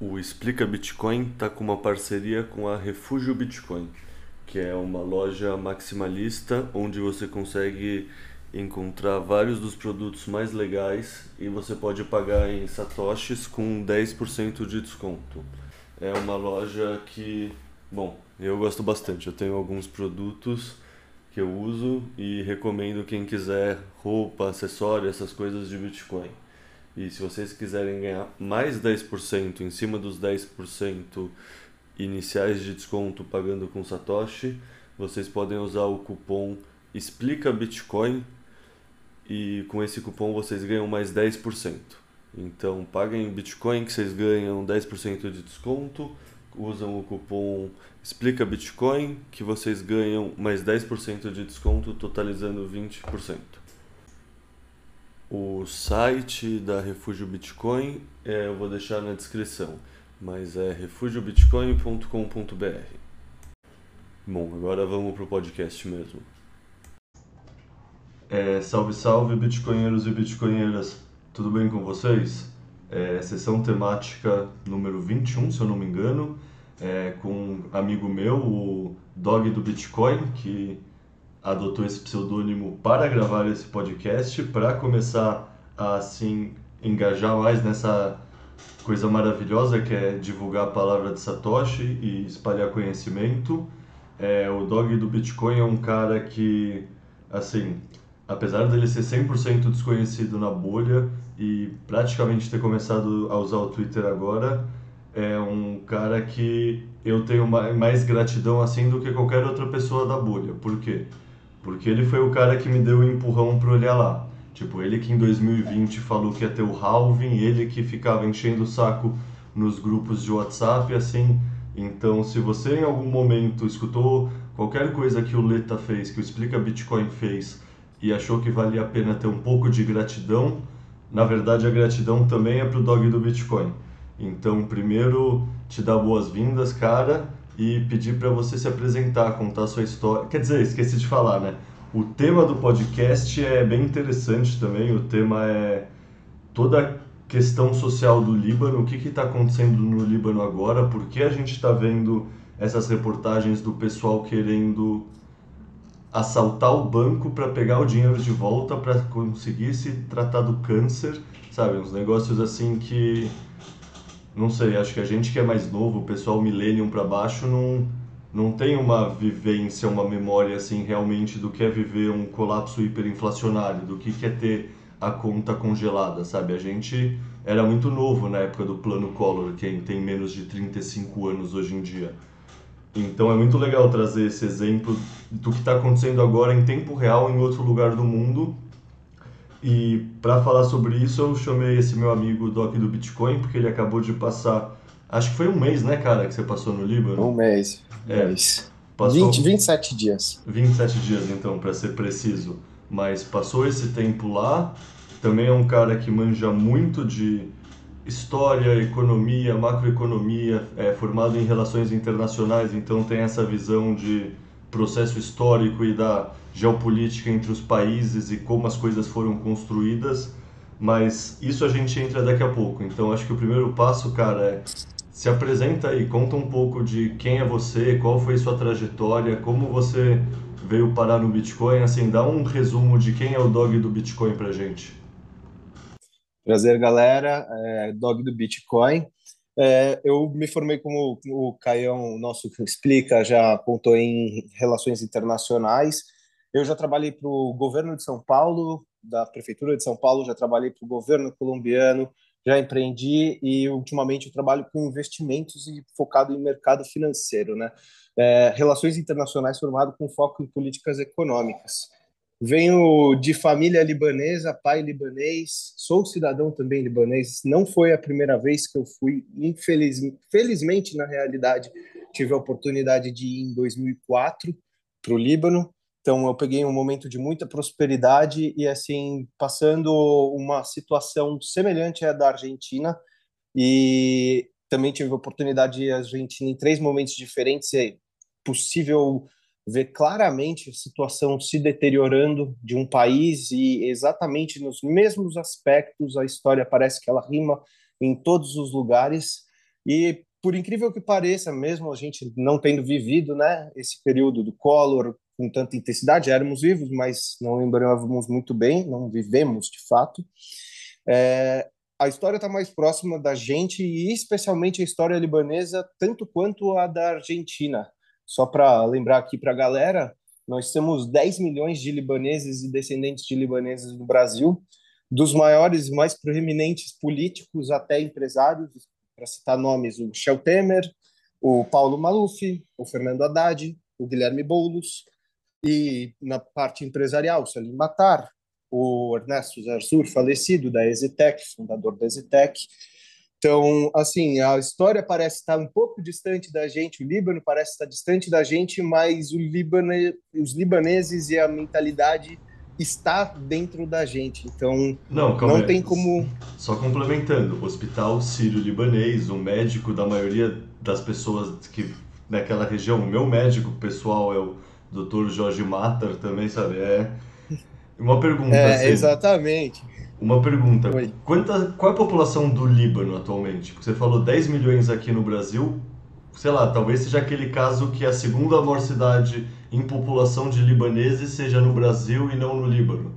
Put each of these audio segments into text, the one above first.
O Explica Bitcoin está com uma parceria com a Refúgio Bitcoin, que é uma loja maximalista onde você consegue encontrar vários dos produtos mais legais e você pode pagar em satoshis com 10% de desconto. É uma loja que, bom, eu gosto bastante. Eu tenho alguns produtos que eu uso e recomendo quem quiser roupa, acessório, essas coisas de Bitcoin. E se vocês quiserem ganhar mais 10% em cima dos 10% iniciais de desconto pagando com Satoshi, vocês podem usar o cupom Explica Bitcoin e com esse cupom vocês ganham mais 10%. Então paguem Bitcoin que vocês ganham 10% de desconto, usam o cupom Explica Bitcoin que vocês ganham mais 10% de desconto, totalizando 20%. O site da Refúgio Bitcoin é, eu vou deixar na descrição, mas é refugiobitcoin.com.br. Bom, agora vamos para o podcast mesmo. É, salve, salve, bitcoinheiros e bitcoinheiras, tudo bem com vocês? É, sessão temática número 21, se eu não me engano, é, com um amigo meu, o Dog do Bitcoin, que adotou esse pseudônimo para gravar esse podcast, para começar a assim engajar mais nessa coisa maravilhosa que é divulgar a palavra de Satoshi e espalhar conhecimento. É, o Dog do Bitcoin é um cara que, assim, apesar dele ser 100% desconhecido na bolha e praticamente ter começado a usar o Twitter agora, é um cara que eu tenho mais gratidão assim do que qualquer outra pessoa da bolha. Por quê? Porque ele foi o cara que me deu o um empurrão para olhar lá. Tipo, ele que em 2020 falou que ia ter o halving, ele que ficava enchendo o saco nos grupos de WhatsApp, assim. Então, se você em algum momento escutou qualquer coisa que o Leta fez, que o Explica Bitcoin fez, e achou que valia a pena ter um pouco de gratidão, na verdade a gratidão também é para o dog do Bitcoin. Então, primeiro te dar boas-vindas, cara, e pedir para você se apresentar, contar sua história. Quer dizer, esqueci de falar, né? O tema do podcast é bem interessante também. O tema é toda a questão social do Líbano, o que está acontecendo no Líbano agora, por que a gente está vendo essas reportagens do pessoal querendo assaltar o banco para pegar o dinheiro de volta para conseguir se tratar do câncer, sabe? Uns negócios assim que não sei, acho que a gente que é mais novo, o pessoal millennium para baixo não não tem uma vivência, uma memória assim realmente do que é viver um colapso hiperinflacionário, do que é ter a conta congelada, sabe? A gente era muito novo na época do plano Collor, quem tem menos de 35 anos hoje em dia. Então é muito legal trazer esse exemplo do que está acontecendo agora em tempo real em outro lugar do mundo. E para falar sobre isso, eu chamei esse meu amigo Doc do Bitcoin, porque ele acabou de passar. Acho que foi um mês, né, cara, que você passou no Líbano? Um mês. É. Mês. Passou 20, 27 dias. 27 dias, então, para ser preciso. Mas passou esse tempo lá. Também é um cara que manja muito de história, economia, macroeconomia, é formado em relações internacionais, então tem essa visão de processo histórico e da geopolítica entre os países e como as coisas foram construídas, mas isso a gente entra daqui a pouco. Então acho que o primeiro passo, cara, é se apresenta aí, conta um pouco de quem é você, qual foi sua trajetória, como você veio parar no Bitcoin, assim, dá um resumo de quem é o dog do Bitcoin pra gente. Prazer, galera. É, Dog do Bitcoin. É, eu me formei como o Caião, nosso explica, já contou em relações internacionais. Eu já trabalhei para o governo de São Paulo, da prefeitura de São Paulo, já trabalhei para o governo colombiano, já empreendi e ultimamente eu trabalho com investimentos e focado em mercado financeiro, né? É, relações internacionais formado com foco em políticas econômicas. Venho de família libanesa, pai libanês, sou cidadão também libanês. Não foi a primeira vez que eu fui, infeliz, felizmente, na realidade, tive a oportunidade de ir em 2004 para o Líbano. Então, eu peguei um momento de muita prosperidade e, assim, passando uma situação semelhante à da Argentina. E também tive a oportunidade de ir à Argentina em três momentos diferentes. É possível ver claramente a situação se deteriorando de um país e exatamente nos mesmos aspectos a história parece que ela rima em todos os lugares e por incrível que pareça, mesmo a gente não tendo vivido, né, esse período do Collor com tanta intensidade, éramos vivos, mas não lembrávamos muito bem, não vivemos de fato. É, a história está mais próxima da gente e especialmente a história libanesa, tanto quanto a da Argentina. Só para lembrar aqui para a galera, nós temos 10 milhões de libaneses e descendentes de libaneses no Brasil, dos maiores e mais proeminentes políticos até empresários, para citar nomes, o Michel Temer, o Paulo Maluf, o Fernando Haddad, o Guilherme Boulos, e na parte empresarial, Salim Matar, o Ernesto Zarzur, falecido da Exitec, fundador da Exitec. Então, assim, a história parece estar um pouco distante da gente, o Líbano parece estar distante da gente, mas o Líbano, os libaneses e a mentalidade está dentro da gente. Então, não, não tem como. Só complementando, Hospital Sírio-Libanês, o médico da maioria das pessoas que naquela região, o meu médico pessoal é o Dr. Jorge Matar também, sabe? É uma pergunta. É, assim, exatamente. Uma pergunta. Quanta, qual é a população do Líbano atualmente? Você falou 10 milhões aqui no Brasil. Sei lá, talvez seja aquele caso que a segunda maior cidade em população de libaneses seja no Brasil e não no Líbano.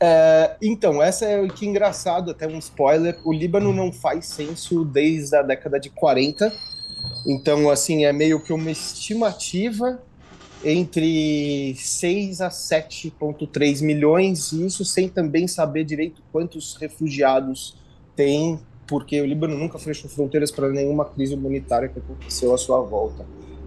É, então, essa é o que engraçado, até um spoiler. O Líbano não faz censo desde a década de 40. Então, assim, é meio que uma estimativa entre 6 a 7,3 milhões, e isso sem também saber direito quantos refugiados tem, porque o Líbano nunca fechou fronteiras para nenhuma crise humanitária que aconteceu à sua volta.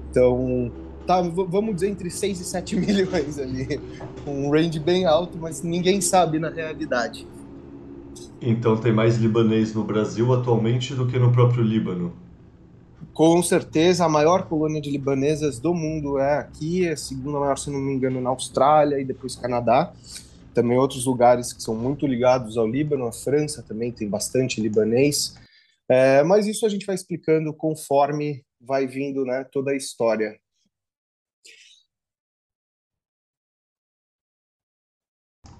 Então, tá, vamos dizer entre 6 e 7 milhões ali. Um range bem alto, mas ninguém sabe na realidade. Então tem mais libanês no Brasil atualmente do que no próprio Líbano? Com certeza, a maior colônia de libanesas do mundo é aqui, a segunda maior, se não me engano, na Austrália e depois Canadá. Também outros lugares que são muito ligados ao Líbano, a França também tem bastante libanês. É, mas isso a gente vai explicando conforme vai vindo né, toda a história.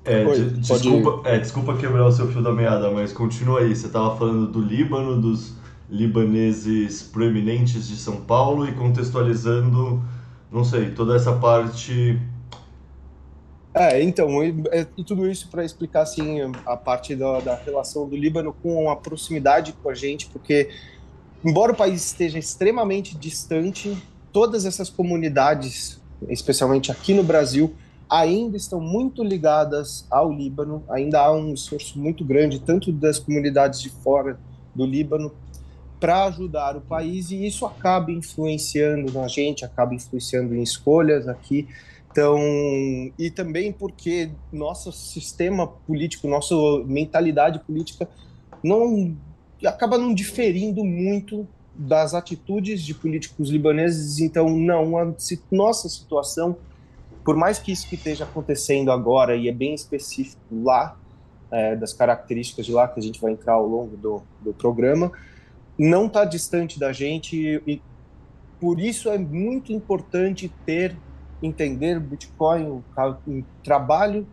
É, Oi, desculpa, é, desculpa quebrar o seu fio da meada, mas continua aí. Você estava falando do Líbano, dos libaneses proeminentes de São Paulo e contextualizando, não sei, toda essa parte. É, então, e, é, e tudo isso para explicar assim a parte da, da relação do Líbano com a proximidade com a gente, porque embora o país esteja extremamente distante, todas essas comunidades, especialmente aqui no Brasil, ainda estão muito ligadas ao Líbano, ainda há um esforço muito grande, tanto das comunidades de fora do Líbano para ajudar o país e isso acaba influenciando na gente, acaba influenciando em escolhas aqui. Então, e também porque nosso sistema político, nossa mentalidade política não acaba não diferindo muito das atitudes de políticos libaneses. Então, não, a nossa situação, por mais que isso que esteja acontecendo agora e é bem específico lá, é, das características de lá que a gente vai entrar ao longo do, do programa, não está distante da gente e por isso é muito importante ter entender o Bitcoin, o, o trabalho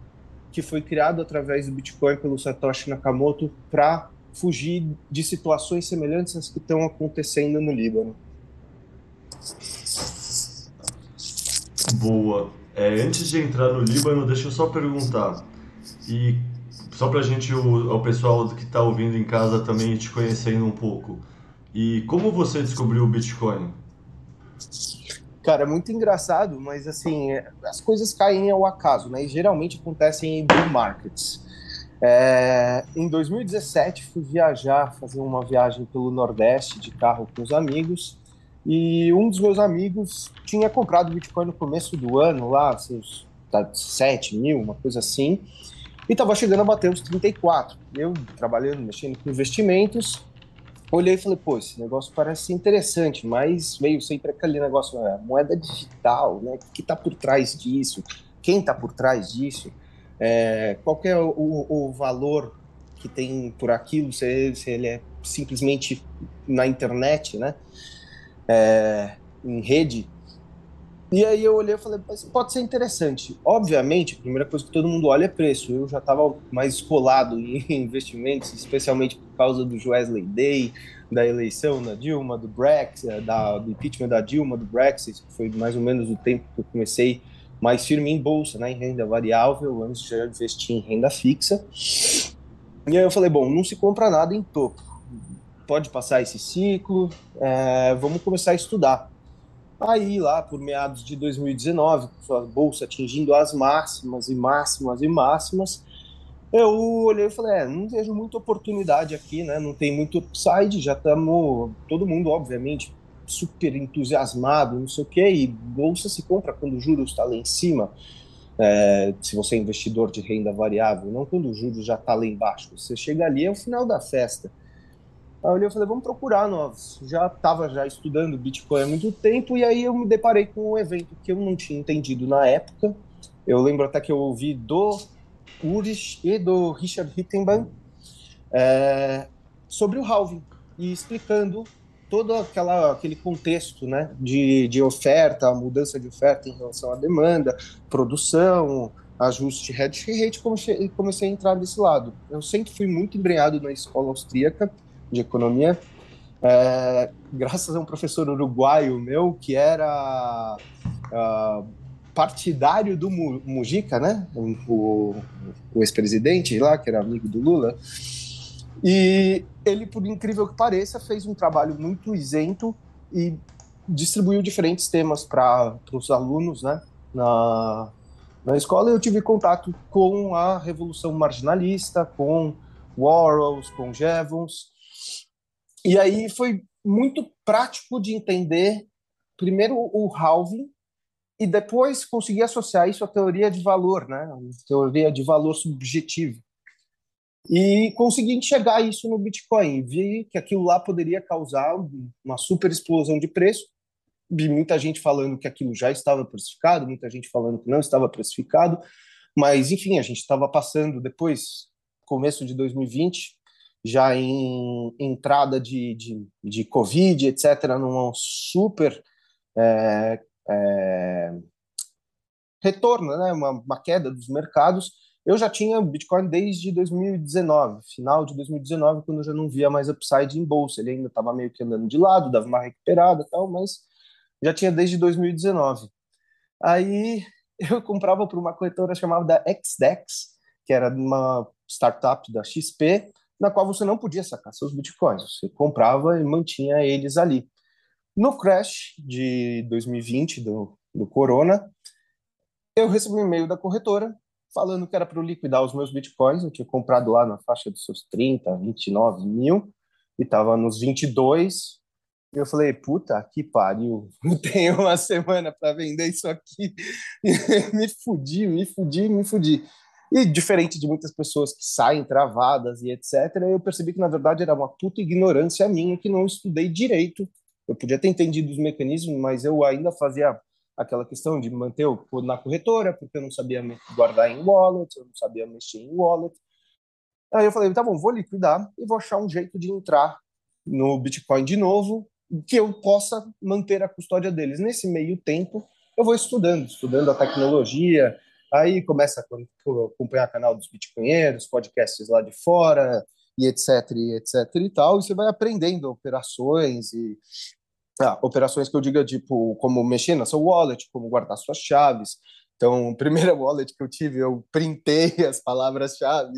que foi criado através do Bitcoin pelo Satoshi Nakamoto para fugir de situações semelhantes às que estão acontecendo no Líbano. Boa. É, antes de entrar no Líbano, deixa eu só perguntar. E só para a gente, o, o pessoal que está ouvindo em casa também te conhecendo um pouco. E como você descobriu o Bitcoin? Cara, é muito engraçado, mas assim, é, as coisas caem ao acaso, né? E geralmente acontecem em bull markets. É, em 2017, fui viajar, fazer uma viagem pelo Nordeste de carro com os amigos. E um dos meus amigos tinha comprado Bitcoin no começo do ano, lá, seus 7 mil, uma coisa assim. E estava chegando a bater os 34. Eu trabalhando, mexendo com investimentos, olhei e falei, pô, esse negócio parece interessante, mas veio sempre aquele negócio, é, moeda digital, né? O que está por trás disso? Quem está por trás disso? É, qual é o, o, valor que tem por aquilo? Se, se ele é simplesmente na internet, né? É, em rede. E aí eu olhei e falei, pode ser interessante. Obviamente, a primeira coisa que todo mundo olha é preço. Eu já estava mais escolado em investimentos, especialmente por causa do Wesley Day, da eleição da Dilma, do Brexit, da, do impeachment da Dilma, do Brexit, que foi mais ou menos o tempo que eu comecei mais firme em bolsa, né, em renda variável, antes de investir em renda fixa. E aí eu falei, bom, não se compra nada em topo. Pode passar esse ciclo, é, vamos começar a estudar. Aí, lá por meados de 2019, com a bolsa atingindo as máximas e máximas e máximas, eu olhei e falei, é, não vejo muita oportunidade aqui, né? Não tem muito upside, já estamos, todo mundo, obviamente, super entusiasmado, não sei o quê, e bolsa se compra quando o juros está lá em cima, é, se você é investidor de renda variável, não quando o juros já está lá embaixo. Você chega ali, é o final da festa. Aí eu falei, vamos procurar novos. Já estava já estudando Bitcoin há muito tempo, e aí eu me deparei com um evento que eu não tinha entendido na época. Eu lembro até que eu ouvi do Ulrich e do Richard Hittenbank é, sobre o halving, e explicando todo aquela, aquele contexto né, de, de oferta, mudança de oferta em relação à demanda, produção, ajuste hedge rate, comecei, comecei a entrar desse lado. Eu sempre fui muito embrenhado na escola austríaca de economia, é, graças a um professor uruguaio meu que era uh, partidário do Mujica, né, o, o ex-presidente lá, que era amigo do Lula, e ele, por incrível que pareça, fez um trabalho muito isento e distribuiu diferentes temas para os alunos né, na, na escola. Eu tive contato com a Revolução Marginalista, com Warhols, com Jevons. E aí foi muito prático de entender, primeiro, o halving, e depois conseguir associar isso à teoria de valor, né? Teoria de valor subjetivo. E consegui enxergar isso no Bitcoin. Vi que aquilo lá poderia causar uma super explosão de preço. Vi muita gente falando que aquilo já estava precificado, muita gente falando que não estava precificado. Mas, enfim, a gente estava passando depois, começo de 2020, já em entrada de, de, de Covid, etc., numa super é, é, retorno, né? uma, uma queda dos mercados eu já tinha Bitcoin desde 2019, final de 2019, quando eu já não via mais upside em bolsa. Ele ainda estava meio que andando de lado, dava uma recuperada tal, mas já tinha desde 2019. Aí eu comprava por uma corretora chamada XDEX, que era uma startup da XP, na qual você não podia sacar seus bitcoins. Você comprava e mantinha eles ali. No crash de 2020, do, do Corona, eu recebi um e-mail da corretora falando que era para eu liquidar os meus bitcoins. Eu tinha comprado lá na faixa dos seus 30, 29 mil e estava nos 22. E eu falei, puta que pariu, não tenho uma semana para vender isso aqui. me fudi, me fudi, me fudi. E diferente de muitas pessoas que saem travadas e etc., eu percebi que na verdade era uma puta ignorância minha que não estudei direito. Eu podia ter entendido os mecanismos, mas eu ainda fazia aquela questão de manter o na corretora, porque eu não sabia guardar em wallet, eu não sabia mexer em wallet. Aí eu falei, tá bom, vou liquidar e vou achar um jeito de entrar no Bitcoin de novo, que eu possa manter a custódia deles. Nesse meio tempo, eu vou estudando, estudando a tecnologia, aí começa a acompanhar canal dos bitcoinheiros, podcasts lá de fora, e etc, e etc e tal, e você vai aprendendo operações e ah, operações que eu diga, tipo, como mexer na sua wallet, como guardar suas chaves. Então, primeira wallet que eu tive, eu printei as palavras-chave.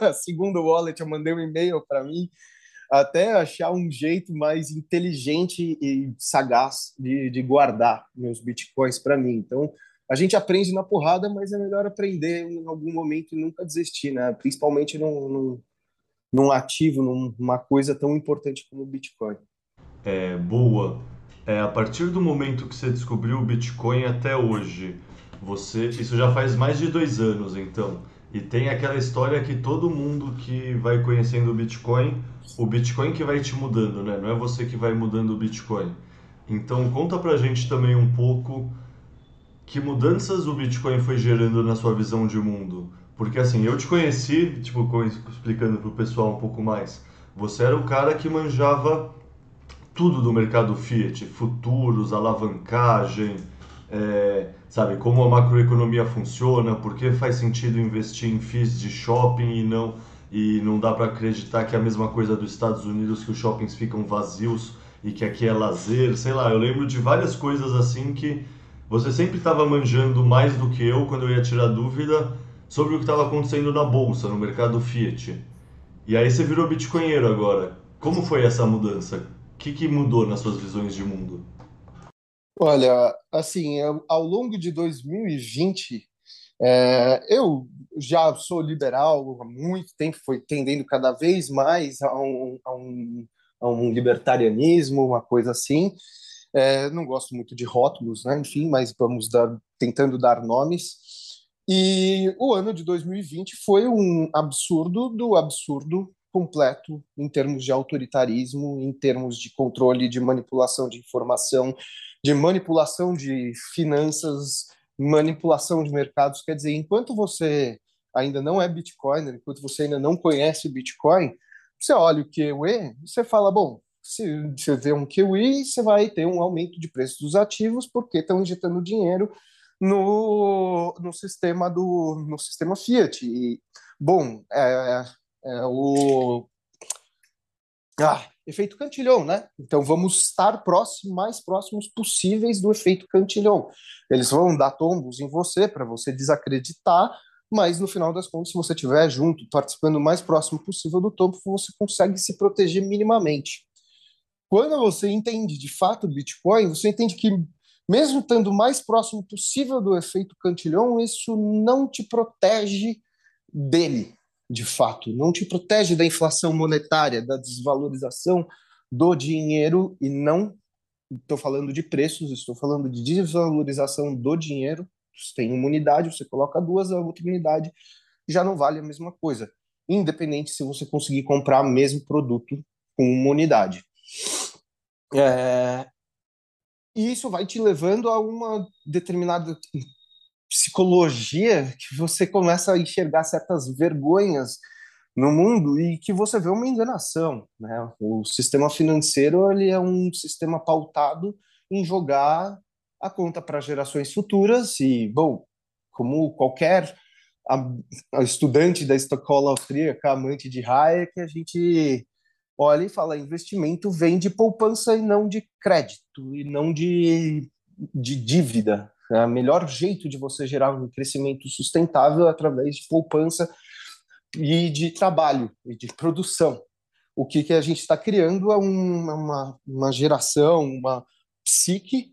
a segunda wallet, eu mandei um e-mail para mim, até achar um jeito mais inteligente e sagaz de, de guardar meus bitcoins para mim. Então, a gente aprende na porrada, mas é melhor aprender em algum momento e nunca desistir, né? Principalmente num, num, num ativo, numa coisa tão importante como o Bitcoin é, boa, é, a partir do momento que você descobriu o Bitcoin até hoje, você isso já faz mais de dois anos, então. E tem aquela história que todo mundo que vai conhecendo o Bitcoin, o Bitcoin que vai te mudando, né? Não é você que vai mudando o Bitcoin. Então conta pra gente também um pouco que mudanças o Bitcoin foi gerando na sua visão de mundo. Porque assim, eu te conheci, tipo, explicando pro pessoal um pouco mais, você era o cara que manjava tudo do mercado Fiat, futuros, alavancagem, é, sabe, como a macroeconomia funciona, por que faz sentido investir em FIIs de shopping e não e não dá para acreditar que é a mesma coisa dos Estados Unidos, que os shoppings ficam vazios e que aqui é lazer, sei lá, eu lembro de várias coisas assim que você sempre estava manjando mais do que eu quando eu ia tirar dúvida sobre o que estava acontecendo na bolsa, no mercado Fiat. E aí você virou bitcoinheiro agora. Como foi essa mudança? O que, que mudou nas suas visões de mundo? Olha, assim, ao longo de 2020, é, eu já sou liberal há muito tempo, foi tendendo cada vez mais a um, a um, a um libertarianismo, uma coisa assim. É, não gosto muito de rótulos, né? enfim, mas vamos dar, tentando dar nomes. E o ano de 2020 foi um absurdo do absurdo completo em termos de autoritarismo, em termos de controle, de manipulação de informação, de manipulação de finanças, manipulação de mercados. Quer dizer, enquanto você ainda não é Bitcoiner, enquanto você ainda não conhece Bitcoin, você olha o QE, você fala, bom, se você vê um QE, você vai ter um aumento de preço dos ativos porque estão injetando dinheiro no, no sistema do no sistema Fiat. E, bom, é, é o ah, efeito cantilhão, né? Então vamos estar próximo, mais próximos possíveis do efeito cantilhão. Eles vão dar tombos em você para você desacreditar, mas no final das contas, se você estiver junto, participando o mais próximo possível do tombo, você consegue se proteger minimamente. Quando você entende de fato o Bitcoin, você entende que mesmo estando mais próximo possível do efeito cantilhão, isso não te protege dele de fato, não te protege da inflação monetária, da desvalorização do dinheiro e não estou falando de preços, estou falando de desvalorização do dinheiro. Você tem uma unidade, você coloca duas, a outra unidade já não vale a mesma coisa, independente se você conseguir comprar o mesmo produto com uma unidade. É... E isso vai te levando a uma determinada psicologia que você começa a enxergar certas vergonhas no mundo e que você vê uma enganação, né? O sistema financeiro ele é um sistema pautado em jogar a conta para gerações futuras e, bom, como qualquer a, a estudante da escola austríaca, amante de Hayek, a gente olha e fala investimento vem de poupança e não de crédito e não de, de dívida, é o melhor jeito de você gerar um crescimento sustentável é através de poupança e de trabalho e de produção. O que, que a gente está criando é uma, uma geração, uma psique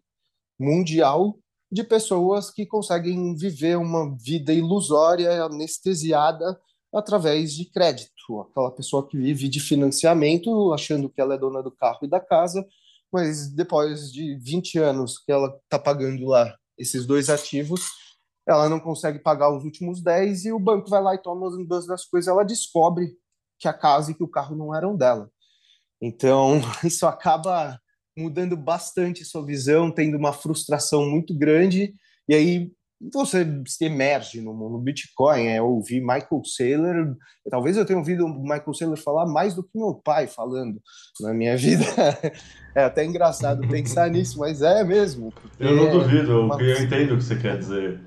mundial de pessoas que conseguem viver uma vida ilusória, anestesiada através de crédito. Aquela pessoa que vive de financiamento, achando que ela é dona do carro e da casa, mas depois de 20 anos que ela está pagando lá esses dois ativos, ela não consegue pagar os últimos 10 e o banco vai lá e toma as duas das coisas, ela descobre que a casa e que o carro não eram dela. Então, isso acaba mudando bastante sua visão, tendo uma frustração muito grande, e aí você se emerge no, no Bitcoin. É, eu ouvi Michael Saylor, talvez eu tenha ouvido o Michael Saylor falar mais do que meu pai falando na minha vida. É até engraçado pensar nisso, mas é mesmo. Eu não duvido, é uma... eu entendo o que você quer dizer.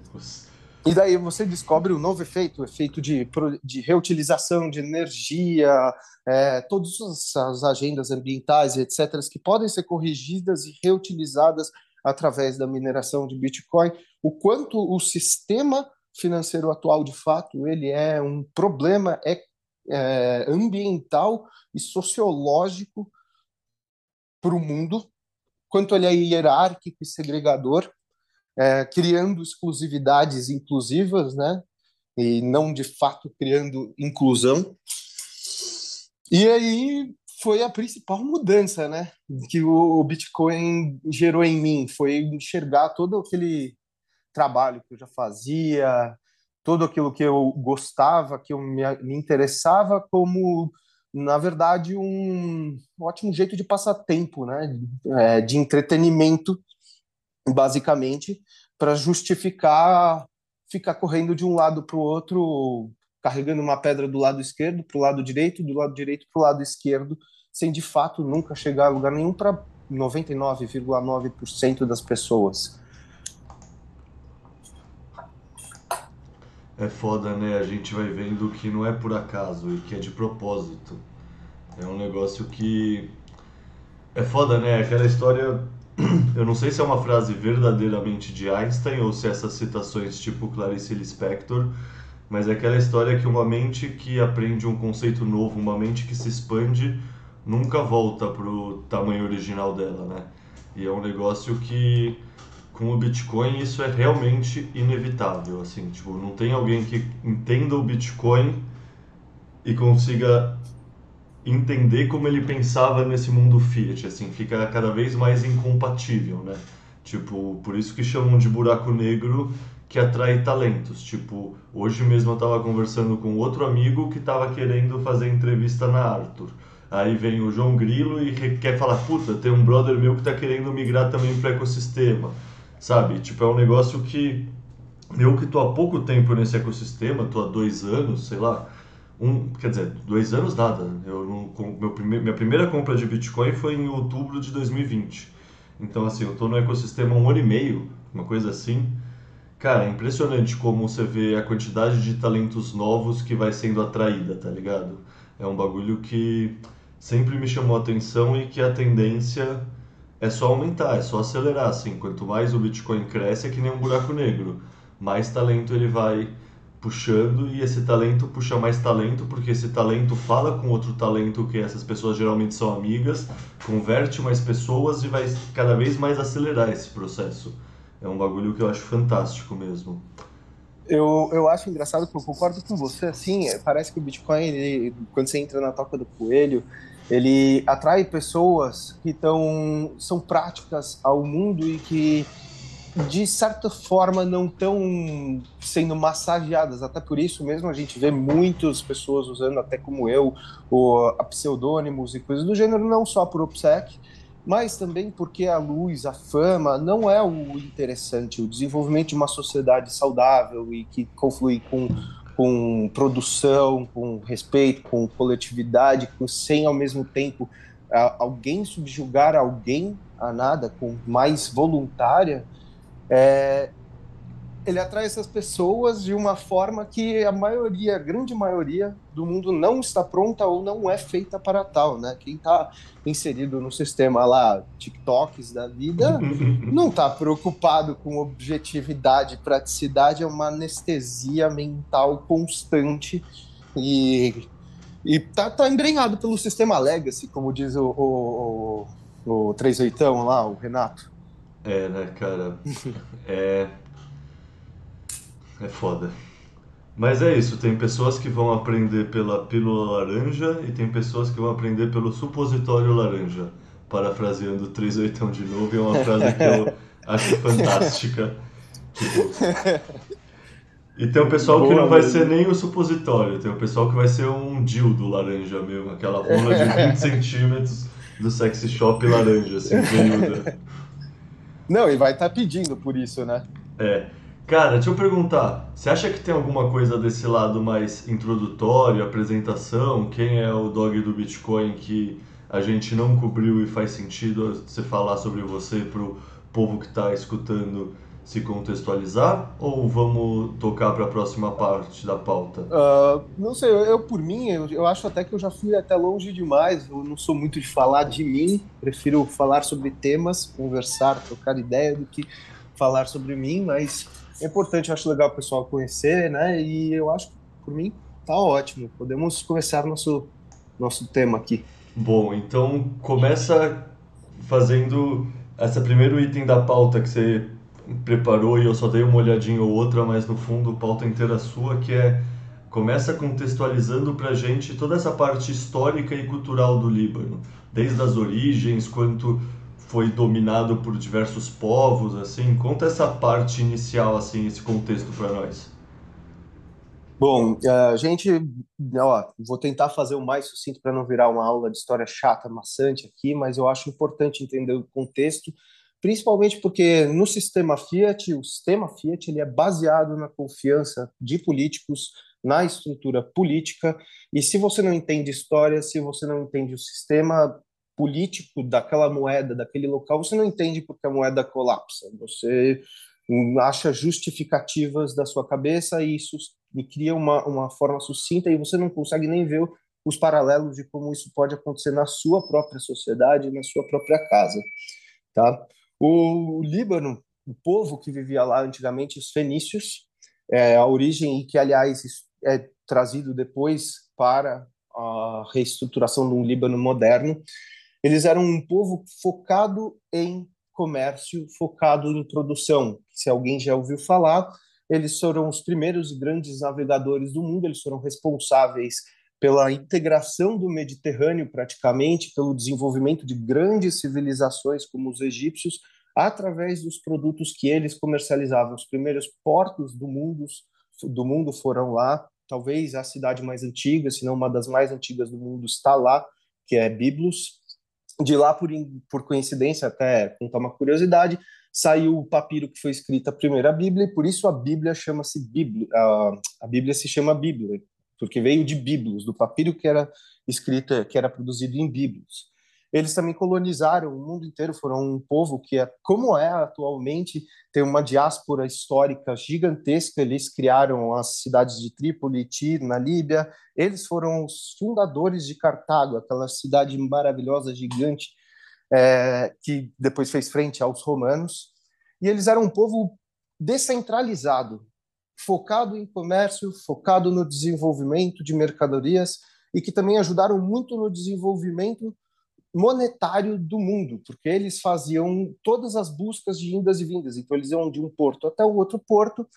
E daí você descobre um novo efeito, o efeito de, de reutilização de energia, é, todas as agendas ambientais, etc., que podem ser corrigidas e reutilizadas através da mineração de Bitcoin, o quanto o sistema financeiro atual, de fato, ele é um problema é, é ambiental e sociológico para o mundo, quanto ele é hierárquico e segregador, é, criando exclusividades inclusivas, né? E não de fato criando inclusão. E aí foi a principal mudança, né? Que o Bitcoin gerou em mim, foi enxergar todo aquele trabalho que eu já fazia, todo aquilo que eu gostava, que eu me, me interessava, como na verdade um ótimo jeito de passar tempo, né? É, de entretenimento, basicamente, para justificar ficar correndo de um lado para o outro carregando uma pedra do lado esquerdo para o lado direito, do lado direito para o lado esquerdo, sem de fato nunca chegar a lugar nenhum para 99,9% das pessoas. É foda, né? A gente vai vendo que não é por acaso e que é de propósito. É um negócio que. É foda, né? Aquela história. Eu não sei se é uma frase verdadeiramente de Einstein ou se essas citações tipo Clarice Lispector, mas é aquela história que uma mente que aprende um conceito novo, uma mente que se expande, nunca volta pro tamanho original dela, né? E é um negócio que com o Bitcoin isso é realmente inevitável, assim, tipo, não tem alguém que entenda o Bitcoin e consiga entender como ele pensava nesse mundo Fiat, assim, fica cada vez mais incompatível, né? Tipo, por isso que chamam de buraco negro que atrai talentos. Tipo, hoje mesmo eu estava conversando com outro amigo que estava querendo fazer entrevista na Arthur. Aí vem o João Grilo e quer falar, puta, tem um brother meu que está querendo migrar também para ecossistema sabe? Tipo, é um negócio que eu que tô há pouco tempo nesse ecossistema, tô há dois anos, sei lá, um, quer dizer, dois anos nada. Eu não, meu prime, minha primeira compra de Bitcoin foi em outubro de 2020. Então, assim, eu tô no ecossistema há um ano e meio, uma coisa assim. Cara, é impressionante como você vê a quantidade de talentos novos que vai sendo atraída, tá ligado? É um bagulho que sempre me chamou a atenção e que a tendência é só aumentar, é só acelerar, assim. Quanto mais o Bitcoin cresce, é que nem um buraco negro. Mais talento ele vai puxando e esse talento puxa mais talento porque esse talento fala com outro talento que essas pessoas geralmente são amigas, converte mais pessoas e vai cada vez mais acelerar esse processo. É um bagulho que eu acho fantástico mesmo. Eu, eu acho engraçado, porque eu concordo com você, assim, parece que o Bitcoin, ele, quando você entra na toca do coelho, ele atrai pessoas que tão, são práticas ao mundo e que, de certa forma, não estão sendo massageadas. Até por isso mesmo a gente vê muitas pessoas usando, até como eu, o, pseudônimos e coisas do gênero, não só por OPSEC, mas também porque a luz, a fama, não é o interessante. O desenvolvimento de uma sociedade saudável e que conflui com com produção, com respeito, com coletividade, com sem ao mesmo tempo alguém subjugar alguém a nada, com mais voluntária, é, ele atrai essas pessoas de uma forma que a maioria, a grande maioria do mundo não está pronta ou não é feita para tal, né? Quem está inserido no sistema lá, TikToks da vida, não está preocupado com objetividade, praticidade, é uma anestesia mental constante e e tá, tá embrenhado pelo sistema legacy, como diz o, o, o, o 38 lá, o Renato. É, né, cara? é é foda. Mas é isso, tem pessoas que vão aprender pela pílula laranja e tem pessoas que vão aprender pelo supositório laranja. Parafraseando 38 de novo, é uma frase que eu acho fantástica. Tipo... E tem o pessoal Boa, que não vai mesmo. ser nem o supositório, tem o pessoal que vai ser um dildo laranja mesmo, aquela rola de 20 centímetros do sexy shop laranja, assim. Não, e vai estar tá pedindo por isso, né? É. Cara, deixa eu perguntar, você acha que tem alguma coisa desse lado mais introdutório, apresentação? Quem é o dog do Bitcoin que a gente não cobriu e faz sentido você falar sobre você para o povo que está escutando se contextualizar? Ou vamos tocar para a próxima parte da pauta? Uh, não sei, eu, eu por mim, eu, eu, acho até que eu já fui até longe demais. Eu não sou muito de falar de mim, prefiro falar sobre temas, conversar, trocar ideia do que falar sobre mim, mas é importante, eu acho legal o pessoal conhecer, né? E eu acho que, por mim, tá ótimo. Podemos começar nosso, nosso tema aqui. Bom, então começa fazendo esse primeiro item da pauta que você preparou e eu só dei uma olhadinha ou outra, mas no fundo pauta inteira sua, que é começa contextualizando para gente toda essa parte histórica e cultural do Líbano, desde as origens, quanto foi dominado por diversos povos, assim. Conta essa parte inicial, assim, esse contexto para nós. Bom, a gente, ó, vou tentar fazer o mais sucinto para não virar uma aula de história chata, maçante aqui, mas eu acho importante entender o contexto, principalmente porque no sistema Fiat, o sistema Fiat ele é baseado na confiança de políticos na estrutura política. E se você não entende história, se você não entende o sistema político daquela moeda, daquele local, você não entende porque a moeda colapsa. Você acha justificativas da sua cabeça e isso cria uma, uma forma sucinta e você não consegue nem ver os paralelos de como isso pode acontecer na sua própria sociedade, na sua própria casa, tá? O Líbano, o povo que vivia lá antigamente, os fenícios, é, a origem e que aliás é trazido depois para a reestruturação um Líbano moderno, eles eram um povo focado em comércio, focado em produção. Se alguém já ouviu falar, eles foram os primeiros grandes navegadores do mundo, eles foram responsáveis pela integração do Mediterrâneo, praticamente, pelo desenvolvimento de grandes civilizações como os egípcios, através dos produtos que eles comercializavam. Os primeiros portos do mundo, do mundo foram lá, talvez a cidade mais antiga, se não uma das mais antigas do mundo, está lá, que é Biblos. De lá, por, por coincidência, até contar uma curiosidade, saiu o papiro que foi escrita a primeira Bíblia, e por isso a Bíblia chama-se Bíblia, a, a Bíblia se chama Bíblia, porque veio de Bíblios, do papiro que era escrito, que era produzido em Bíblios. Eles também colonizaram o mundo inteiro, foram um povo que é como é atualmente, tem uma diáspora histórica gigantesca. Eles criaram as cidades de Trípoli e Tir na Líbia. Eles foram os fundadores de Cartago, aquela cidade maravilhosa, gigante, é, que depois fez frente aos romanos. E eles eram um povo descentralizado, focado em comércio, focado no desenvolvimento de mercadorias e que também ajudaram muito no desenvolvimento monetário do mundo, porque eles faziam todas as buscas de indas e vindas. Então eles iam de um porto até o outro porto.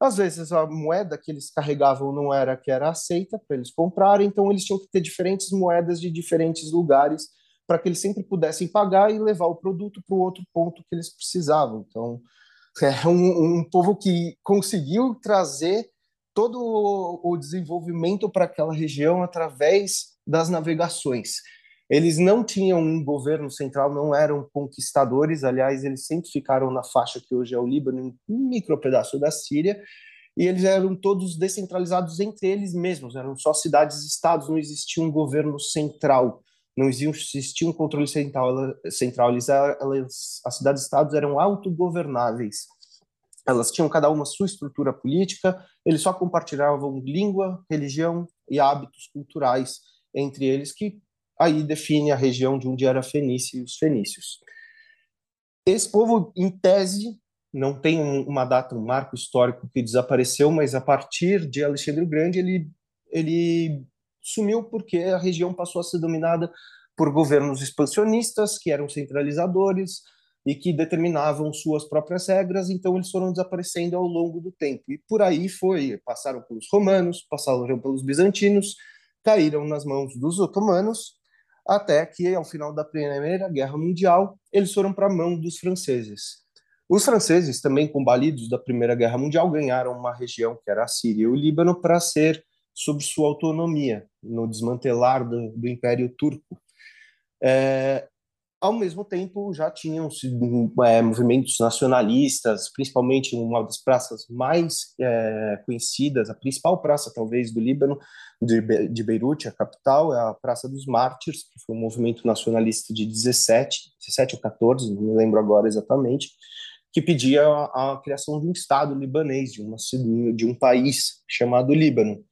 Às vezes a moeda que eles carregavam não era que era aceita para eles comprarem, então eles tinham que ter diferentes moedas de diferentes lugares para que eles sempre pudessem pagar e levar o produto para o outro ponto que eles precisavam. Então é um, um povo que conseguiu trazer todo o desenvolvimento para aquela região através das navegações. Eles não tinham um governo central, não eram conquistadores, aliás, eles sempre ficaram na faixa que hoje é o Líbano, um micro pedaço da Síria, e eles eram todos descentralizados entre eles mesmos, eram só cidades-estados, não existia um governo central, não existia um controle central, central. Eles, elas, as cidades-estados eram autogovernáveis. Elas tinham cada uma sua estrutura política, eles só compartilhavam língua, religião e hábitos culturais entre eles que aí define a região de onde era Fenícia e os fenícios. Esse povo, em tese, não tem uma data, um marco histórico que desapareceu, mas a partir de Alexandre o Grande ele, ele sumiu porque a região passou a ser dominada por governos expansionistas que eram centralizadores e que determinavam suas próprias regras, então eles foram desaparecendo ao longo do tempo. E por aí foi, passaram pelos romanos, passaram pelos bizantinos, caíram nas mãos dos otomanos até que, ao final da Primeira Guerra Mundial, eles foram para a mão dos franceses. Os franceses, também combalidos da Primeira Guerra Mundial, ganharam uma região que era a Síria e o Líbano para ser sob sua autonomia no desmantelar do, do Império Turco. É, ao mesmo tempo, já tinham é, movimentos nacionalistas, principalmente uma das praças mais é, conhecidas, a principal praça, talvez, do Líbano, de, de Beirute, a capital, é a Praça dos Mártires, que foi um movimento nacionalista de 17, 17 ou 14, não me lembro agora exatamente, que pedia a, a criação de um Estado libanês, de, uma, de um país chamado Líbano,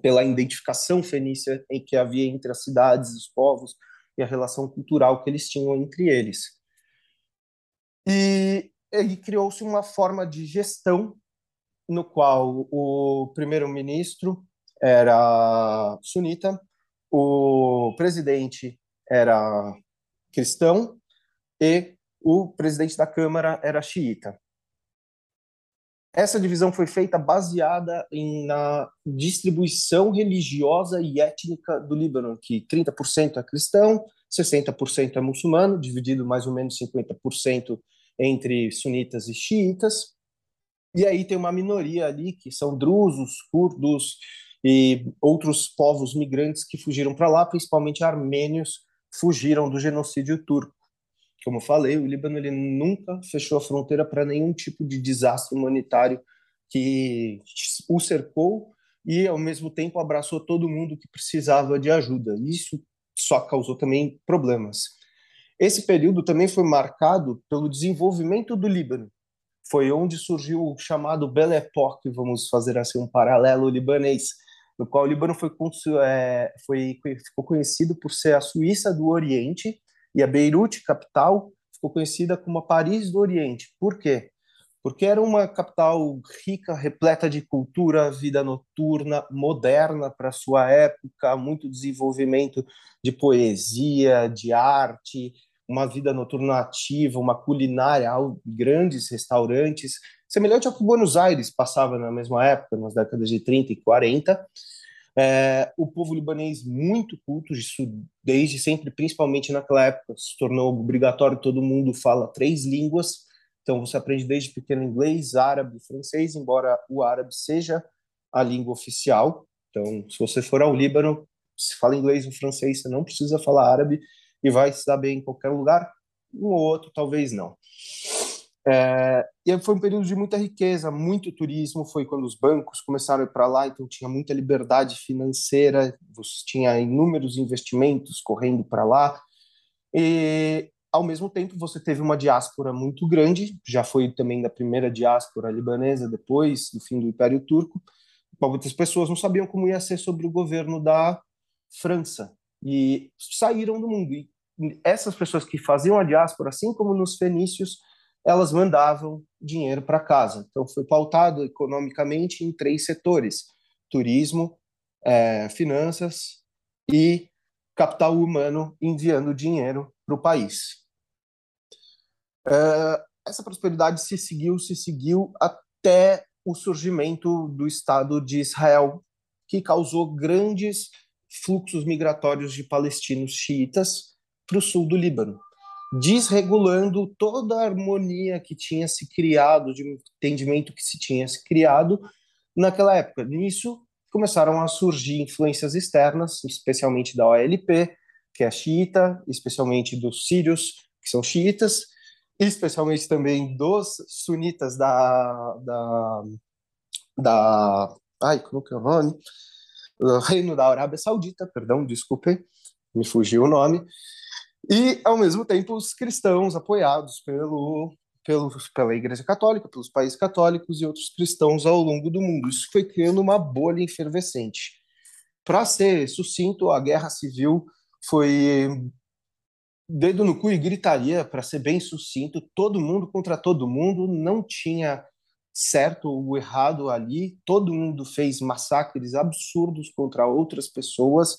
pela identificação fenícia em que havia entre as cidades, os povos, e a relação cultural que eles tinham entre eles. E, e criou-se uma forma de gestão no qual o primeiro-ministro era sunita, o presidente era cristão e o presidente da Câmara era xiita. Essa divisão foi feita baseada em, na distribuição religiosa e étnica do Líbano, que 30% é cristão, 60% é muçulmano, dividido mais ou menos 50% entre sunitas e xiitas. E aí tem uma minoria ali que são drusos, curdos e outros povos migrantes que fugiram para lá, principalmente armênios, fugiram do genocídio turco como eu falei, o Líbano ele nunca fechou a fronteira para nenhum tipo de desastre humanitário que o cercou e, ao mesmo tempo, abraçou todo mundo que precisava de ajuda. Isso só causou também problemas. Esse período também foi marcado pelo desenvolvimento do Líbano. Foi onde surgiu o chamado Belle Époque, vamos fazer assim um paralelo libanês, no qual o Líbano foi, é, foi, ficou conhecido por ser a Suíça do Oriente e a Beirute, capital, ficou conhecida como a Paris do Oriente. Por quê? Porque era uma capital rica, repleta de cultura, vida noturna, moderna para sua época, muito desenvolvimento de poesia, de arte, uma vida noturna ativa, uma culinária, grandes restaurantes, semelhante ao que Buenos Aires passava na mesma época, nas décadas de 30 e 40. É, o povo libanês muito culto, isso desde sempre, principalmente naquela época, se tornou obrigatório, todo mundo fala três línguas, então você aprende desde pequeno inglês, árabe, francês, embora o árabe seja a língua oficial. Então, se você for ao Líbano, se fala inglês ou francês, você não precisa falar árabe e vai se dar bem em qualquer lugar. Um ou outro, talvez não. É, e foi um período de muita riqueza, muito turismo. Foi quando os bancos começaram a ir para lá, então tinha muita liberdade financeira, você tinha inúmeros investimentos correndo para lá. E ao mesmo tempo, você teve uma diáspora muito grande, já foi também da primeira diáspora libanesa depois do fim do Império Turco. Muitas pessoas não sabiam como ia ser sobre o governo da França e saíram do mundo. E essas pessoas que faziam a diáspora, assim como nos fenícios, elas mandavam dinheiro para casa. Então, foi pautado economicamente em três setores: turismo, é, finanças e capital humano enviando dinheiro para o país. É, essa prosperidade se seguiu, se seguiu até o surgimento do Estado de Israel, que causou grandes fluxos migratórios de palestinos xiitas para o sul do Líbano desregulando toda a harmonia que tinha se criado, de entendimento que se tinha se criado naquela época. Nisso começaram a surgir influências externas, especialmente da OLP, que é xiita, especialmente dos sírios, que são xiitas, especialmente também dos sunitas da, da, da ai, como que é o nome? Reino da Arábia Saudita, perdão, desculpe, me fugiu o nome, e, ao mesmo tempo, os cristãos apoiados pelo, pelo, pela Igreja Católica, pelos países católicos e outros cristãos ao longo do mundo. Isso foi criando uma bolha efervescente. Para ser sucinto, a guerra civil foi dedo no cu e gritaria, para ser bem sucinto, todo mundo contra todo mundo, não tinha certo ou errado ali, todo mundo fez massacres absurdos contra outras pessoas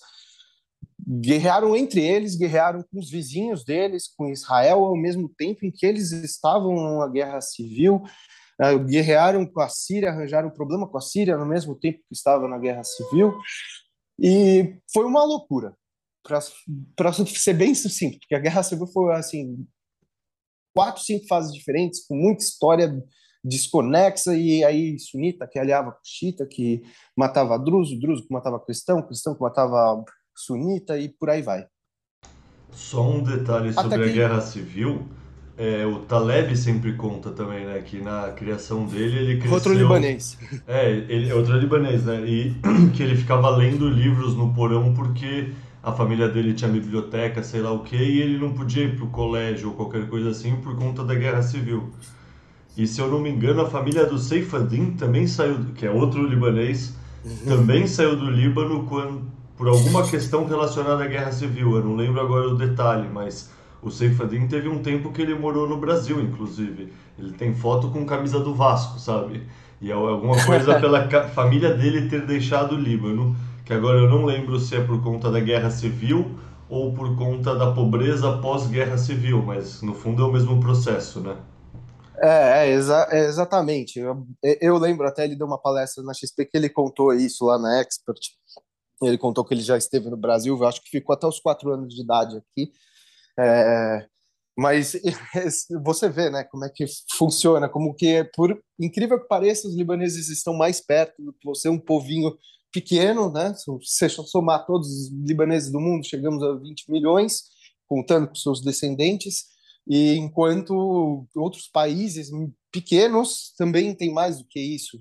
guerrearam entre eles, guerrearam com os vizinhos deles, com Israel, ao mesmo tempo em que eles estavam numa guerra civil, uh, guerrearam com a Síria, arranjaram um problema com a Síria no mesmo tempo que estava na guerra civil, e foi uma loucura, para ser bem sucinto, porque a guerra civil foi assim quatro, cinco fases diferentes, com muita história desconexa, e aí sunita que aliava com xiita, que matava druso, druso que matava cristão, cristão que matava sunita e por aí vai. Só um detalhe sobre a guerra civil. É, o Taleb sempre conta também, né, que na criação dele ele cresceu... Outro libanês. É, ele é outro libanês, né, e que ele ficava lendo livros no porão porque a família dele tinha biblioteca, sei lá o que, e ele não podia ir pro colégio ou qualquer coisa assim por conta da guerra civil. E se eu não me engano, a família do Seifadim também saiu, que é outro libanês, também saiu do Líbano quando por alguma questão relacionada à guerra civil. Eu não lembro agora o detalhe, mas o Seifadin teve um tempo que ele morou no Brasil, inclusive. Ele tem foto com camisa do Vasco, sabe? E é alguma coisa pela família dele ter deixado o Líbano, que agora eu não lembro se é por conta da guerra civil ou por conta da pobreza pós-guerra civil, mas no fundo é o mesmo processo, né? É, é, exa é exatamente. Eu, eu, lembro até ele deu uma palestra na XP que ele contou isso lá na Expert, ele contou que ele já esteve no Brasil, eu acho que ficou até os quatro anos de idade aqui. É, mas você vê, né, como é que funciona, como que, por incrível que pareça, os libaneses estão mais perto do que você, um povinho pequeno, né? Se somar todos os libaneses do mundo, chegamos a 20 milhões, contando com seus descendentes, e enquanto outros países pequenos também têm mais do que isso.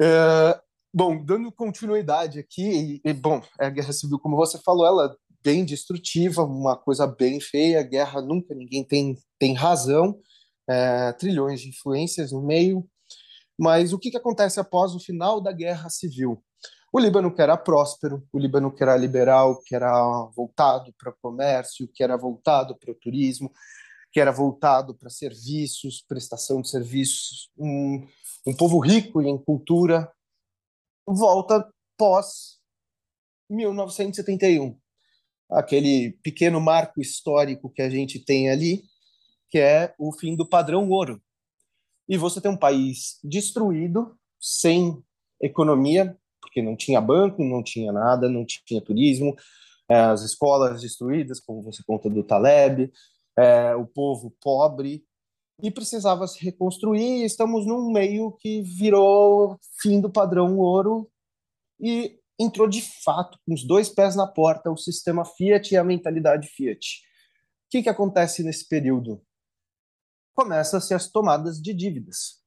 É, Bom, dando continuidade aqui, e, bom, a guerra civil, como você falou, ela é bem destrutiva, uma coisa bem feia, guerra nunca ninguém tem, tem razão, é, trilhões de influências no meio, mas o que, que acontece após o final da guerra civil? O Líbano que era próspero, o Líbano que era liberal, que era voltado para o comércio, que era voltado para o turismo, que era voltado para serviços, prestação de serviços, um, um povo rico em cultura, volta pós 1971. Aquele pequeno marco histórico que a gente tem ali, que é o fim do padrão ouro. E você tem um país destruído, sem economia, porque não tinha banco, não tinha nada, não tinha turismo, é, as escolas destruídas, como você conta do Taleb, é, o povo pobre, e precisava se reconstruir. Estamos num meio que virou fim do padrão ouro e entrou de fato com os dois pés na porta o sistema Fiat e a mentalidade Fiat. O que, que acontece nesse período? Começa-se as tomadas de dívidas.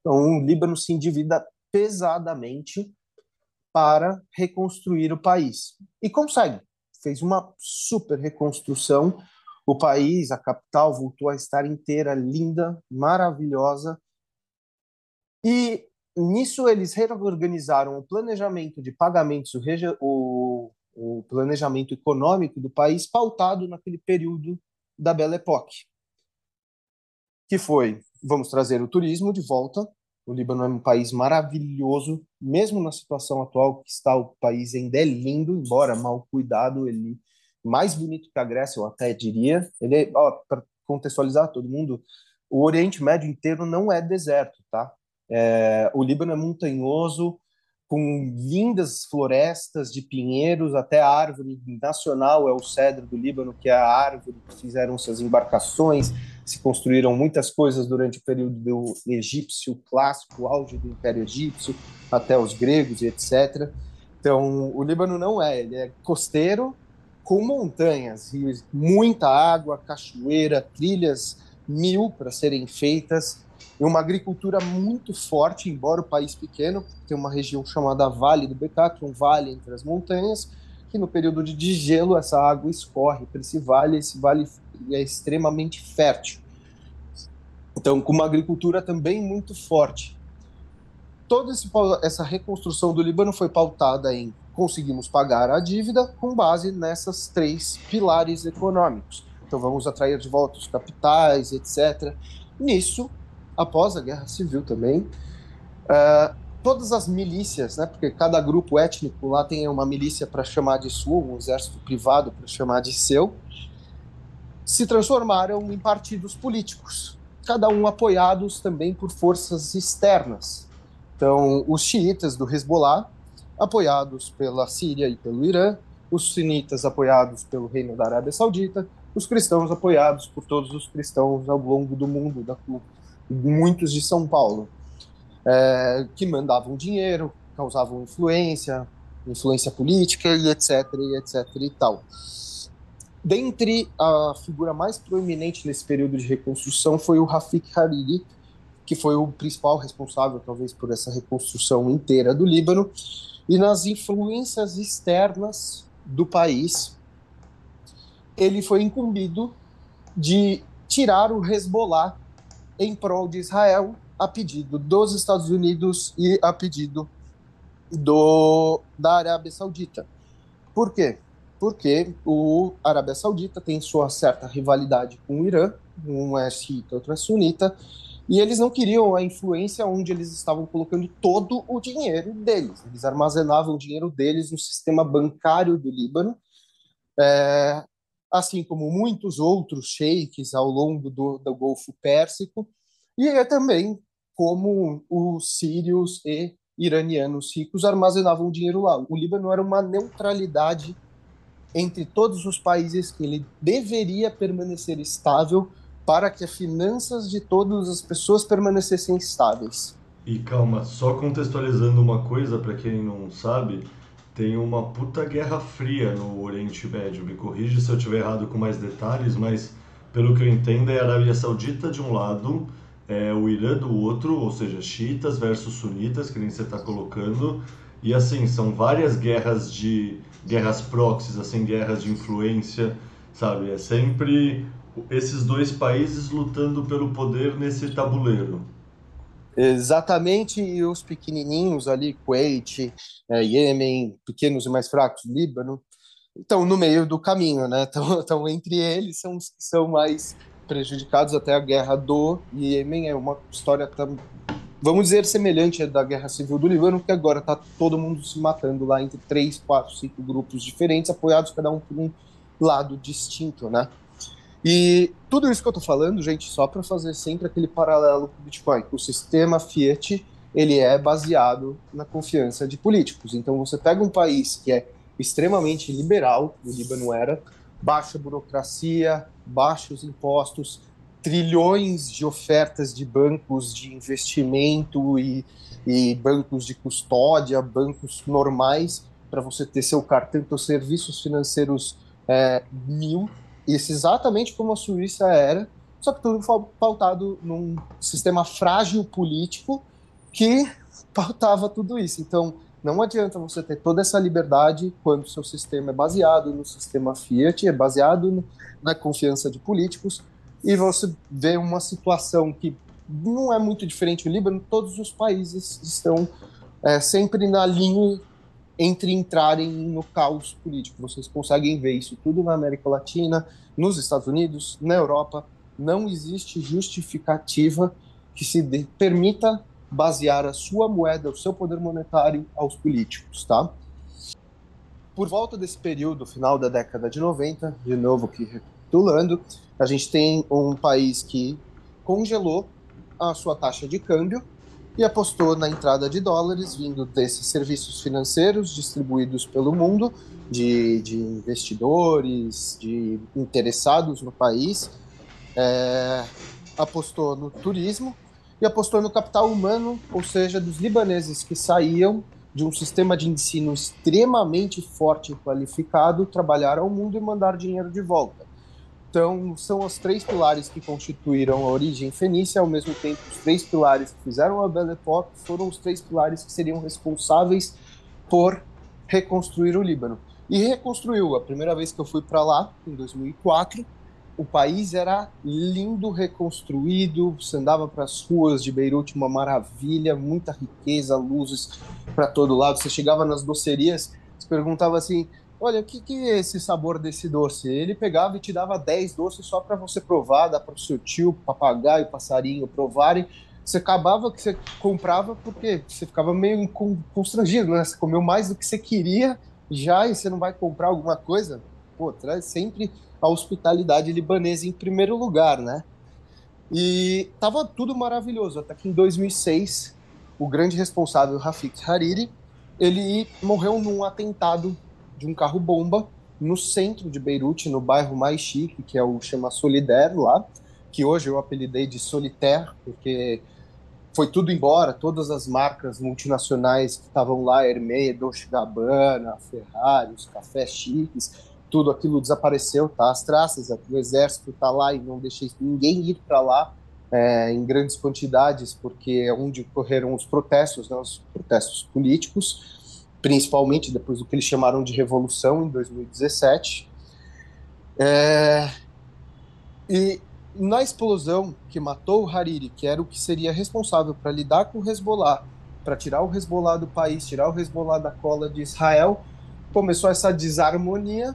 Então, o Líbano se endivida pesadamente para reconstruir o país. E consegue. Fez uma super reconstrução o país, a capital, voltou a estar inteira, linda, maravilhosa. E nisso eles reorganizaram o planejamento de pagamentos, o, o, o planejamento econômico do país, pautado naquele período da Belle Époque, que foi, vamos trazer o turismo de volta, o Líbano é um país maravilhoso, mesmo na situação atual que está o país ainda é lindo, embora mal cuidado, ele mais bonito que a Grécia, eu até diria. Ele, para contextualizar todo mundo, o Oriente Médio inteiro não é deserto, tá? É, o Líbano é montanhoso, com lindas florestas de pinheiros, até a árvore nacional é o cedro do Líbano, que é a árvore que fizeram suas embarcações, se construíram muitas coisas durante o período do egípcio clássico, auge do Império Egípcio, até os gregos e etc. Então, o Líbano não é, ele é costeiro, com montanhas, rios, muita água, cachoeira, trilhas mil para serem feitas, uma agricultura muito forte, embora o país pequeno, tem uma região chamada Vale do é um vale entre as montanhas, que no período de degelo essa água escorre para esse vale, esse vale é extremamente fértil. Então, com uma agricultura também muito forte. Toda essa reconstrução do Líbano foi pautada em conseguimos pagar a dívida com base nessas três pilares econômicos. Então vamos atrair de volta os capitais, etc. Nisso, após a guerra civil também, uh, todas as milícias, né, porque cada grupo étnico lá tem uma milícia para chamar de sua, um exército privado para chamar de seu, se transformaram em partidos políticos, cada um apoiados também por forças externas. Então, os xiitas do Hezbollah apoiados pela Síria e pelo Irã, os sunitas apoiados pelo Reino da Arábia Saudita, os cristãos apoiados por todos os cristãos ao longo do mundo, da, muitos de São Paulo, é, que mandavam dinheiro, causavam influência, influência política e etc, e etc e tal. Dentre a figura mais proeminente nesse período de reconstrução foi o Rafik Hariri, que foi o principal responsável, talvez, por essa reconstrução inteira do Líbano, e nas influências externas do país, ele foi incumbido de tirar o Hezbollah em prol de Israel, a pedido dos Estados Unidos e a pedido do, da Arábia Saudita. Por quê? Porque o Arábia Saudita tem sua certa rivalidade com o Irã, um é xiita, outro é sunita, e eles não queriam a influência onde eles estavam colocando todo o dinheiro deles. Eles armazenavam o dinheiro deles no sistema bancário do Líbano, é, assim como muitos outros sheiks ao longo do, do Golfo Pérsico, e é também como os sírios e iranianos ricos armazenavam dinheiro lá. O Líbano era uma neutralidade entre todos os países que ele deveria permanecer estável para que as finanças de todas as pessoas permanecessem estáveis. E calma, só contextualizando uma coisa para quem não sabe, tem uma puta guerra fria no Oriente Médio. Me corrija se eu estiver errado com mais detalhes, mas pelo que eu entendo é a Arábia Saudita de um lado, é, o Irã do outro, ou seja, xiitas versus sunitas, que nem você está colocando. E assim, são várias guerras de guerras proxies, assim, guerras de influência, sabe? É sempre esses dois países lutando pelo poder nesse tabuleiro. Exatamente, e os pequenininhos ali, Kuwait, é, Iêmen, pequenos e mais fracos, Líbano, estão no meio do caminho, né? Estão, entre eles, são os que são mais prejudicados. Até a guerra do Iêmen é uma história, vamos dizer, semelhante à da guerra civil do Líbano, que agora está todo mundo se matando lá entre três, quatro, cinco grupos diferentes, apoiados cada um por um lado distinto, né? E tudo isso que eu estou falando, gente, só para fazer sempre aquele paralelo com o Bitcoin. O sistema Fiat ele é baseado na confiança de políticos. Então você pega um país que é extremamente liberal, o Líbano era, baixa burocracia, baixos impostos, trilhões de ofertas de bancos de investimento e, e bancos de custódia, bancos normais para você ter seu cartão, seus serviços financeiros é, mil isso exatamente como a Suíça era, só que tudo pautado num sistema frágil político que pautava tudo isso. Então, não adianta você ter toda essa liberdade quando seu sistema é baseado no sistema Fiat, é baseado na confiança de políticos, e você vê uma situação que não é muito diferente do Líbano, todos os países estão é, sempre na linha entre entrarem no caos político. Vocês conseguem ver isso tudo na América Latina, nos Estados Unidos, na Europa. Não existe justificativa que se de, permita basear a sua moeda, o seu poder monetário aos políticos, tá? Por volta desse período, final da década de 90, de novo aqui recapitulando, a gente tem um país que congelou a sua taxa de câmbio e apostou na entrada de dólares vindo desses serviços financeiros distribuídos pelo mundo, de, de investidores, de interessados no país, é, apostou no turismo e apostou no capital humano, ou seja, dos libaneses que saíam de um sistema de ensino extremamente forte e qualificado, trabalhar ao mundo e mandar dinheiro de volta. Então, são os três pilares que constituíram a origem fenícia, ao mesmo tempo, os três pilares que fizeram a Belle Époque foram os três pilares que seriam responsáveis por reconstruir o Líbano. E reconstruiu. A primeira vez que eu fui para lá, em 2004, o país era lindo, reconstruído, você andava para as ruas de Beirute, uma maravilha, muita riqueza, luzes para todo lado. Você chegava nas docerias, você perguntava assim: olha, o que, que é esse sabor desse doce? Ele pegava e te dava 10 doces só para você provar, dar para o seu tio, papagaio, passarinho provarem. Você acabava que você comprava porque você ficava meio constrangido, né? Você comeu mais do que você queria já e você não vai comprar alguma coisa? Pô, traz sempre a hospitalidade libanesa em primeiro lugar, né? E tava tudo maravilhoso, até que em 2006, o grande responsável, Rafik Hariri, ele morreu num atentado de um carro-bomba no centro de Beirute, no bairro mais chique, que é o chama Solidaire lá, que hoje eu apelidei de Solitaire, porque foi tudo embora, todas as marcas multinacionais que estavam lá, Hermès, Dolce Gabbana, Ferrari, os cafés chiques, tudo aquilo desapareceu, tá? As traças, o exército tá lá e não deixei ninguém ir para lá é, em grandes quantidades, porque é onde ocorreram os protestos, né, os protestos políticos, principalmente depois do que eles chamaram de revolução em 2017. É, e na explosão que matou o Hariri, que era o que seria responsável para lidar com o Hezbollah, para tirar o Hezbollah do país, tirar o Hezbollah da cola de Israel, começou essa desarmonia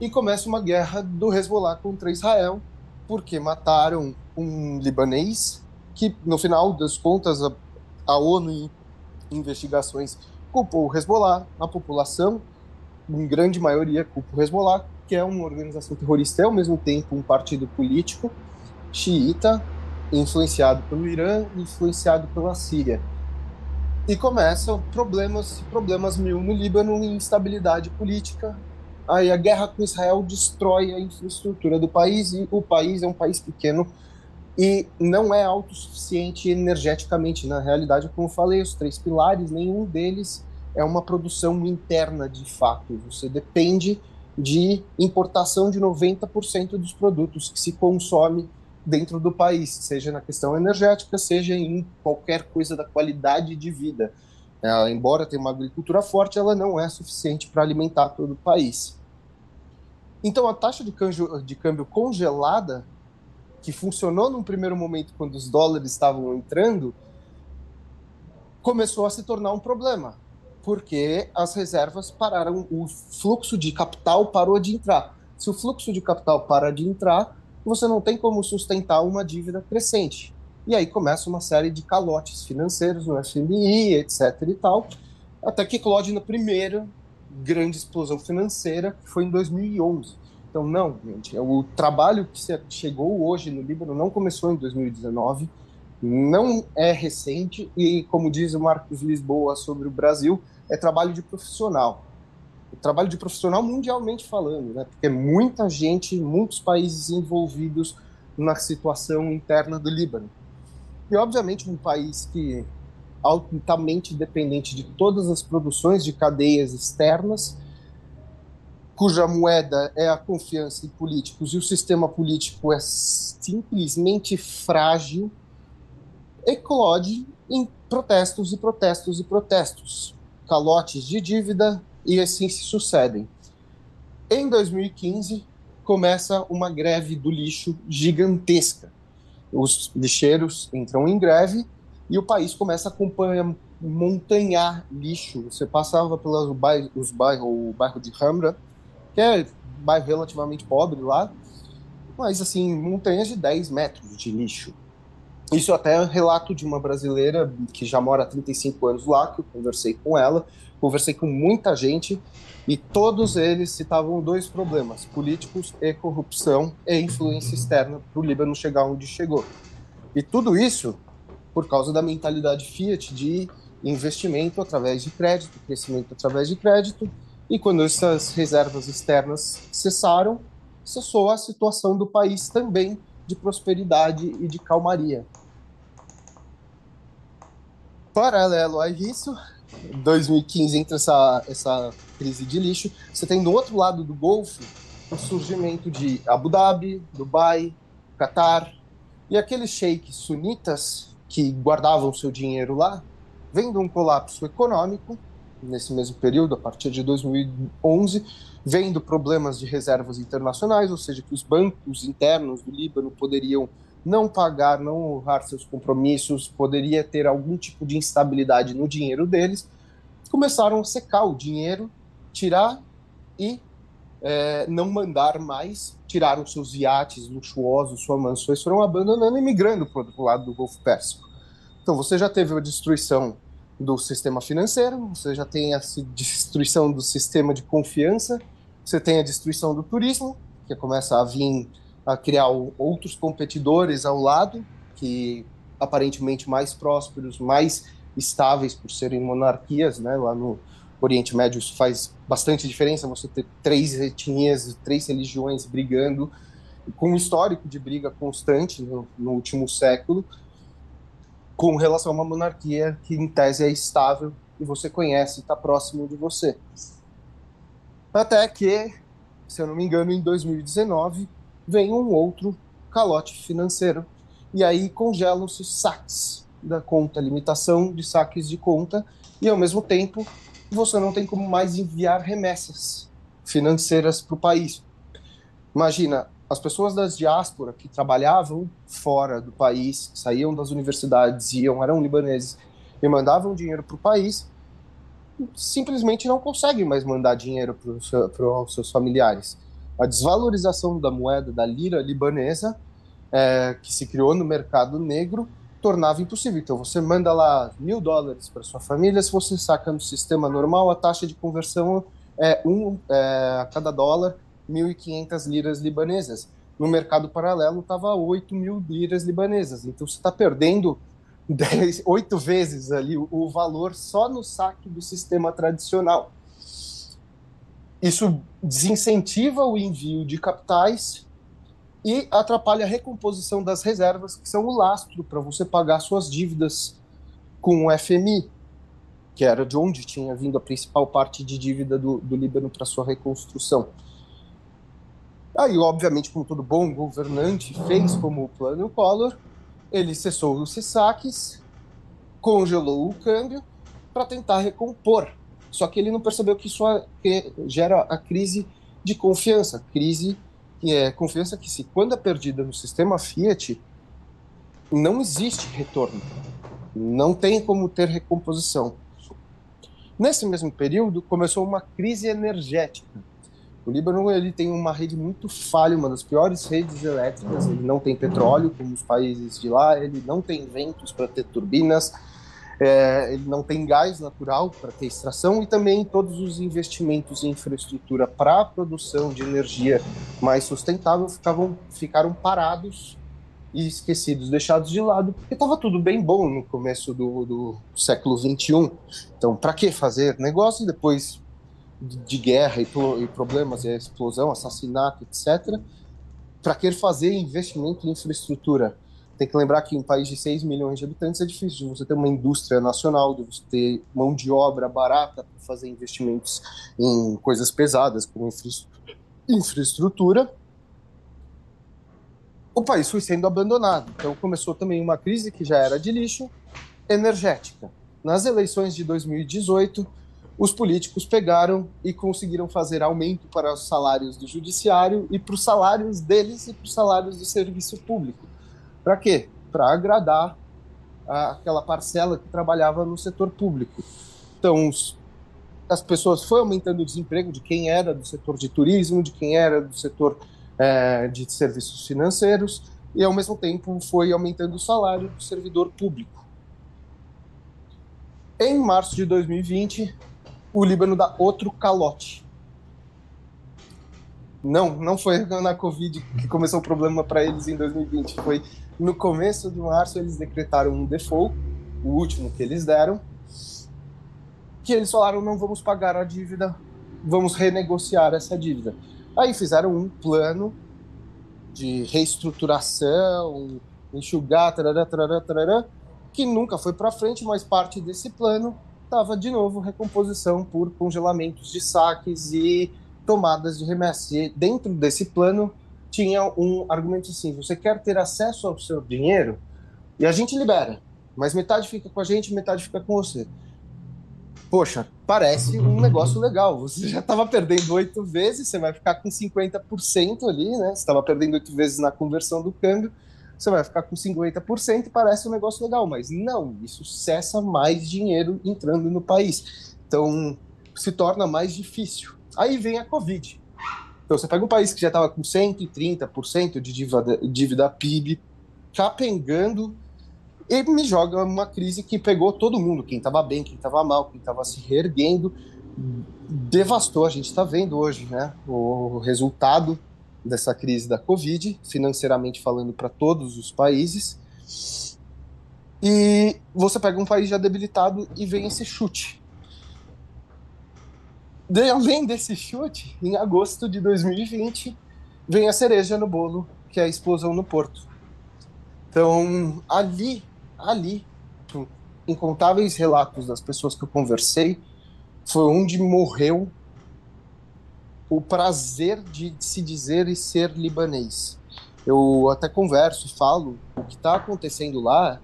e começa uma guerra do Hezbollah contra Israel, porque mataram um libanês que, no final das contas, a, a ONU em investigações culpou o Hezbollah, a população, em grande maioria, culpa o Hezbollah, que é uma organização terrorista e, ao mesmo tempo, um partido político xiita, influenciado pelo Irã, influenciado pela Síria. E começam problemas, problemas mil no Líbano, instabilidade política. Aí a guerra com Israel destrói a infraestrutura do país e o país é um país pequeno e não é autossuficiente energeticamente. Na realidade, como eu falei, os três pilares, nenhum deles é uma produção interna de fato. Você depende de importação de 90% dos produtos que se consome dentro do país, seja na questão energética, seja em qualquer coisa da qualidade de vida. Ela, embora tenha uma agricultura forte, ela não é suficiente para alimentar todo o país. Então, a taxa de câmbio, de câmbio congelada, que funcionou num primeiro momento quando os dólares estavam entrando, começou a se tornar um problema, porque as reservas pararam, o fluxo de capital parou de entrar. Se o fluxo de capital para de entrar, você não tem como sustentar uma dívida crescente. E aí começa uma série de calotes financeiros no FMI, etc. e tal, até que eclode na primeira grande explosão financeira, que foi em 2011. Então, não, gente, o trabalho que chegou hoje no Líbano não começou em 2019, não é recente e, como diz o Marcos Lisboa sobre o Brasil, é trabalho de profissional. O trabalho de profissional mundialmente falando, né? Porque muita gente, muitos países envolvidos na situação interna do Líbano. E, obviamente, um país que altamente dependente de todas as produções de cadeias externas, cuja moeda é a confiança em políticos e o sistema político é simplesmente frágil, eclode em protestos e protestos e protestos, calotes de dívida e assim se sucedem. Em 2015, começa uma greve do lixo gigantesca os lixeiros entram em greve e o país começa a acompanhar, montanhar lixo. Você passava pelos bairros, os bairros, o bairro de Hamra, que é um bairro relativamente pobre lá, mas assim, montanhas de 10 metros de lixo. Isso até é relato de uma brasileira que já mora há 35 anos lá, que eu conversei com ela, conversei com muita gente, e todos eles citavam dois problemas: políticos e corrupção e influência externa para o Líbano chegar onde chegou. E tudo isso por causa da mentalidade Fiat de investimento através de crédito, crescimento através de crédito. E quando essas reservas externas cessaram, cessou a situação do país também de prosperidade e de calmaria. Paralelo a isso, 2015 entra essa, essa crise de lixo, você tem do outro lado do Golfo o surgimento de Abu Dhabi, Dubai, Catar, e aqueles sheiks sunitas que guardavam seu dinheiro lá, vendo um colapso econômico, nesse mesmo período, a partir de 2011, vendo problemas de reservas internacionais, ou seja, que os bancos internos do Líbano poderiam não pagar, não honrar seus compromissos, poderia ter algum tipo de instabilidade no dinheiro deles, começaram a secar o dinheiro, tirar e é, não mandar mais, tiraram seus iates luxuosos, suas mansões, foram abandonando e migrando para o lado do Golfo Pérsico. Então você já teve a destruição do sistema financeiro, você já tem a destruição do sistema de confiança, você tem a destruição do turismo, que começa a vir a criar outros competidores ao lado, que aparentemente mais prósperos, mais estáveis por serem monarquias, né? Lá no Oriente Médio isso faz bastante diferença, você ter três etnias, três religiões brigando, com um histórico de briga constante no, no último século, com relação a uma monarquia que em tese é estável e você conhece, está próximo de você. Até que, se eu não me engano, em 2019, vem um outro calote financeiro. E aí congelam-se saques da conta, limitação de saques de conta, e ao mesmo tempo você não tem como mais enviar remessas financeiras para o país. Imagina, as pessoas das diáspora que trabalhavam fora do país, saíam das universidades, iam, eram libaneses e mandavam dinheiro para o país, simplesmente não conseguem mais mandar dinheiro para os seus familiares a desvalorização da moeda da lira libanesa, é, que se criou no mercado negro, tornava impossível. Então, você manda lá mil dólares para sua família, se você saca no sistema normal, a taxa de conversão é, um, é a cada dólar, 1.500 liras libanesas. No mercado paralelo, estava 8 mil liras libanesas. Então, você está perdendo oito vezes ali o, o valor só no saque do sistema tradicional. Isso desincentiva o envio de capitais e atrapalha a recomposição das reservas, que são o lastro para você pagar suas dívidas com o FMI, que era de onde tinha vindo a principal parte de dívida do, do Líbano para sua reconstrução. Aí, obviamente, como todo bom governante fez como o plano Collor, ele cessou os saques, congelou o câmbio para tentar recompor. Só que ele não percebeu que isso gera a crise de confiança, crise que é confiança que se quando é perdida no sistema Fiat, não existe retorno. Não tem como ter recomposição. Nesse mesmo período, começou uma crise energética. O Líbano ele tem uma rede muito falha, uma das piores redes elétricas. Ele não tem petróleo, como os países de lá, ele não tem ventos para ter turbinas, é, ele não tem gás natural para ter extração e também todos os investimentos em infraestrutura para a produção de energia mais sustentável ficavam, ficaram parados e esquecidos, deixados de lado, porque estava tudo bem bom no começo do, do século XXI. Então, para que fazer negócio depois de, de guerra e, e, problemas, e explosão, assassinato, etc., para que fazer investimento em infraestrutura? Tem que lembrar que em um país de 6 milhões de habitantes é difícil você ter uma indústria nacional, de você ter mão de obra barata para fazer investimentos em coisas pesadas, como infraestrutura o país foi sendo abandonado. Então começou também uma crise que já era de lixo energética. Nas eleições de 2018, os políticos pegaram e conseguiram fazer aumento para os salários do judiciário e para os salários deles e para os salários do serviço público. Para quê? Para agradar aquela parcela que trabalhava no setor público. Então, os, as pessoas foi aumentando o desemprego de quem era do setor de turismo, de quem era do setor é, de serviços financeiros e, ao mesmo tempo, foi aumentando o salário do servidor público. Em março de 2020, o Líbano dá outro calote. Não, não foi na Covid que começou o problema para eles em 2020. Foi no começo de março eles decretaram um default, o último que eles deram, que eles falaram não vamos pagar a dívida, vamos renegociar essa dívida. Aí fizeram um plano de reestruturação, enxugar, tarará, tarará, tarará, que nunca foi para frente, mas parte desse plano estava de novo recomposição por congelamentos de saques e tomadas de remessa. E dentro desse plano tinha um argumento assim: você quer ter acesso ao seu dinheiro e a gente libera, mas metade fica com a gente, metade fica com você poxa, parece um negócio legal. Você já estava perdendo oito vezes, você vai ficar com 50% ali, né? Você estava perdendo oito vezes na conversão do câmbio, você vai ficar com 50% e parece um negócio legal, mas não, isso cessa mais dinheiro entrando no país. Então, se torna mais difícil. Aí vem a Covid. Então, você pega um país que já estava com 130% de dívida, dívida PIB, capengando e me joga uma crise que pegou todo mundo, quem estava bem, quem estava mal, quem estava se reerguendo, devastou. A gente está vendo hoje né, o resultado dessa crise da Covid, financeiramente falando para todos os países. E você pega um país já debilitado e vem esse chute. De, além desse chute, em agosto de 2020, vem a cereja no bolo, que é a explosão no porto. Então, ali ali, incontáveis relatos das pessoas que eu conversei, foi onde morreu o prazer de se dizer e ser libanês. Eu até converso, falo, o que está acontecendo lá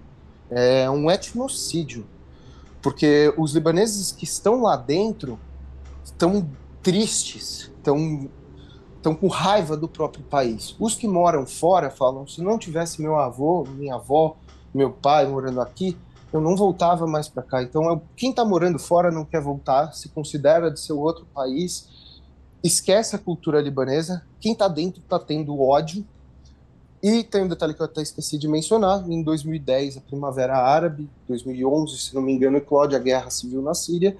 é um etnocídio, porque os libaneses que estão lá dentro estão tristes, estão estão com raiva do próprio país. Os que moram fora falam: se não tivesse meu avô, minha avó, meu pai morando aqui, eu não voltava mais para cá. Então, eu, quem está morando fora não quer voltar, se considera de seu outro país, esquece a cultura libanesa. Quem está dentro está tendo ódio. E tem um detalhe que eu até esqueci de mencionar: em 2010, a Primavera Árabe, 2011, se não me engano, eclode a guerra civil na Síria.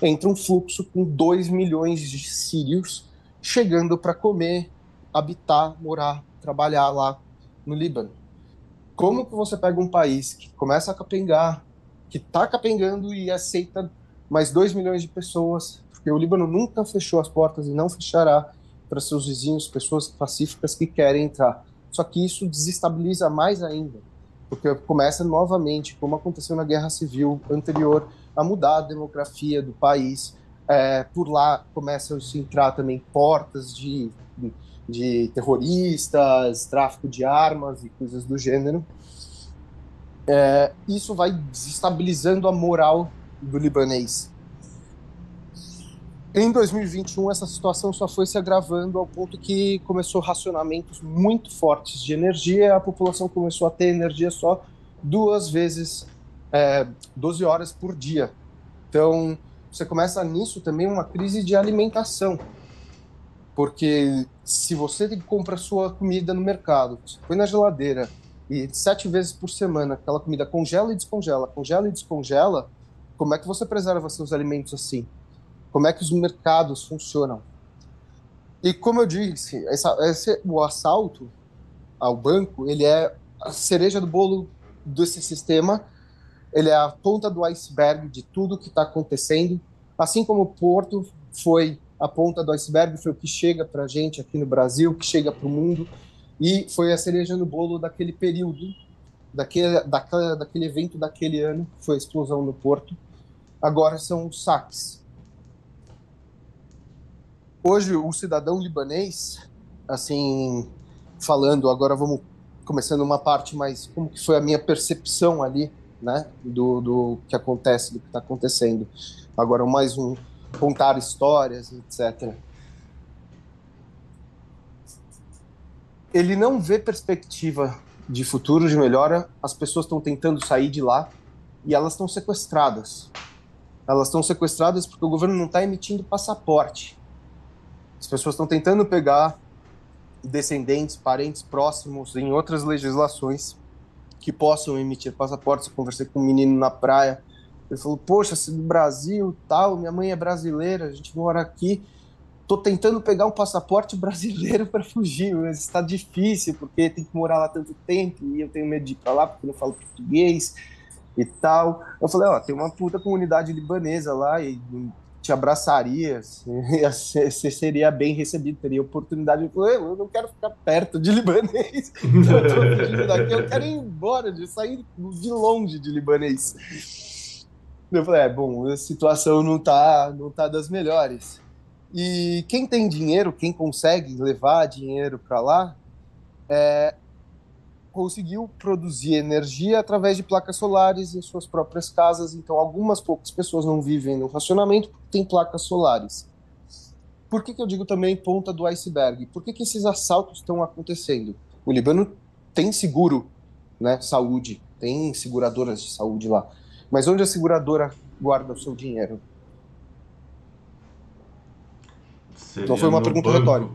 Entra um fluxo com 2 milhões de sírios chegando para comer, habitar, morar, trabalhar lá no Líbano. Como que você pega um país que começa a capengar, que está capengando e aceita mais 2 milhões de pessoas, porque o Líbano nunca fechou as portas e não fechará para seus vizinhos, pessoas pacíficas que querem entrar. Só que isso desestabiliza mais ainda, porque começa novamente, como aconteceu na Guerra Civil anterior, a mudar a demografia do país. É, por lá começam a se entrar também portas de de terroristas, tráfico de armas e coisas do gênero. É, isso vai desestabilizando a moral do libanês. Em 2021, essa situação só foi se agravando ao ponto que começou racionamentos muito fortes de energia a população começou a ter energia só duas vezes, é, 12 horas por dia. Então, você começa nisso também uma crise de alimentação. Porque se você compra sua comida no mercado, põe na geladeira e sete vezes por semana aquela comida congela e descongela, congela e descongela, como é que você preserva seus alimentos assim? Como é que os mercados funcionam? E como eu disse, essa, esse, o assalto ao banco, ele é a cereja do bolo desse sistema, ele é a ponta do iceberg de tudo que está acontecendo, assim como o Porto foi a ponta do iceberg, foi o que chega para a gente aqui no Brasil, que chega para o mundo, e foi a cereja no bolo daquele período, daquele, daquele, evento daquele ano, foi a explosão no Porto. Agora são os saques. Hoje, o cidadão libanês, assim, falando, agora vamos começando uma parte mais como que foi a minha percepção ali, né, do, do que acontece, do que está acontecendo. Agora mais um contar histórias, etc. Ele não vê perspectiva de futuro, de melhora. As pessoas estão tentando sair de lá e elas estão sequestradas. Elas estão sequestradas porque o governo não está emitindo passaporte. As pessoas estão tentando pegar descendentes, parentes próximos em outras legislações que possam emitir passaportes. Eu conversei com um menino na praia, ele falou: Poxa, se do Brasil tal, minha mãe é brasileira, a gente mora aqui. Tô tentando pegar um passaporte brasileiro para fugir, mas está difícil porque tem que morar lá tanto tempo e eu tenho medo de ir para lá porque não falo português e tal. Eu falei: Ó, tem uma puta comunidade libanesa lá e te abraçaria, você seria bem recebido, teria oportunidade de falar, eu não quero ficar perto de libanês, eu, daqui, eu quero ir embora, de sair de longe de libanês. Eu falei, é, bom, a situação não tá, não tá das melhores. E quem tem dinheiro, quem consegue levar dinheiro para lá, é, conseguiu produzir energia através de placas solares em suas próprias casas. Então, algumas poucas pessoas não vivem no racionamento porque tem placas solares. Por que, que eu digo também ponta do iceberg? Por que, que esses assaltos estão acontecendo? O Líbano tem seguro, né, saúde, tem seguradoras de saúde lá. Mas onde a seguradora guarda o seu dinheiro? Seria então foi uma pergunta banco. retórica.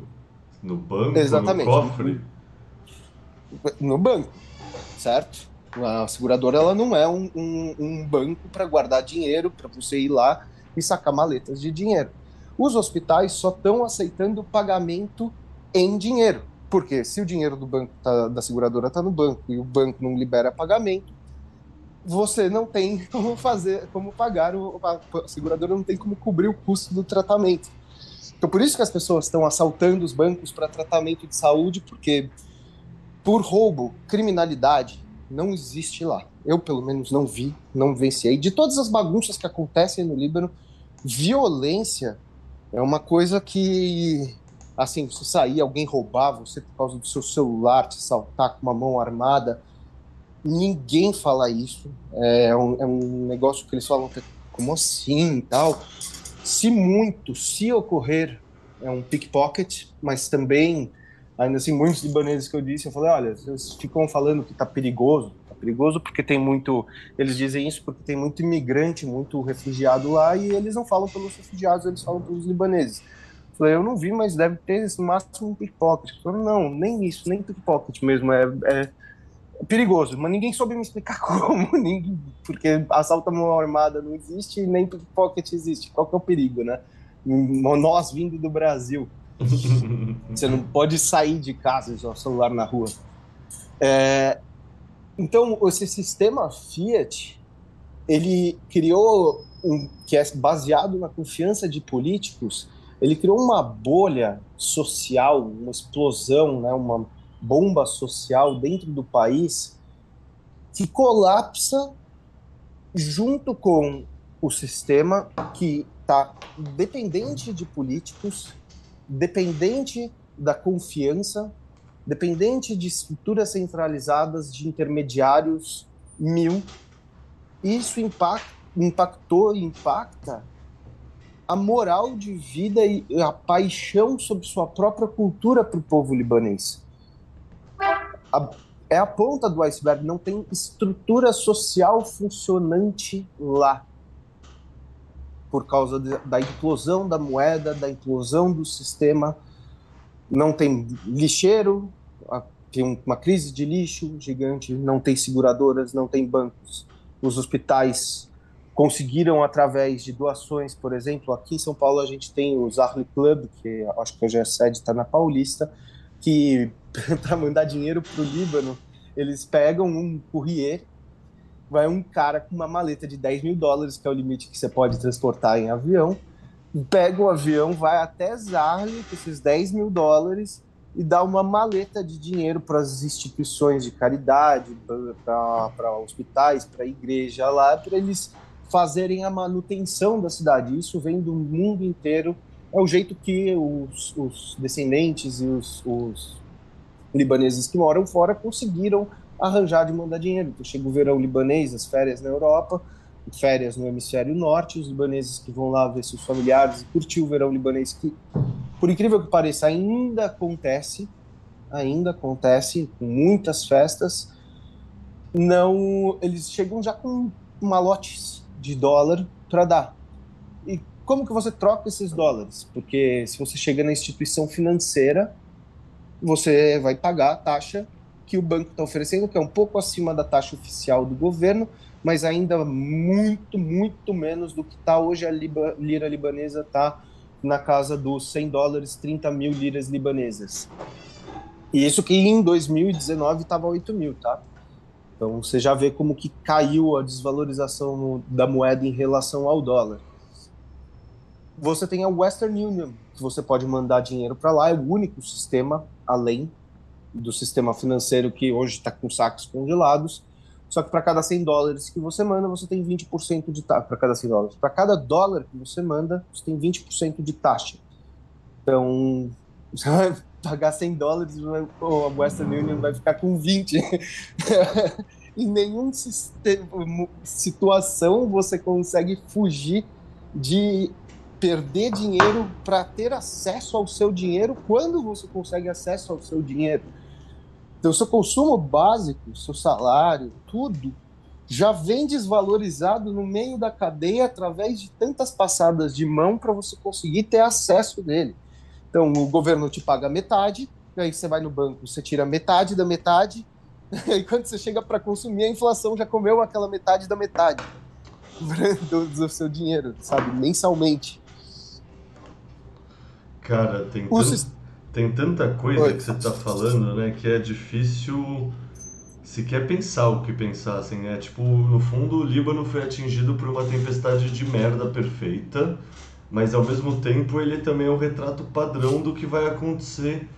No banco, Exatamente. no cofre? No banco, certo? A seguradora ela não é um, um, um banco para guardar dinheiro, para você ir lá e sacar maletas de dinheiro. Os hospitais só estão aceitando pagamento em dinheiro. Porque se o dinheiro do banco tá, da seguradora está no banco e o banco não libera pagamento, você não tem como fazer, como pagar, o, a seguradora não tem como cobrir o custo do tratamento. Então por isso que as pessoas estão assaltando os bancos para tratamento de saúde, porque por roubo, criminalidade, não existe lá. Eu, pelo menos, não vi, não venciei. De todas as bagunças que acontecem no Líbano, violência é uma coisa que, assim, se sair, alguém roubar você por causa do seu celular, te saltar com uma mão armada, ninguém fala isso. É um, é um negócio que eles falam, como assim e tal. Se muito, se ocorrer, é um pickpocket, mas também ainda assim, muitos libaneses que eu disse, eu falei, olha, eles ficam falando que tá perigoso, tá perigoso porque tem muito, eles dizem isso porque tem muito imigrante, muito refugiado lá, e eles não falam pelos refugiados, eles falam pelos libaneses. Eu falei, eu não vi, mas deve ter no máximo pickpocket. Falei, não, nem isso, nem pickpocket mesmo, é, é, perigoso, mas ninguém soube me explicar como, ninguém, porque assalto à mão armada não existe nem pickpocket existe, qual que é o perigo, né? Nós vindo do Brasil, você não pode sair de casa e usar o celular na rua. É, então, esse sistema Fiat, ele criou, um, que é baseado na confiança de políticos, ele criou uma bolha social, uma explosão, né, uma bomba social dentro do país que colapsa junto com o sistema que está dependente de políticos dependente da confiança, dependente de estruturas centralizadas de intermediários mil. Isso impactou e impacta a moral de vida e a paixão sobre sua própria cultura para o povo libanês. A, é a ponta do iceberg, não tem estrutura social funcionante lá. Por causa de, da implosão da moeda, da implosão do sistema. Não tem lixeiro, tem uma crise de lixo gigante, não tem seguradoras, não tem bancos. Os hospitais conseguiram através de doações, por exemplo, aqui em São Paulo a gente tem o Zarli Club, que acho que hoje a sede está na Paulista, que para mandar dinheiro para o Líbano, eles pegam um courrier, vai um cara com uma maleta de 10 mil dólares, que é o limite que você pode transportar em avião, pega o avião, vai até Zarli com esses 10 mil dólares e dá uma maleta de dinheiro para as instituições de caridade, para hospitais, para a igreja lá, para eles fazerem a manutenção da cidade. Isso vem do mundo inteiro. É o jeito que os, os descendentes e os, os, libaneses que moram fora conseguiram arranjar de mandar dinheiro. Então, chega o verão libanês, as férias na Europa, férias no hemisfério norte, os libaneses que vão lá ver seus familiares e curtir o verão libanês, que, por incrível que pareça, ainda acontece, ainda acontece, com muitas festas, não, eles chegam já com malotes de dólar para dar. E como que você troca esses dólares? Porque se você chega na instituição financeira, você vai pagar a taxa que o banco está oferecendo, que é um pouco acima da taxa oficial do governo, mas ainda muito, muito menos do que está hoje a liba, lira libanesa está na casa dos 100 dólares, 30 mil liras libanesas. E isso que em 2019 estava 8 mil, tá? Então você já vê como que caiu a desvalorização da moeda em relação ao dólar. Você tem a Western Union, que você pode mandar dinheiro para lá, é o único sistema além do sistema financeiro que hoje está com saques congelados. Só que para cada 100 dólares que você manda, você tem 20% de taxa. Para cada 100 dólares. Para cada dólar que você manda, você tem 20% de taxa. Então, você vai pagar 100 dólares, a Western Union vai ficar com 20. em nenhuma situação você consegue fugir de perder dinheiro para ter acesso ao seu dinheiro quando você consegue acesso ao seu dinheiro. Então, seu consumo básico, seu salário, tudo já vem desvalorizado no meio da cadeia através de tantas passadas de mão para você conseguir ter acesso dele. Então, o governo te paga metade, aí você vai no banco, você tira metade da metade, e quando você chega para consumir, a inflação já comeu aquela metade da metade do, do seu dinheiro, sabe? Mensalmente. Cara, tem, tant, tem tanta coisa Oi. que você está falando, né, que é difícil sequer pensar o que pensar, assim, né? Tipo, no fundo, o Líbano foi atingido por uma tempestade de merda perfeita, mas ao mesmo tempo ele também é um retrato padrão do que vai acontecer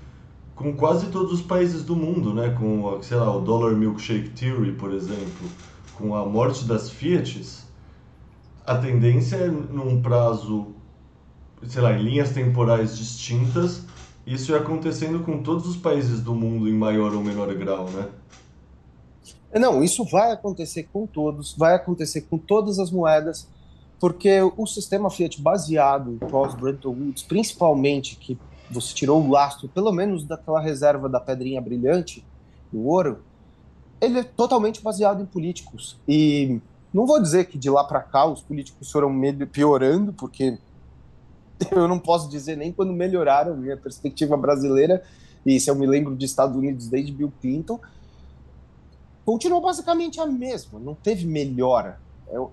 com quase todos os países do mundo, né? Com, sei lá, o Dollar Milkshake Theory, por exemplo, com a morte das Fiats, a tendência é num prazo, sei lá, em linhas temporais distintas, isso é acontecendo com todos os países do mundo em maior ou menor grau, né? Não, isso vai acontecer com todos, vai acontecer com todas as moedas, porque o sistema Fiat baseado pós-Bretton Woods, principalmente que você tirou o lastro, pelo menos daquela reserva da pedrinha brilhante, do ouro, ele é totalmente baseado em políticos. E não vou dizer que de lá para cá os políticos foram piorando, porque eu não posso dizer nem quando melhoraram minha perspectiva brasileira, e se eu me lembro de Estados Unidos desde Bill Clinton, continuou basicamente a mesma, não teve melhora.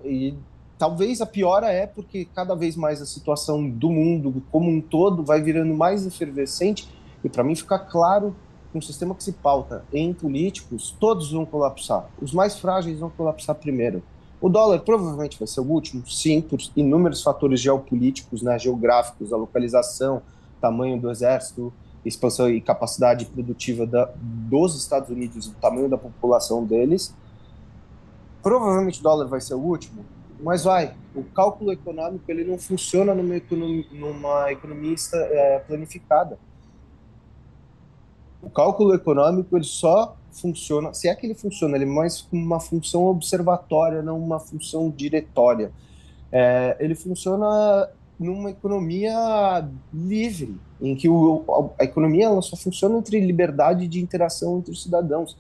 E talvez a piora é porque cada vez mais a situação do mundo como um todo vai virando mais efervescente e para mim fica claro que um sistema que se pauta em políticos, todos vão colapsar. Os mais frágeis vão colapsar primeiro. O dólar provavelmente vai ser o último, sim, por inúmeros fatores geopolíticos, né, geográficos, a localização, tamanho do exército, expansão e capacidade produtiva da, dos Estados Unidos, o tamanho da população deles. Provavelmente o dólar vai ser o último, mas vai. O cálculo econômico ele não funciona numa economia, numa é, planificada. O cálculo econômico ele só funciona, se é que ele funciona, ele é mais como uma função observatória, não uma função diretória. É, ele funciona numa economia livre, em que o, a, a economia ela só funciona entre liberdade de interação entre os cidadãos.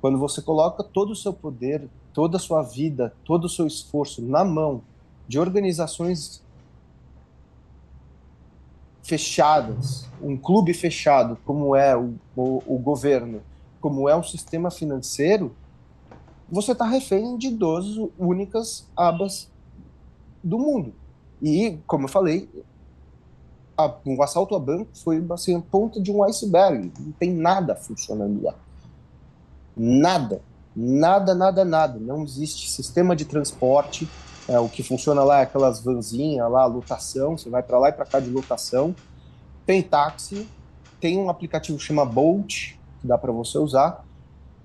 Quando você coloca todo o seu poder, toda a sua vida, todo o seu esforço na mão de organizações fechadas, um clube fechado, como é o, o, o governo, como é o sistema financeiro, você está refém de duas únicas abas do mundo. E, como eu falei, a, o assalto a banco foi assim, a ponta de um iceberg. Não tem nada funcionando lá. Nada. Nada, nada, nada. Não existe sistema de transporte. É, o que funciona lá é aquelas vanzinhas lá, lotação. Você vai para lá e para cá de lotação. Tem táxi. Tem um aplicativo que chama Bolt, que dá para você usar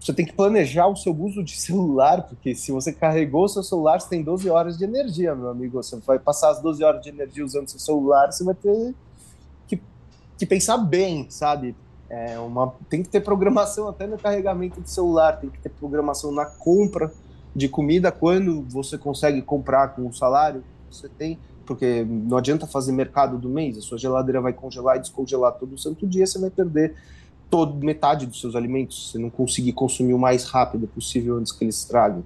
você tem que planejar o seu uso de celular, porque se você carregou o seu celular, você tem 12 horas de energia, meu amigo. Você vai passar as 12 horas de energia usando seu celular, você vai ter que, que pensar bem, sabe? É uma, tem que ter programação até no carregamento do celular, tem que ter programação na compra de comida quando você consegue comprar com o salário que você tem, porque não adianta fazer mercado do mês, a sua geladeira vai congelar e descongelar todo santo dia, você vai perder todo, metade dos seus alimentos, se não conseguir consumir o mais rápido possível antes que eles estraguem.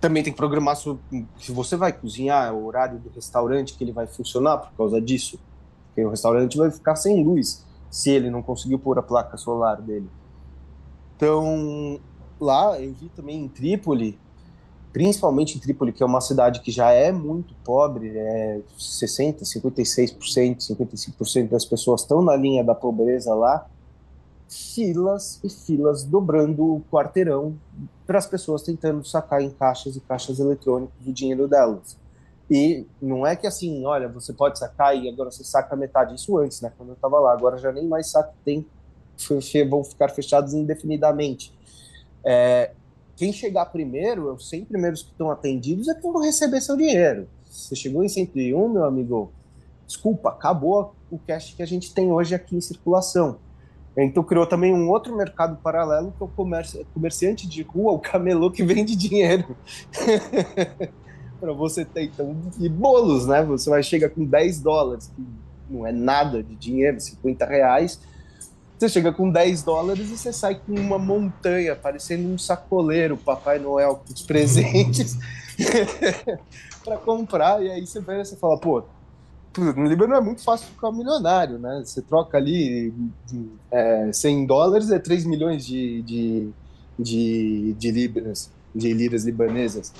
Também tem que programar se você vai cozinhar, o horário do restaurante que ele vai funcionar por causa disso. Porque o restaurante vai ficar sem luz se ele não conseguiu pôr a placa solar dele. Então, lá eu vi também em Trípoli principalmente em Trípoli, que é uma cidade que já é muito pobre, é 60%, 56%, 55% das pessoas estão na linha da pobreza lá, filas e filas dobrando o quarteirão para as pessoas tentando sacar em caixas e caixas eletrônicas o dinheiro delas. E não é que assim, olha, você pode sacar e agora você saca metade. Isso antes, né? Quando eu estava lá. Agora já nem mais saca, tem, vão ficar fechados indefinidamente. É, quem chegar primeiro, os 100 primeiros que estão atendidos é quem vão receber seu dinheiro. Você chegou em 101, meu amigo, desculpa, acabou o cash que a gente tem hoje aqui em circulação. Então criou também um outro mercado paralelo que é o comerci comerciante de rua, o camelô que vende dinheiro. para você ter então e bolos, né? Você vai chegar com 10 dólares, que não é nada de dinheiro, 50 reais você chega com 10 dólares e você sai com uma montanha, parecendo um sacoleiro, Papai Noel, com os presentes para comprar. E aí você vê, você fala, pô, no Líbano é muito fácil ficar milionário, né? Você troca ali é, 100 dólares, é 3 milhões de, de, de, de libras, de liras libanesas.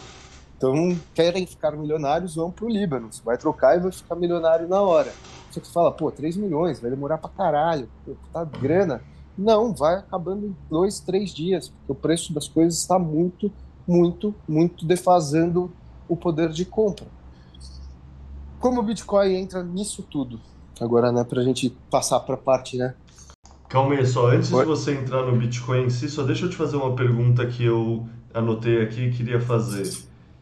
Então, querem ficar milionários, vão pro Líbano. Você vai trocar e vai ficar milionário na hora. Você fala, pô, 3 milhões, vai demorar pra caralho, tá grana. Não, vai acabando em dois, três dias, porque o preço das coisas está muito, muito, muito defasando o poder de compra. Como o Bitcoin entra nisso tudo? Agora, né, pra gente passar pra parte, né? Calma aí, só antes Oi? de você entrar no Bitcoin em si, só deixa eu te fazer uma pergunta que eu anotei aqui e queria fazer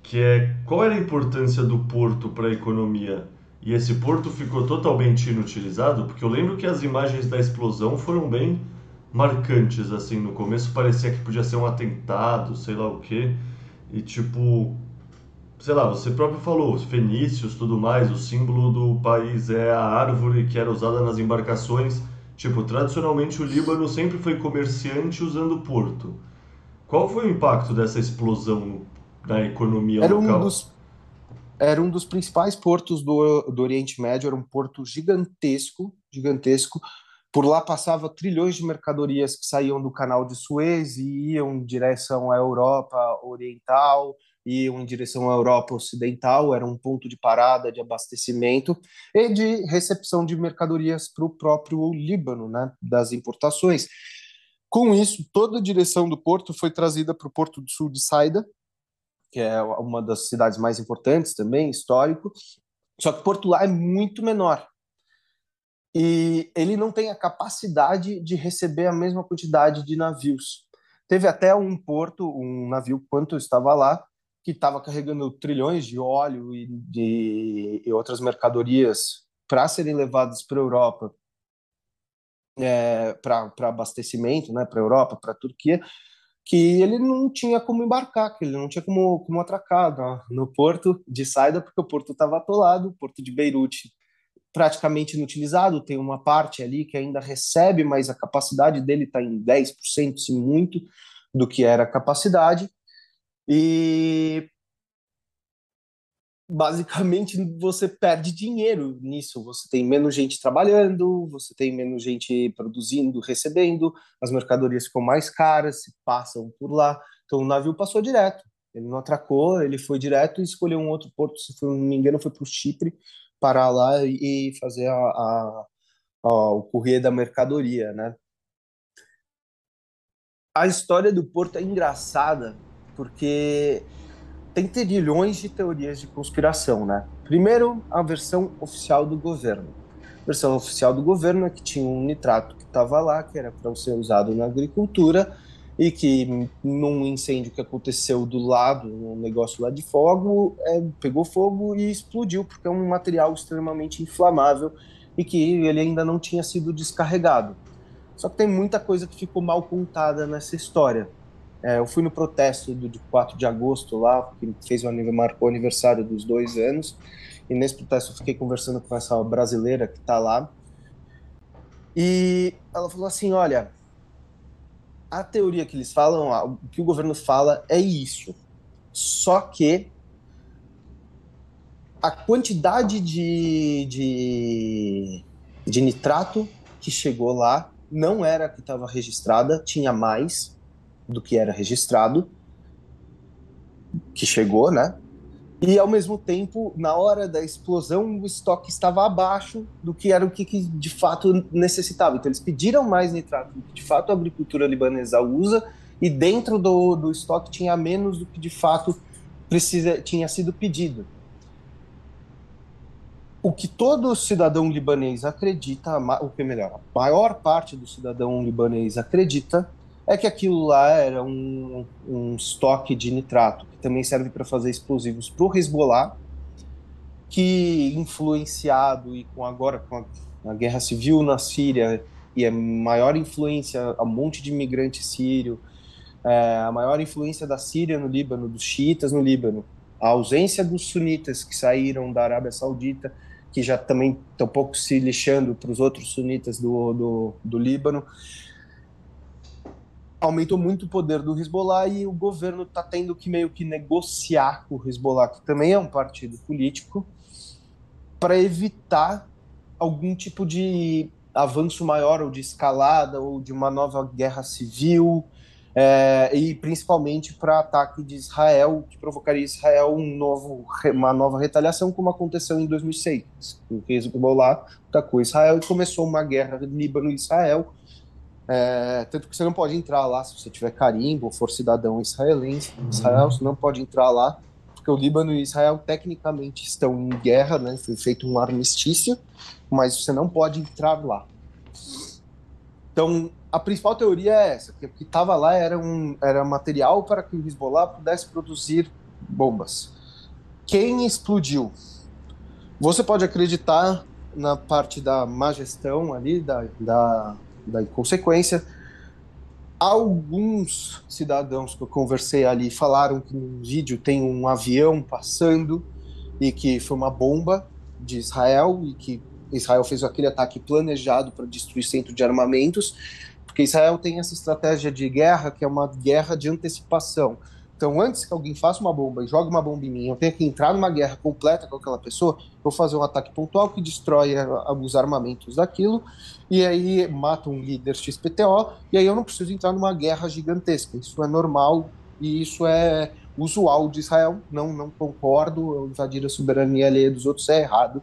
que é qual era a importância do porto para a economia? E esse porto ficou totalmente inutilizado, porque eu lembro que as imagens da explosão foram bem marcantes assim, no começo parecia que podia ser um atentado, sei lá o quê. E tipo, sei lá, você próprio falou, os fenícios, tudo mais, o símbolo do país é a árvore que era usada nas embarcações. Tipo, tradicionalmente o Líbano sempre foi comerciante usando porto. Qual foi o impacto dessa explosão da economia era local. Um dos, era um dos principais portos do, do Oriente Médio, era um porto gigantesco, gigantesco. Por lá passava trilhões de mercadorias que saíam do canal de Suez e iam em direção à Europa Oriental, iam em direção à Europa Ocidental, era um ponto de parada, de abastecimento e de recepção de mercadorias para o próprio Líbano, né, das importações. Com isso, toda a direção do porto foi trazida para o porto do sul de Saida, que é uma das cidades mais importantes também, histórico. Só que Porto lá é muito menor. E ele não tem a capacidade de receber a mesma quantidade de navios. Teve até um porto, um navio, quanto estava lá, que estava carregando trilhões de óleo e, de, e outras mercadorias para serem levadas para a Europa é, para abastecimento, né, para a Europa, para a Turquia, que ele não tinha como embarcar, que ele não tinha como, como atracar no, no porto de Saida, porque o porto estava atolado, o porto de Beirute praticamente inutilizado, tem uma parte ali que ainda recebe, mas a capacidade dele está em 10%, se muito, do que era a capacidade, e basicamente você perde dinheiro nisso. Você tem menos gente trabalhando, você tem menos gente produzindo, recebendo, as mercadorias ficam mais caras, se passam por lá. Então o navio passou direto. Ele não atracou, ele foi direto e escolheu um outro porto, se não me engano, foi para o Chipre, parar lá e fazer a, a, a, o correio da mercadoria, né? A história do porto é engraçada porque tem trilhões de teorias de conspiração, né? Primeiro, a versão oficial do governo. A versão oficial do governo é que tinha um nitrato que estava lá, que era para ser usado na agricultura, e que num incêndio que aconteceu do lado, um negócio lá de fogo, é, pegou fogo e explodiu, porque é um material extremamente inflamável e que ele ainda não tinha sido descarregado. Só que tem muita coisa que ficou mal contada nessa história. É, eu fui no protesto do, de 4 de agosto lá, que fez marcou o aniversário dos dois anos, e nesse protesto eu fiquei conversando com essa brasileira que está lá, e ela falou assim, olha, a teoria que eles falam, o que o governo fala é isso, só que a quantidade de, de, de nitrato que chegou lá não era a que estava registrada, tinha mais, do que era registrado, que chegou, né? E ao mesmo tempo, na hora da explosão, o estoque estava abaixo do que era o que, que de fato necessitava. Então eles pediram mais nitrato do que de fato a agricultura libanesa usa, e dentro do, do estoque tinha menos do que de fato precisa, tinha sido pedido. O que todo cidadão libanês acredita, o que é melhor, a maior parte do cidadão libanês acredita é que aquilo lá era um, um estoque de nitrato, que também serve para fazer explosivos para o Hezbollah, que influenciado e com agora com a, a, guerra civil na Síria e a maior influência, a um monte de imigrante sírio, é, a maior influência da Síria no Líbano, dos xiitas no Líbano, a ausência dos sunitas que saíram da Arábia Saudita, que já também estão pouco se lixando para os outros sunitas do, do, do Líbano, aumentou muito o poder do Hezbollah e o governo está tendo que meio que negociar com o Hezbollah, que também é um partido político, para evitar algum tipo de avanço maior ou de escalada ou de uma nova guerra civil é, e principalmente para ataque de Israel que provocaria Israel um novo uma nova retaliação como aconteceu em 2006 o Hezbollah atacou Israel e começou uma guerra Líbano e Israel é, tanto que você não pode entrar lá se você tiver carimbo for cidadão israelense. Uhum. Israel, você não pode entrar lá, porque o Líbano e Israel tecnicamente estão em guerra, né? Foi feito um armistício, mas você não pode entrar lá. Então, a principal teoria é essa, que o que estava lá era, um, era material para que o Hezbollah pudesse produzir bombas. Quem explodiu? Você pode acreditar na parte da má gestão ali, da, da da consequência. Alguns cidadãos que eu conversei ali falaram que no vídeo tem um avião passando e que foi uma bomba de Israel e que Israel fez aquele ataque planejado para destruir centro de armamentos, porque Israel tem essa estratégia de guerra que é uma guerra de antecipação. Então, antes que alguém faça uma bomba e jogue uma bomba em mim, eu tenho que entrar numa guerra completa com aquela pessoa, vou fazer um ataque pontual que destrói os armamentos daquilo, e aí mata um líder XPTO, e aí eu não preciso entrar numa guerra gigantesca. Isso é normal e isso é usual de Israel. Não, não concordo, invadir a soberania alheia dos outros é errado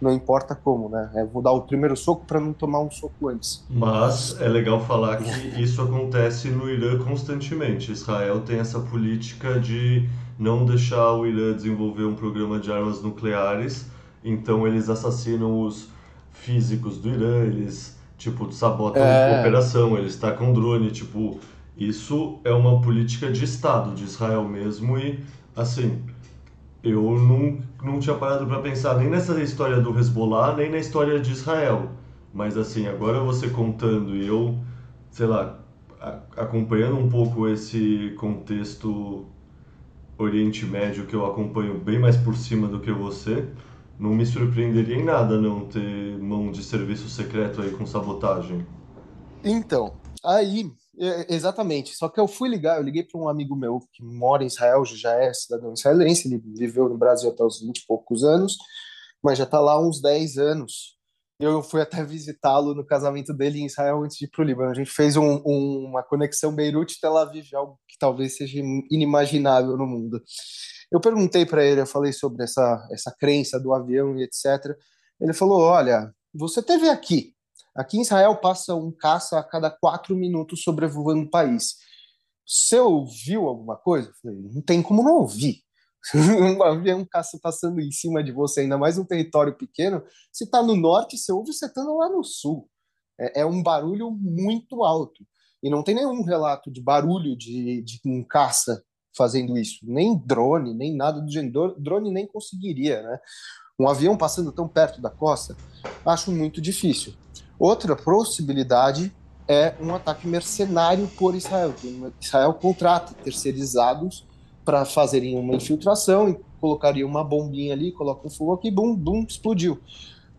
não importa como, né? É, vou dar o primeiro soco para não tomar um soco antes. Mas é legal falar que isso acontece no Irã constantemente. Israel tem essa política de não deixar o Irã desenvolver um programa de armas nucleares, então eles assassinam os físicos do Irã, eles tipo sabotam é... a operação, eles tacam drone, tipo, isso é uma política de Estado de Israel mesmo e assim, eu não, não tinha parado para pensar nem nessa história do Hezbollah, nem na história de Israel. Mas assim, agora você contando e eu, sei lá, acompanhando um pouco esse contexto Oriente Médio que eu acompanho bem mais por cima do que você, não me surpreenderia em nada não ter mão de serviço secreto aí com sabotagem. Então, aí, é, exatamente. Só que eu fui ligar, eu liguei para um amigo meu que mora em Israel, já é cidadão israelense, ele viveu no Brasil até os 20 e poucos anos, mas já está lá há uns 10 anos. Eu fui até visitá-lo no casamento dele em Israel antes de ir para o Líbano. A gente fez um, um, uma conexão Beirute-Tel Aviv, algo que talvez seja inimaginável no mundo. Eu perguntei para ele, eu falei sobre essa, essa crença do avião e etc. Ele falou: Olha, você teve aqui. Aqui em Israel passa um caça a cada quatro minutos sobrevoando o país. Você ouviu alguma coisa? Não tem como não ouvir. um avião caça passando em cima de você, ainda mais um território pequeno, se está no norte, você ouve você estando lá no sul. É, é, um barulho muito alto. E não tem nenhum relato de barulho de, de um caça fazendo isso. Nem drone, nem nada do gênero. Drone nem conseguiria, né? Um avião passando tão perto da costa, acho muito difícil. Outra possibilidade é um ataque mercenário por Israel. Israel contrata terceirizados para fazerem uma infiltração e colocaria uma bombinha ali, coloca um fogo aqui, bum, bum, explodiu.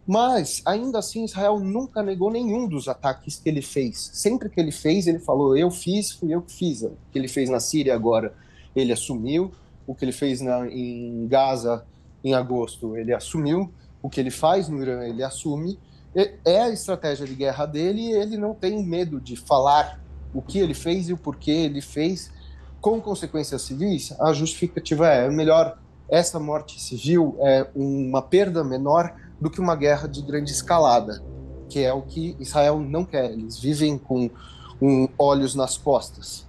Mas, ainda assim, Israel nunca negou nenhum dos ataques que ele fez. Sempre que ele fez, ele falou: eu fiz, fui eu que fiz. O que ele fez na Síria agora, ele assumiu. O que ele fez na, em Gaza em agosto, ele assumiu. O que ele faz no Irã, ele assume. É a estratégia de guerra dele e ele não tem medo de falar o que ele fez e o porquê ele fez com consequências civis, a justificativa é, melhor essa morte civil é uma perda menor do que uma guerra de grande escalada, que é o que Israel não quer. Eles vivem com um, olhos nas costas.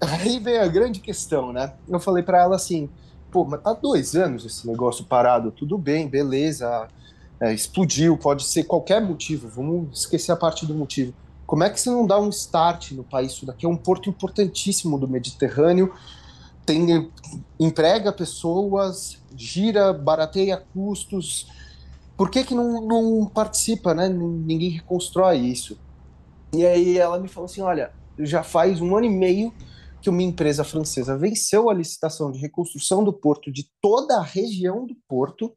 Aí vem a grande questão, né? Eu falei para ela assim: pô, mas tá dois anos esse negócio parado, tudo bem, beleza, é, explodiu, pode ser qualquer motivo, vamos esquecer a parte do motivo. Como é que você não dá um start no país? Isso daqui é um porto importantíssimo do Mediterrâneo, tem emprega pessoas, gira, barateia custos. Por que, que não, não participa, né? Ninguém reconstrói isso. E aí ela me falou assim: olha, já faz um ano e meio que uma empresa francesa venceu a licitação de reconstrução do porto de toda a região do porto,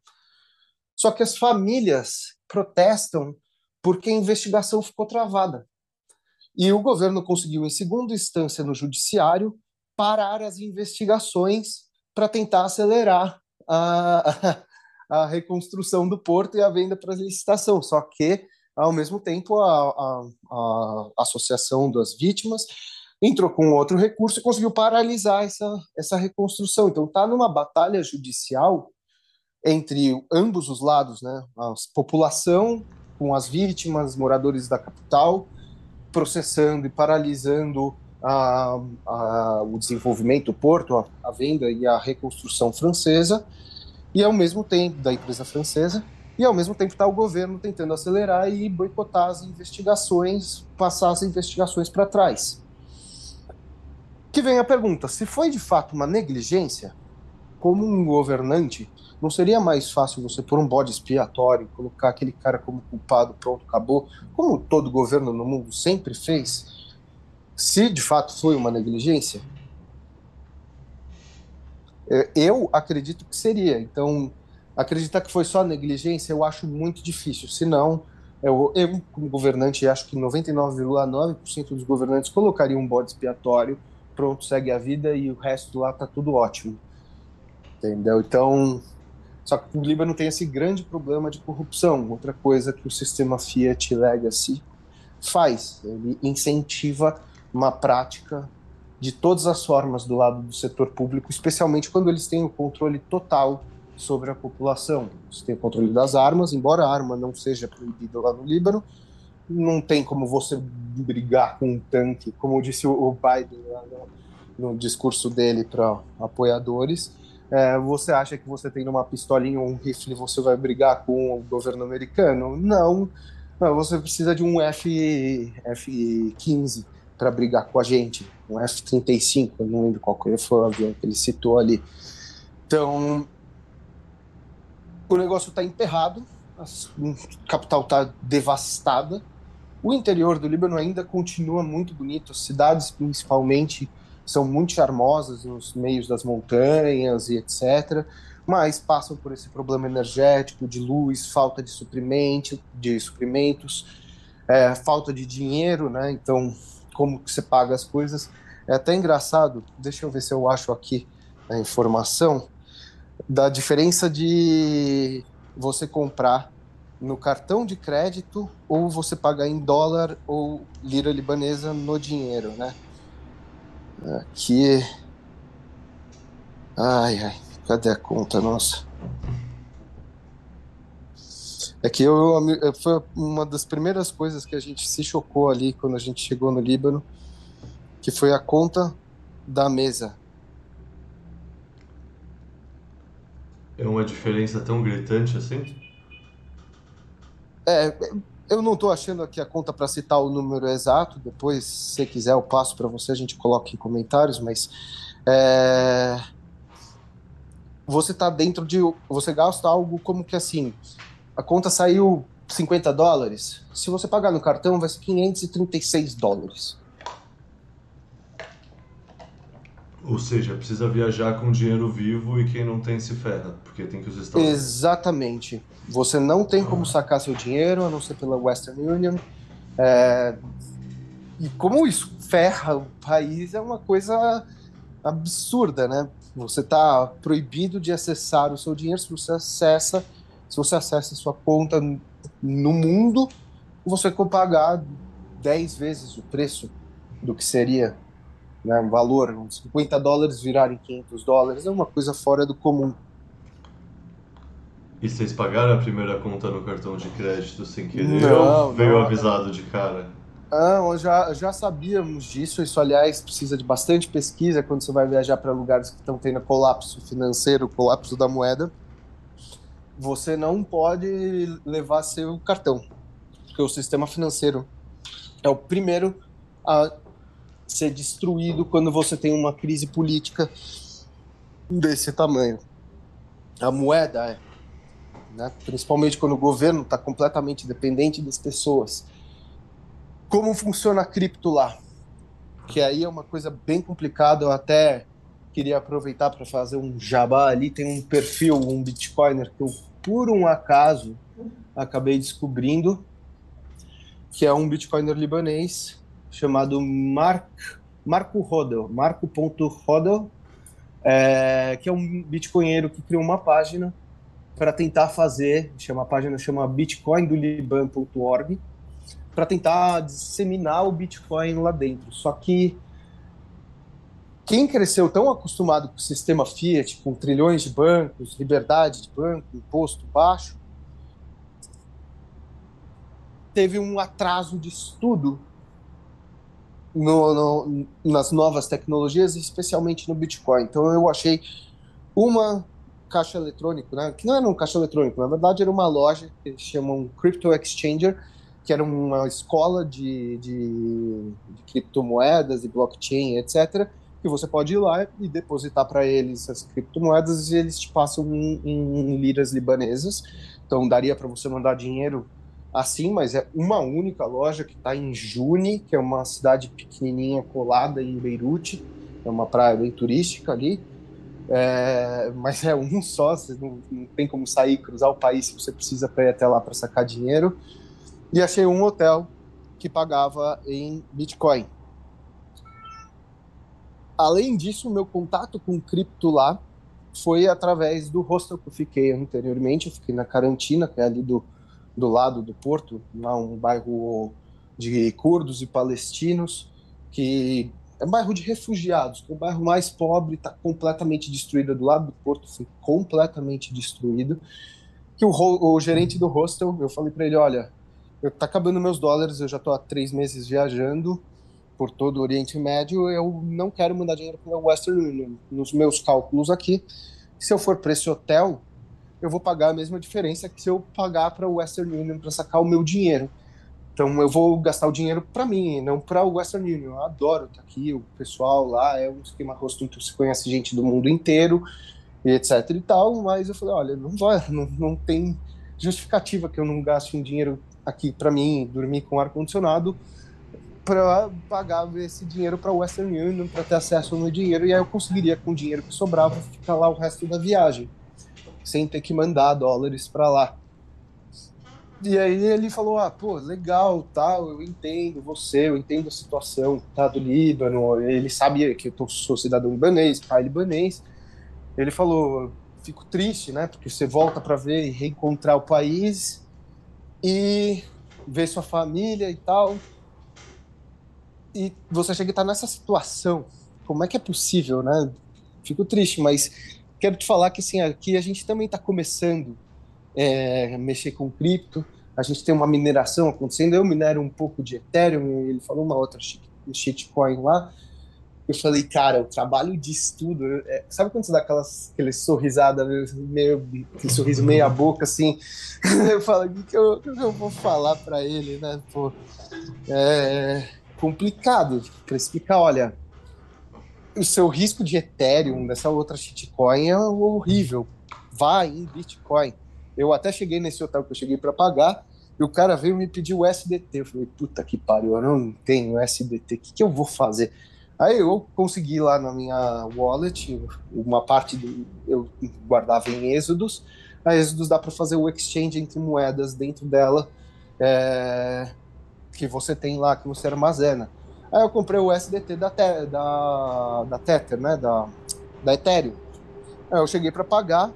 só que as famílias protestam porque a investigação ficou travada. E o governo conseguiu, em segunda instância no judiciário, parar as investigações para tentar acelerar a, a, reconstrução do porto e a venda para licitação. Só que, ao mesmo tempo, a, a, a Associação das Vítimas entrou com outro recurso e conseguiu paralisar essa, essa reconstrução. Então, está numa batalha judicial entre ambos os lados, né? A população com as vítimas, moradores da capital, processando e paralisando a, a, o desenvolvimento do porto, a, a, venda e a reconstrução francesa, e ao mesmo tempo, da empresa francesa, e ao mesmo tempo está o governo tentando acelerar e boicotar as investigações, passar as investigações para trás. Que vem a pergunta: se foi de fato uma negligência, como um governante, não seria mais fácil você pôr um bode expiatório, colocar aquele cara como culpado, pronto, acabou, como todo governo no mundo sempre fez? Se de fato foi uma negligência? É, eu acredito que seria. Então, acreditar que foi só negligência, eu acho muito difícil. Se não, eu, eu como governante, acho que 99,9% dos governantes colocariam um bode expiatório, pronto, segue a vida e o resto lá tá tudo ótimo. Entendeu? Então, só que o Líbano tem esse grande problema de corrupção. Outra coisa que o sistema Fiat Legacy faz, ele incentiva uma prática de todas as formas do lado do setor público, especialmente quando eles têm o controle total sobre a população. Você tem o controle das armas, embora a arma não seja proibida lá no Líbano, não tem como você brigar com um tanque, como disse o Biden no, no discurso dele para apoiadores é, você acha que você tendo uma pistolinha ou um rifle você vai brigar com o governo americano? Não. não você precisa de um F, F-15 para brigar com a gente, um F-35, não lembro qual foi o avião que ele citou ali. Então, o negócio está emperrado, a capital está devastada. O interior do Líbano ainda continua muito bonito, as cidades principalmente são muito charmosas nos meios das montanhas e etc. Mas passam por esse problema energético, de luz, falta de suprimento, de suprimentos, é, falta de dinheiro, né? Então, como que você paga as coisas? É até engraçado. Deixa eu ver se eu acho aqui a informação da diferença de você comprar no cartão de crédito ou você pagar em dólar ou lira libanesa no dinheiro, né? Aqui. Ai, ai, cadê a conta nossa? É que eu, foi uma das primeiras coisas que a gente se chocou ali quando a gente chegou no Líbano, que foi a conta da mesa. É uma diferença tão gritante assim? É, eu não estou achando aqui a conta para citar o número exato. Depois, se quiser, eu passo para você, a gente coloca em comentários. Mas é, você está dentro de. Você gasta algo como que assim: a conta saiu 50 dólares. Se você pagar no cartão, vai ser 536 dólares. Ou seja, precisa viajar com dinheiro vivo e quem não tem se ferra, porque tem que os Estados Exatamente. Você não tem como sacar seu dinheiro, a não ser pela Western Union. É... E como isso ferra o país é uma coisa absurda, né? Você está proibido de acessar o seu dinheiro se você acessa, se você acessa a sua conta no mundo, você pagar 10 vezes o preço do que seria né, um valor, uns 50 dólares virarem 500 dólares, é uma coisa fora do comum. E vocês pagaram a primeira conta no cartão de crédito sem querer não, ou veio não, avisado não. de cara? Não, já, já sabíamos disso. Isso, aliás, precisa de bastante pesquisa quando você vai viajar para lugares que estão tendo colapso financeiro, colapso da moeda. Você não pode levar seu cartão, porque o sistema financeiro é o primeiro a ser destruído quando você tem uma crise política desse tamanho. A moeda é, né? principalmente quando o governo está completamente dependente das pessoas. Como funciona a cripto lá? Que aí é uma coisa bem complicada. Eu até queria aproveitar para fazer um jabá ali. Tem um perfil, um Bitcoiner que eu, por um acaso, acabei descobrindo, que é um Bitcoiner libanês chamado Mark, Marco Rodel, Marco.rodel, é, que é um bitcoinheiro que criou uma página para tentar fazer, chama a página chama bitcoinduliban.org, para tentar disseminar o Bitcoin lá dentro. Só que quem cresceu tão acostumado com o sistema Fiat, com trilhões de bancos, liberdade de banco, imposto baixo, teve um atraso de estudo no, no, nas novas tecnologias, especialmente no Bitcoin. Então eu achei uma caixa eletrônico, né? Que não era um caixa eletrônico, na verdade era uma loja que eles chamam Crypto Exchanger, que era uma escola de, de, de criptomoedas e blockchain, etc. Que você pode ir lá e depositar para eles as criptomoedas e eles te passam em, em liras libanesas. Então daria para você mandar dinheiro assim, mas é uma única loja que está em Juni, que é uma cidade pequenininha colada em Beirute, é uma praia bem turística ali, é, mas é um só, você não, não, tem como sair, cruzar o país se você precisa para ir até lá para sacar dinheiro. E achei um hotel que pagava em Bitcoin. Além disso, meu contato com cripto lá foi através do hostel que eu fiquei anteriormente. Eu fiquei na Carantina, que é ali do, do lado do porto, lá um bairro de curdos e palestinos, que é um bairro de refugiados, que é o bairro mais pobre, está completamente destruído do lado do porto, foi completamente destruído. Que o, o gerente do hostel, eu falei para ele, olha, eu tá acabando meus dólares, eu já estou há três meses viajando por todo o Oriente Médio, eu não quero mandar dinheiro para o Western Union. Nos meus cálculos aqui, se eu for para esse hotel, eu vou pagar a mesma diferença que se eu pagar para o Western Union para sacar o meu dinheiro. Então eu vou gastar o dinheiro para mim, não para o Western Union. Eu adoro estar tá aqui, o pessoal lá é um esquema rosto que você conhece gente do mundo inteiro e etc e tal, mas eu falei, olha, não vai, não, não tem justificativa que eu não gaste um dinheiro aqui para mim dormir com ar condicionado para pagar esse dinheiro para Western Union para ter acesso ao meu dinheiro e aí eu conseguiria com o dinheiro que sobrava ficar lá o resto da viagem sem ter que mandar dólares para lá. E aí ele falou, ah, pô, legal, tal, eu entendo você, eu entendo a situação, tá, do Líbano, ele sabia que eu sou cidadão libanês, pai libanês. Ele falou, fico triste, né, porque você volta para ver e reencontrar o país e ver sua família e tal, e você chega a estar nessa situação. Como é que é possível, né? Fico triste, mas quero te falar que assim, aqui a gente também está começando é, mexer com cripto. A gente tem uma mineração acontecendo. Eu minero um pouco de Ethereum, ele falou uma outra shitcoin lá. Eu falei, cara, o trabalho de estudo. É, sabe quando você dá aquelas, aquele sorrisada, meio, aquele sorriso meia boca assim? eu falo, o que, eu, que eu vou falar para ele, né? Pô, é complicado para explicar. Olha, o seu risco de Ethereum, dessa outra shitcoin, é horrível. Vai em Bitcoin. Eu até cheguei nesse hotel que eu cheguei para pagar e o cara veio me pedir o SDT. Eu falei, puta que pariu, eu não tenho SDT, o que, que eu vou fazer? Aí eu consegui lá na minha wallet, uma parte do, eu guardava em Êxodos. A Êxodos dá para fazer o exchange entre moedas dentro dela, é, que você tem lá, que você armazena. Aí eu comprei o SDT da, da, da Tether, né, da, da Ethereum. Aí eu cheguei para pagar,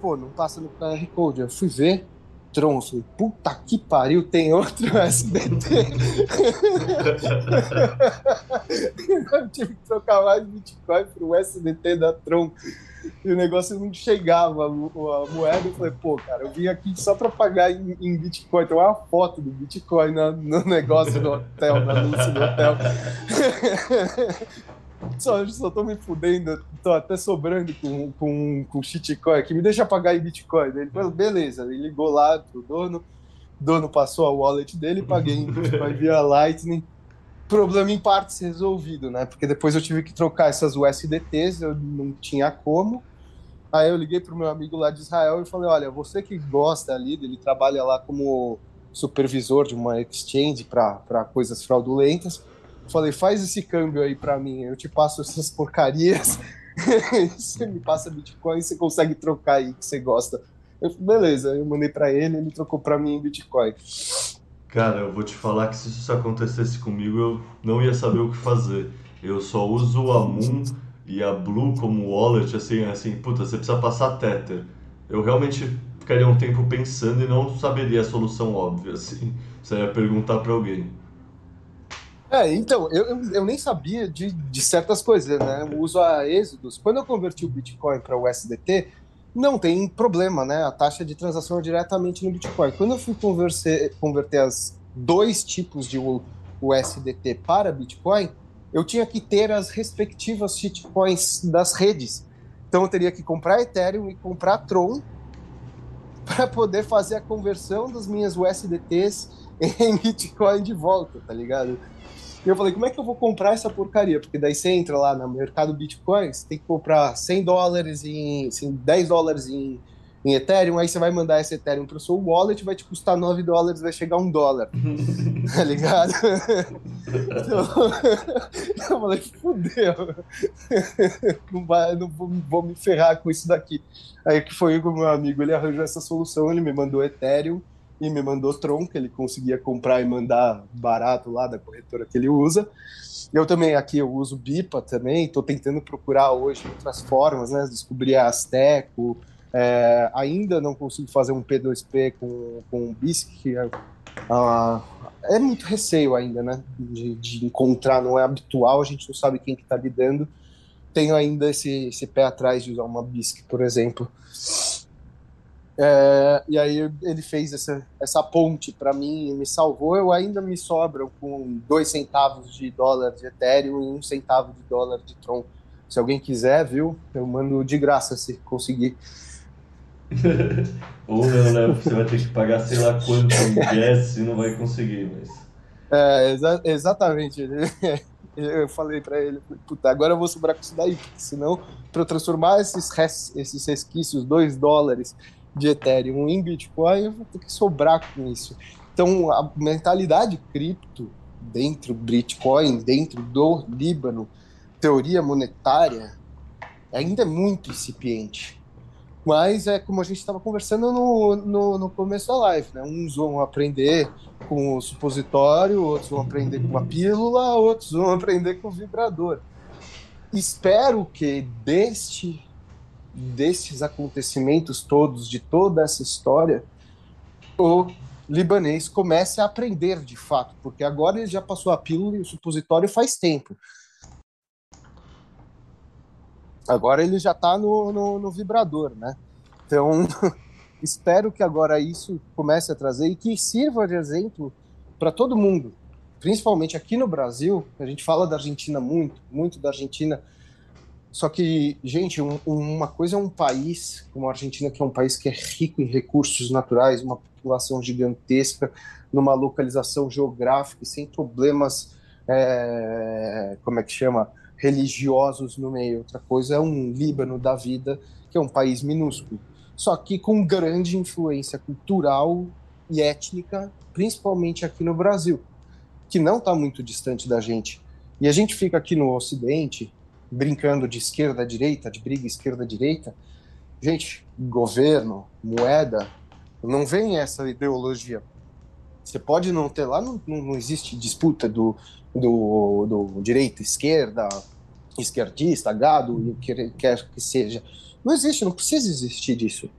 pô, não passa no QR Code. Eu fui ver, Tron, eu falei, puta que pariu, tem outro SDT. eu tive que trocar mais Bitcoin pro SDT da Tron. E o negócio não chegava, a moeda. Eu falei, pô, cara, eu vim aqui só para pagar em, em, Bitcoin. Tem uma foto do Bitcoin no, no negócio do hotel, na luz do hotel. Só, só tô me fudendo, tô até sobrando com, com, com shitcoin aqui, me deixa pagar em Bitcoin. Ele falou, beleza, ele ligou lá pro dono, dono passou a wallet dele, paguei em Bitcoin via Lightning. Problema em partes resolvido, né? Porque depois eu tive que trocar essas USDTs, eu não tinha como. Aí eu liguei pro meu amigo lá de Israel e falei, olha, você que gosta ali, ele trabalha lá como supervisor de uma exchange para coisas fraudulentas Falei, faz esse câmbio aí para mim, eu te passo essas porcarias, você me passa Bitcoin, você consegue trocar aí que você gosta. Eu falei, beleza, eu mandei para ele, ele trocou para mim em Bitcoin. Cara, eu vou te falar que se isso acontecesse comigo, eu não ia saber o que fazer. Eu só uso a Moon e a Blue como wallet, assim, assim, puta, você precisa passar Tether. Eu realmente ficaria um tempo pensando e não saberia a solução óbvia, assim. Você ia perguntar para alguém. É, então, eu, eu nem sabia de, de certas coisas, né? O uso a êxodos. Quando eu converti o Bitcoin para o USDT, não tem problema, né? A taxa de transação é diretamente no Bitcoin. Quando eu fui converter, as dois tipos de USDT para Bitcoin, eu tinha que ter as respectivas shitcoins das redes. Então eu teria que comprar Ethereum e comprar Tron para poder fazer a conversão das minhas USDTs em Bitcoin de volta, tá ligado? E eu falei, como é que eu vou comprar essa porcaria? Porque daí você entra lá no mercado Bitcoin, você tem que comprar 100 dólares em, assim, 10 dólares em, em Ethereum, aí você vai mandar esse Ethereum para o seu wallet, vai te custar 9 dólares, vai chegar um dólar. tá ligado? então, eu falei, fudeu. Não, vai, não vou, vou, me ferrar com isso daqui. Aí que foi o meu amigo, ele arranjou essa solução, ele me mandou Ethereum, e me mandou Tron, que ele conseguia comprar e mandar barato lá da corretora que ele usa. Eu também aqui eu uso Bipa também, estou tentando procurar hoje outras formas, né? Descobrir a Azteco, é, ainda não consigo fazer um P2P com, com BISC, que é, uh, é muito receio ainda, né? De, de, encontrar, não é habitual, a gente não sabe quem que está lidando. Tenho ainda esse, esse pé atrás de usar uma BISC, por exemplo. É, e aí ele fez essa, essa ponte para mim e me salvou. Eu ainda me sobram com dois centavos de dólar de Ethereum e um centavo de dólar de Tron. Se alguém quiser, viu? Eu mando de graça se conseguir. Ou não, né? Você vai ter que pagar sei lá quanto em gas e não vai conseguir, mas. É, exa exatamente. Eu falei para ele, puta, agora eu vou sobrar com isso daí, porque senão, para eu transformar esses, res esses resquícios, dois dólares, de Ethereum em Bitcoin, eu vou ter que sobrar com isso. Então, a mentalidade cripto dentro do Bitcoin, dentro do Líbano, teoria monetária, ainda é muito incipiente. Mas é como a gente estava conversando no, no, no, começo da live, né? Uns vão aprender com o supositório, outros vão aprender com a pílula, outros vão aprender com o vibrador. Espero que deste destes acontecimentos todos, de toda essa história, o libanês comece a aprender de fato, porque agora ele já passou a pílula e o supositório faz tempo. Agora ele já está no, no, no, vibrador, né? Então, espero que agora isso comece a trazer e que sirva de exemplo para todo mundo, principalmente aqui no Brasil. A gente fala da Argentina muito, muito da Argentina. Só que, gente, um, uma coisa é um país como a Argentina, que é um país que é rico em recursos naturais, uma população gigantesca, numa localização geográfica sem problemas, é, como é que chama? religiosos no meio. Outra coisa é um Líbano da vida, que é um país minúsculo, só que com grande influência cultural e étnica, principalmente aqui no Brasil, que não está muito distante da gente. E a gente fica aqui no Ocidente brincando de esquerda direita, de briga esquerda direita. Gente, governo, moeda, não vem essa ideologia. Você pode não ter lá, não, não existe disputa do, do, do direita, esquerda, esquerdista, gado, e que quer que seja. Não existe, não precisa existir disso.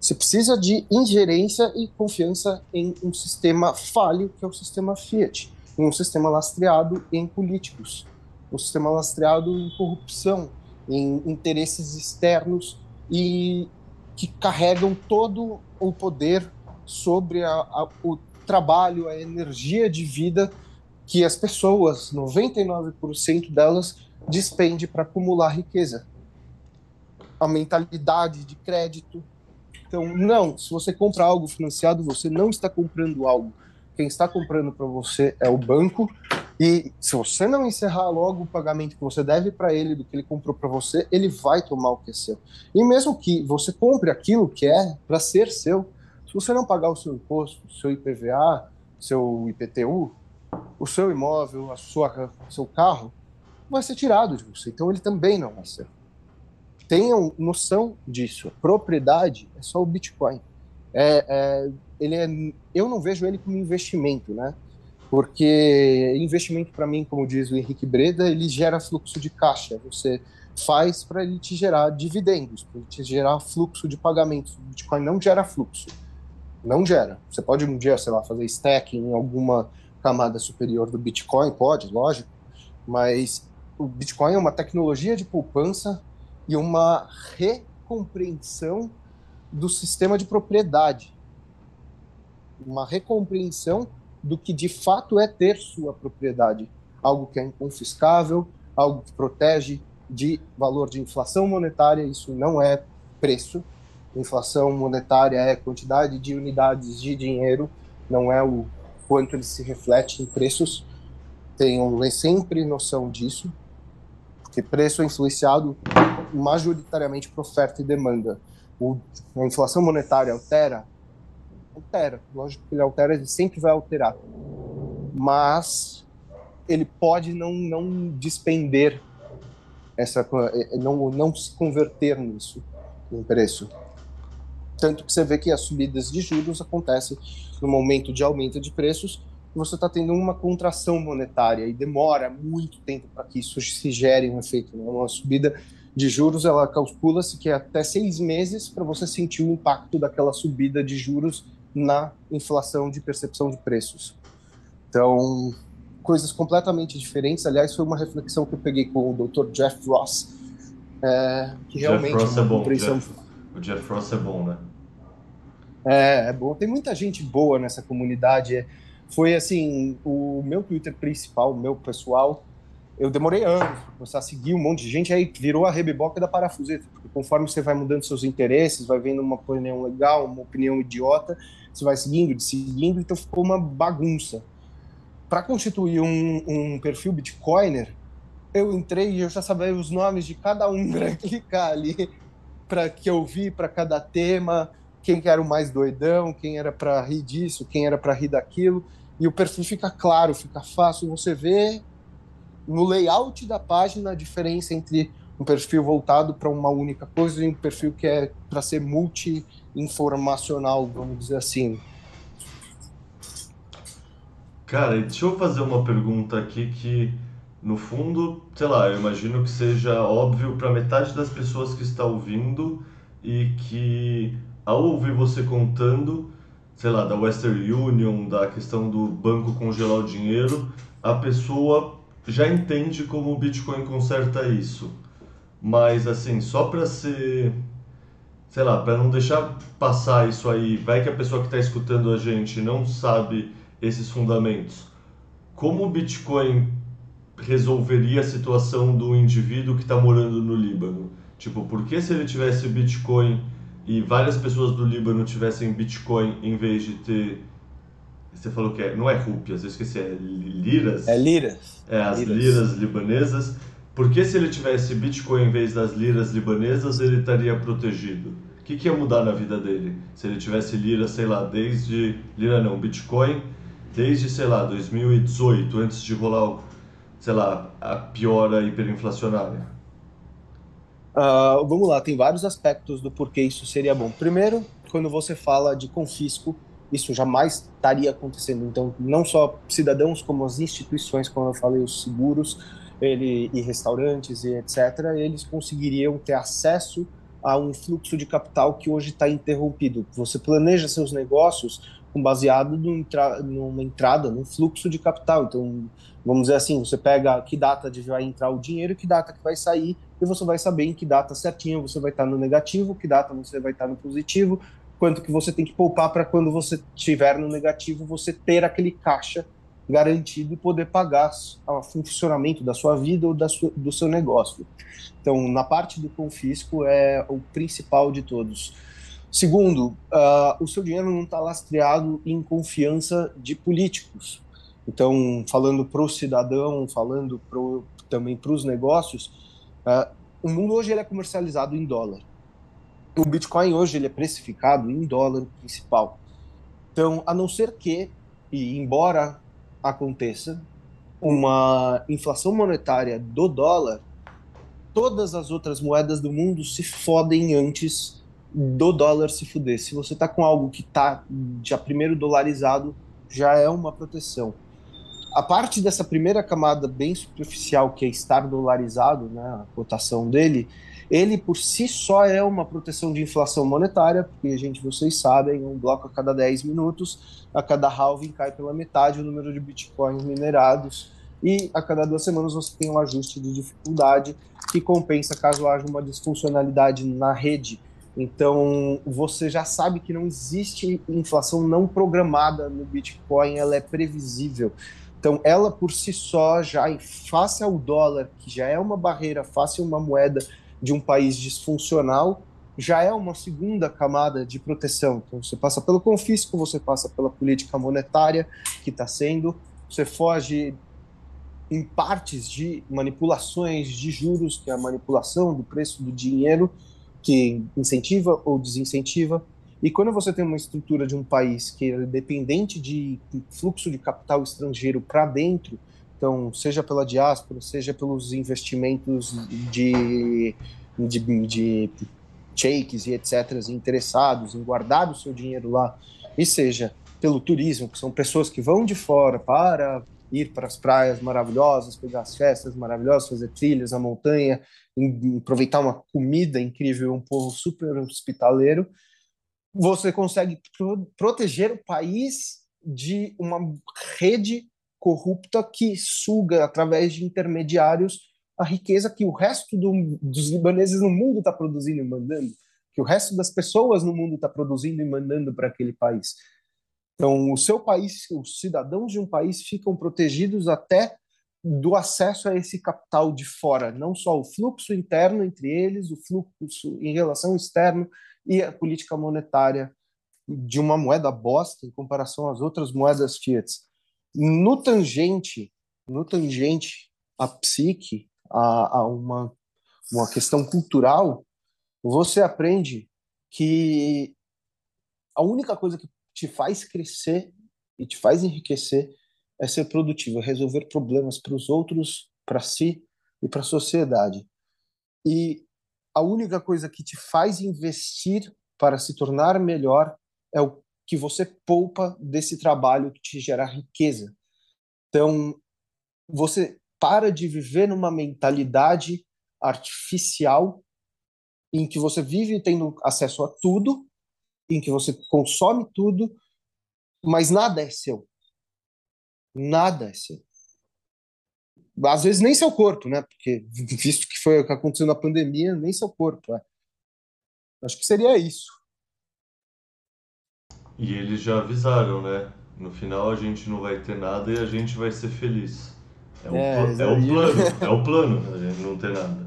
Você precisa de ingerência e confiança em um sistema falho, que é o sistema Fiat, um sistema lastreado em políticos, um sistema lastreado em corrupção, em interesses externos e que carregam todo o poder sobre a, a, o trabalho, a energia de vida que as pessoas, 99% delas, despende para acumular riqueza. A mentalidade de crédito. Então, não, se você compra algo financiado, você não está comprando algo. Quem está comprando para você é o banco. E se você não encerrar logo o pagamento que você deve para ele do que ele comprou para você, ele vai tomar o que é seu. E mesmo que você compre aquilo que é para ser seu, se você não pagar o seu imposto, seu IPVA, seu IPTU, o seu imóvel, a sua, seu carro, vai ser tirado de você. Então ele também não vai ser. Tenham noção disso. Propriedade é só o Bitcoin. É, é, ele é, eu não vejo ele como investimento, né? Porque investimento para mim, como diz o Henrique Breda, ele gera fluxo de caixa. Você faz para ele te gerar dividendos, para te gerar fluxo de pagamentos. O Bitcoin não gera fluxo. Não gera. Você pode um dia, sei lá, fazer stacking em alguma camada superior do Bitcoin, pode, lógico, mas o Bitcoin é uma tecnologia de poupança e uma recompreensão do sistema de propriedade. Uma recompreensão do que de fato é ter sua propriedade. Algo que é inconfiscável, algo que protege de valor de inflação monetária, isso não é preço. Inflação monetária é quantidade de unidades de dinheiro, não é o quanto ele se reflete em preços. Tenham sempre noção disso, porque preço é influenciado majoritariamente por oferta e demanda. O, a inflação monetária altera? Altera. Lógico que ele altera, ele sempre vai alterar. Mas ele pode não, não despender essa não, não se converter nisso em preço. Tanto que você vê que as subidas de juros acontecem no momento de aumento de preços, você está tendo uma contração monetária e demora muito tempo para que isso se gere um efeito. Né? Uma subida de juros, ela calcula-se que é até seis meses para você sentir o impacto daquela subida de juros na inflação de percepção de preços. Então, coisas completamente diferentes. Aliás, foi uma reflexão que eu peguei com o Dr. Jeff Ross, é, que Jeff realmente Ross é bom. Jeff, o Jeff Ross é bom, né? É, é bom. Tem muita gente boa nessa comunidade. Foi assim, o meu Twitter principal, o meu pessoal, eu demorei anos para começar a seguir um monte de gente, aí virou a rebiboca da parafuseta, porque conforme você vai mudando seus interesses, vai vendo uma opinião legal, uma opinião idiota, você vai seguindo, seguindo, então ficou uma bagunça. Para constituir um, um, perfil Bitcoiner, eu entrei e eu já sabia os nomes de cada um para clicar ali, para que eu vi para cada tema, quem era o mais doidão, quem era para rir disso, quem era para rir daquilo, e o perfil fica claro, fica fácil, você vê no layout da página a diferença entre um perfil voltado para uma única coisa e um perfil que é para ser multi-informacional, vamos dizer assim. Cara, deixa eu fazer uma pergunta aqui que, no fundo, sei lá, eu imagino que seja óbvio para metade das pessoas que está ouvindo e que, ao ouvir você contando, sei lá, da Western Union, da questão do banco congelar o dinheiro, a pessoa já entende como o Bitcoin conserta isso. Mas assim, só para ser, sei lá, para não deixar passar isso aí, vai que a pessoa que está escutando a gente não sabe esses fundamentos. Como o Bitcoin resolveria a situação do indivíduo que está morando no Líbano? Tipo, por que se ele tivesse Bitcoin e várias pessoas do Líbano tivessem Bitcoin em vez de ter você falou que é, não é rúpias, eu esqueci, é liras? É liras. É, as liras, liras libanesas. Porque se ele tivesse Bitcoin em vez das liras libanesas, ele estaria protegido? O que, que ia mudar na vida dele? Se ele tivesse lira, sei lá, desde. Lira não, Bitcoin, desde, sei lá, 2018, antes de rolar, sei lá, a piora hiperinflacionária? Uh, vamos lá, tem vários aspectos do porquê isso seria bom. Primeiro, quando você fala de confisco, isso jamais estaria acontecendo. Então, não só cidadãos, como as instituições, como eu falei, os seguros ele, e restaurantes e etc., eles conseguiriam ter acesso a um fluxo de capital que hoje está interrompido. Você planeja seus negócios com baseado numa entrada, num fluxo de capital. Então, vamos dizer assim, você pega que data de vai entrar o dinheiro, que data que vai sair, e você vai saber em que data certinha você vai estar no negativo, que data você vai estar no positivo, quanto que você tem que poupar para quando você estiver no negativo, você ter aquele caixa garantido e poder pagar o funcionamento da sua vida ou da sua, do seu negócio. Então, na parte do confisco é o principal de todos. Segundo, uh, o seu dinheiro não está lastreado em confiança de políticos. Então, falando para o cidadão, falando pro, também para os negócios, uh, o mundo hoje ele é comercializado em dólar o Bitcoin hoje ele é precificado em dólar principal. Então, a não ser que, e embora aconteça, uma inflação monetária do dólar, todas as outras moedas do mundo se fodem antes do dólar se fuder. Se você está com algo que está já primeiro dolarizado, já é uma proteção. A parte dessa primeira camada bem superficial, que é estar dolarizado, né, a cotação dele, ele por si só é uma proteção de inflação monetária, porque, gente, vocês sabem, um bloco a cada 10 minutos, a cada halving cai pela metade o número de bitcoins minerados, e a cada duas semanas você tem um ajuste de dificuldade que compensa caso haja uma disfuncionalidade na rede. Então, você já sabe que não existe inflação não programada no Bitcoin, ela é previsível. Então, ela por si só, já face ao dólar, que já é uma barreira, face a uma moeda de um país disfuncional, já é uma segunda camada de proteção. Então, você passa pelo confisco, você passa pela política monetária que está sendo, você foge em partes de manipulações de juros, que é a manipulação do preço do dinheiro, que incentiva ou desincentiva. E quando você tem uma estrutura de um país que é dependente de fluxo de capital estrangeiro para dentro, então, seja pela diáspora, seja pelos investimentos de, de, de shakes e etc., interessados em guardar o seu dinheiro lá, e seja pelo turismo, que são pessoas que vão de fora para ir para as praias maravilhosas, pegar as festas maravilhosas, fazer trilhas na montanha, aproveitar uma comida incrível, um povo super hospitaleiro, você consegue pro proteger o país de uma rede corrupta que suga através de intermediários a riqueza que o resto do, dos libaneses no mundo está produzindo e mandando, que o resto das pessoas no mundo está produzindo e mandando para aquele país. Então, o seu país, os cidadãos de um país ficam protegidos até do acesso a esse capital de fora, não só o fluxo interno entre eles, o fluxo em relação externo e a política monetária de uma moeda bosta em comparação às outras moedas fiat. No tangente, no tangente a psique, a, a uma, uma questão cultural, você aprende que a única coisa que te faz crescer e te faz enriquecer é ser produtivo, é resolver problemas para os outros, para si e para a sociedade. E a única coisa que te faz investir para se tornar melhor é o que você poupa desse trabalho que te gera riqueza. Então, você para de viver numa mentalidade artificial em que você vive tendo acesso a tudo, em que você consome tudo, mas nada é seu. Nada é seu. Às vezes nem seu corpo, né? Porque visto que foi o que aconteceu na pandemia, nem seu corpo. É. Acho que seria isso. E eles já avisaram, né? No final a gente não vai ter nada e a gente vai ser feliz. É, é, o, é o plano, é o plano, a gente não ter nada.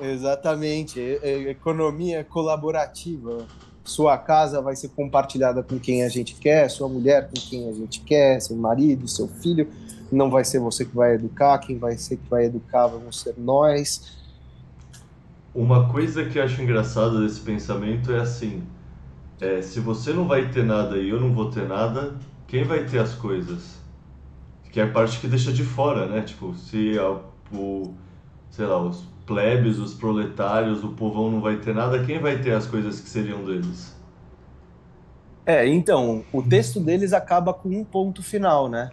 Exatamente, é, é, economia colaborativa. Sua casa vai ser compartilhada com quem a gente quer, sua mulher com quem a gente quer, seu marido, seu filho. Não vai ser você que vai educar, quem vai ser que vai educar vamos ser nós. Uma coisa que eu acho engraçada desse pensamento é assim: é, se você não vai ter nada e eu não vou ter nada, quem vai ter as coisas? Que é a parte que deixa de fora, né? Tipo, se a, o, sei lá, os plebes, os proletários, o povão não vai ter nada, quem vai ter as coisas que seriam deles? É, então, o texto deles acaba com um ponto final, né?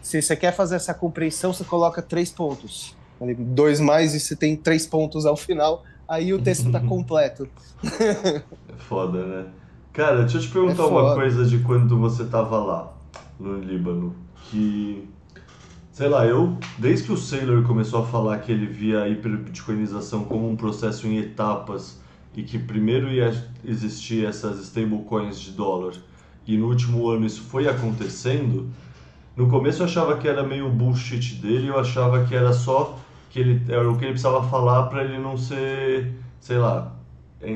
Se você quer fazer essa compreensão, você coloca três pontos. Dois mais e você tem três pontos ao final, aí o texto está completo. é foda, né? Cara, deixa eu te perguntar é uma coisa de quando você tava lá, no Líbano, que sei lá, eu, desde que o Saylor começou a falar que ele via a hiperbitcoinização como um processo em etapas e que primeiro ia existir essas stablecoins de dólar e no último ano isso foi acontecendo, no começo eu achava que era meio bullshit dele, eu achava que era só que ele era o que ele precisava falar para ele não ser, sei lá,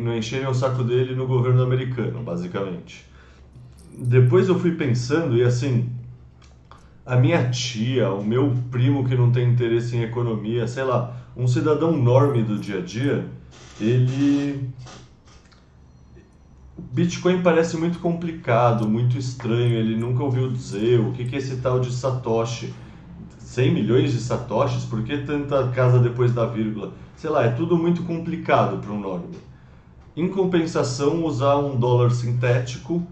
não encherem o saco dele no governo americano, basicamente. Depois eu fui pensando e assim, a minha tia, o meu primo que não tem interesse em economia, sei lá, um cidadão norme do dia a dia, ele. Bitcoin parece muito complicado, muito estranho, ele nunca ouviu dizer o que é esse tal de Satoshi. 100 milhões de Satoshis? Por que tanta casa depois da vírgula? Sei lá, é tudo muito complicado para um norme. Em compensação, usar um dólar sintético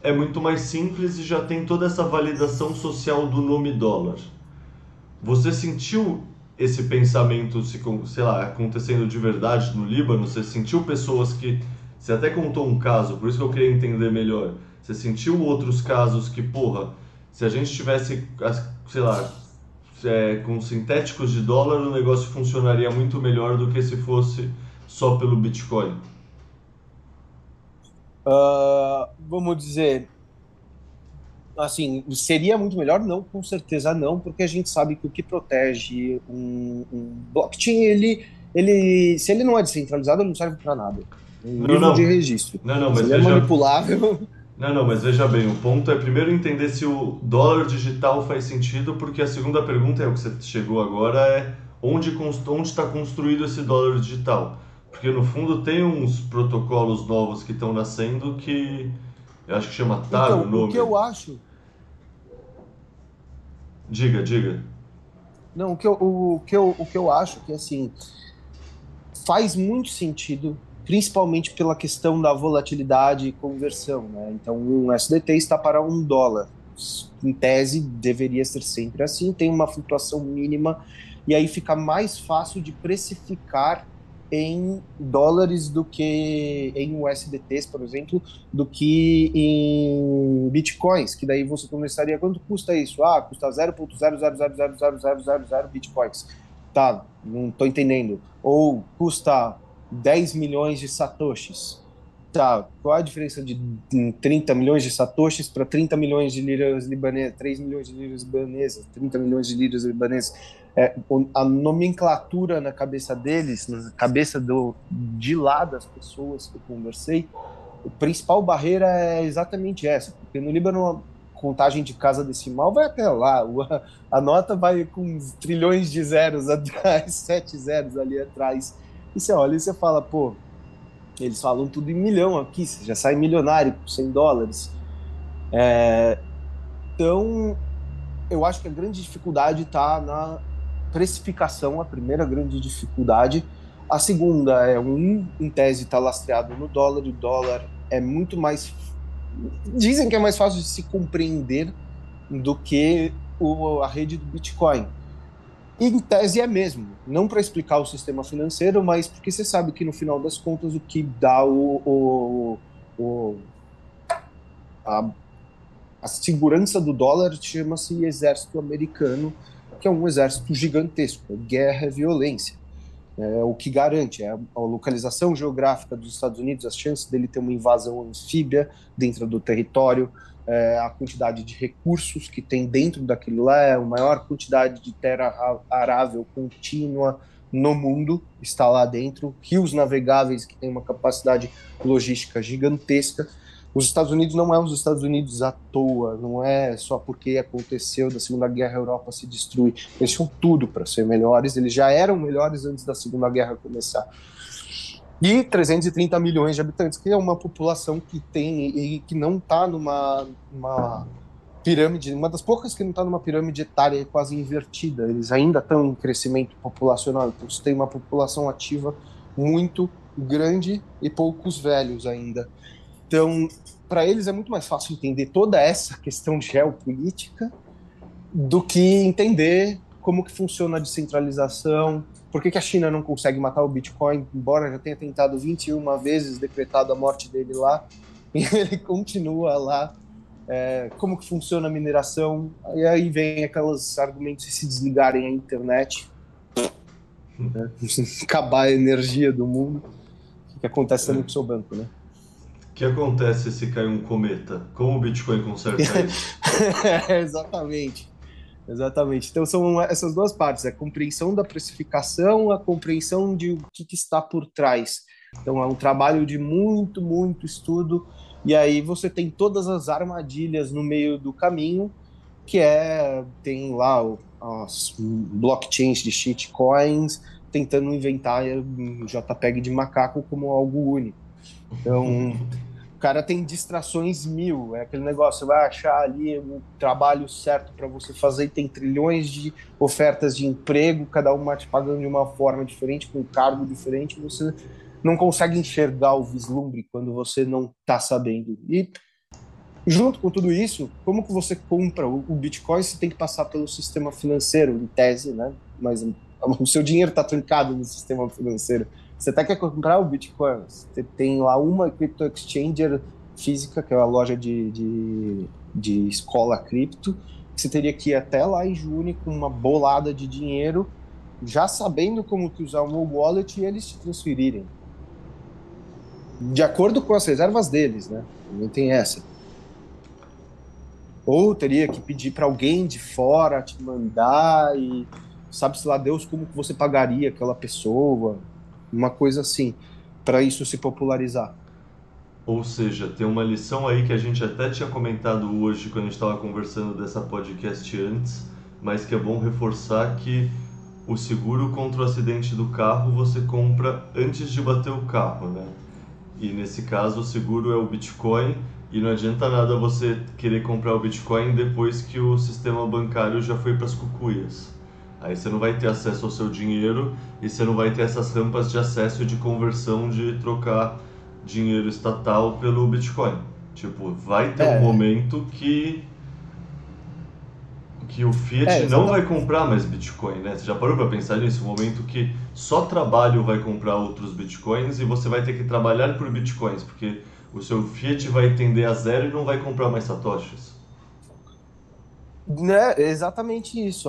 é muito mais simples e já tem toda essa validação social do nome dólar. Você sentiu esse pensamento, sei lá, acontecendo de verdade no Líbano? Você sentiu pessoas que. Você até contou um caso, por isso que eu queria entender melhor. Você sentiu outros casos que, porra, se a gente tivesse, sei lá, é, com sintéticos de dólar, o negócio funcionaria muito melhor do que se fosse só pelo Bitcoin? Uh, vamos dizer, assim, seria muito melhor? Não, com certeza não, porque a gente sabe que o que protege um, um blockchain, ele, ele, se ele não é descentralizado, ele não serve para nada. Um não, não. de registro. Não, não, mas ele é veja... é manipulável. Não, não, mas veja bem, o ponto é primeiro entender se o dólar digital faz sentido, porque a segunda pergunta é o que você chegou agora é onde onde está construído esse dólar digital? Porque no fundo tem uns protocolos novos que estão nascendo que eu acho que chama TAR então, o nome. O que eu acho. Diga, diga. Não, o que eu, o, o que eu, o que eu acho que assim faz muito sentido, principalmente pela questão da volatilidade e conversão. Né? Então, um SDT está para um dólar. Em tese, deveria ser sempre assim, tem uma flutuação mínima, e aí fica mais fácil de precificar em dólares do que em USDTs, por exemplo, do que em bitcoins, que daí você começaria, quanto custa isso? Ah, custa 0.000000000 bitcoins. Tá, não tô entendendo. Ou custa 10 milhões de satoshis. Tá, qual a diferença de 30 milhões de satoshis para 30 milhões de liras libanesas, 3 milhões de liras libanesas, 30 milhões de liras libanesas? É, a nomenclatura na cabeça deles, na cabeça do, de lá das pessoas que eu conversei, a principal barreira é exatamente essa, porque no Líbano a contagem de casa decimal vai até lá, a, nota vai com trilhões de zeros atrás, sete zeros ali atrás, e você olha e você fala, pô, Eles falam tudo em milhão aqui, você já sai milionário com 100 dólares. É, então, eu acho que a grande dificuldade está na precificação, a primeira grande dificuldade. A segunda é um, em tese, está lastreado no dólar, o dólar é muito mais. Dizem que é mais fácil de se compreender do que o, a rede do Bitcoin. E em tese é mesmo, não para explicar o sistema financeiro, mas porque você sabe que no final das contas o que dá o, o, o a, a segurança do dólar chama-se exército americano, que é um exército gigantesco, é guerra, é violência. É o que garante é a localização geográfica dos Estados Unidos, as chances dele ter uma invasão anfíbia dentro do território, é, a quantidade de recursos que tem dentro daquilo lá, é a maior quantidade de terra arável contínua no mundo está lá dentro, rios navegáveis que tem uma capacidade logística gigantesca. Os Estados Unidos não é os Estados Unidos à toa, não é só porque aconteceu da Segunda Guerra a Europa se destruir. Eles tinham tudo para ser melhores, eles já eram melhores antes da Segunda Guerra começar e 330 milhões de habitantes, que é uma população que tem e que não está numa uma pirâmide, uma das poucas que não está numa pirâmide etária quase invertida. Eles ainda estão em crescimento populacional, então você tem uma população ativa muito grande e poucos velhos ainda. Então, para eles é muito mais fácil entender toda essa questão geopolítica do que entender como que funciona a descentralização, por que, que, a China não consegue matar o Bitcoin, embora já tenha tentado 21 vezes, decretado a morte dele lá, e ele continua lá. É, como que funciona a mineração? E aí vem aqueles argumentos de se desligarem a internet, né? acabar a energia do mundo, o que acontece também com o seu banco, né? O que acontece se cair um cometa? Como o Bitcoin conserta isso? exatamente. Exatamente. Então são essas duas partes, a compreensão da precificação, a compreensão de o que, que, está por trás. Então é um trabalho de muito, muito estudo, e aí você tem todas as armadilhas no meio do caminho, que é, tem lá as blockchains de shitcoins, tentando inventar um JPEG de macaco como algo único. Então, cara tem distrações mil. É aquele negócio, você vai achar ali o trabalho certo para você fazer, tem trilhões de ofertas de emprego, cada uma te pagando de uma forma diferente, com um cargo diferente, você não consegue enxergar o vislumbre quando você não está sabendo. E junto com tudo isso, como que você compra o Bitcoin? Você tem que passar pelo sistema financeiro, em tese, né? Mas o seu dinheiro está trancado no sistema financeiro. Você até quer comprar o Bitcoin, você tem lá uma crypto exchanger física, que é a loja de, de, de escola cripto, que você teria que ir até lá em junho com uma bolada de dinheiro, já sabendo como que usar o wallet e eles te transferirem. De acordo com as reservas deles, né? Também tem essa. Ou teria que pedir para alguém de fora te mandar e sabe-se lá Deus como que você pagaria aquela pessoa uma coisa assim, para isso se popularizar. Ou seja, tem uma lição aí que a gente até tinha comentado hoje quando a gente estava conversando dessa podcast antes, mas que é bom reforçar que o seguro contra o acidente do carro você compra antes de bater o carro, né? E nesse caso o seguro é o Bitcoin e não adianta nada você querer comprar o Bitcoin depois que o sistema bancário já foi para as cucuias. Aí você não vai ter acesso ao seu dinheiro e você não vai ter essas rampas de acesso e de conversão de trocar dinheiro estatal pelo Bitcoin. Tipo, vai ter é. um momento que que o Fiat é, não vai comprar mais Bitcoin, né? Você já parou para pensar nisso? Um momento que só trabalho vai comprar outros Bitcoins e você vai ter que trabalhar por Bitcoins, porque o seu Fiat vai tender a zero e não vai comprar mais satoshis. Né, exatamente isso.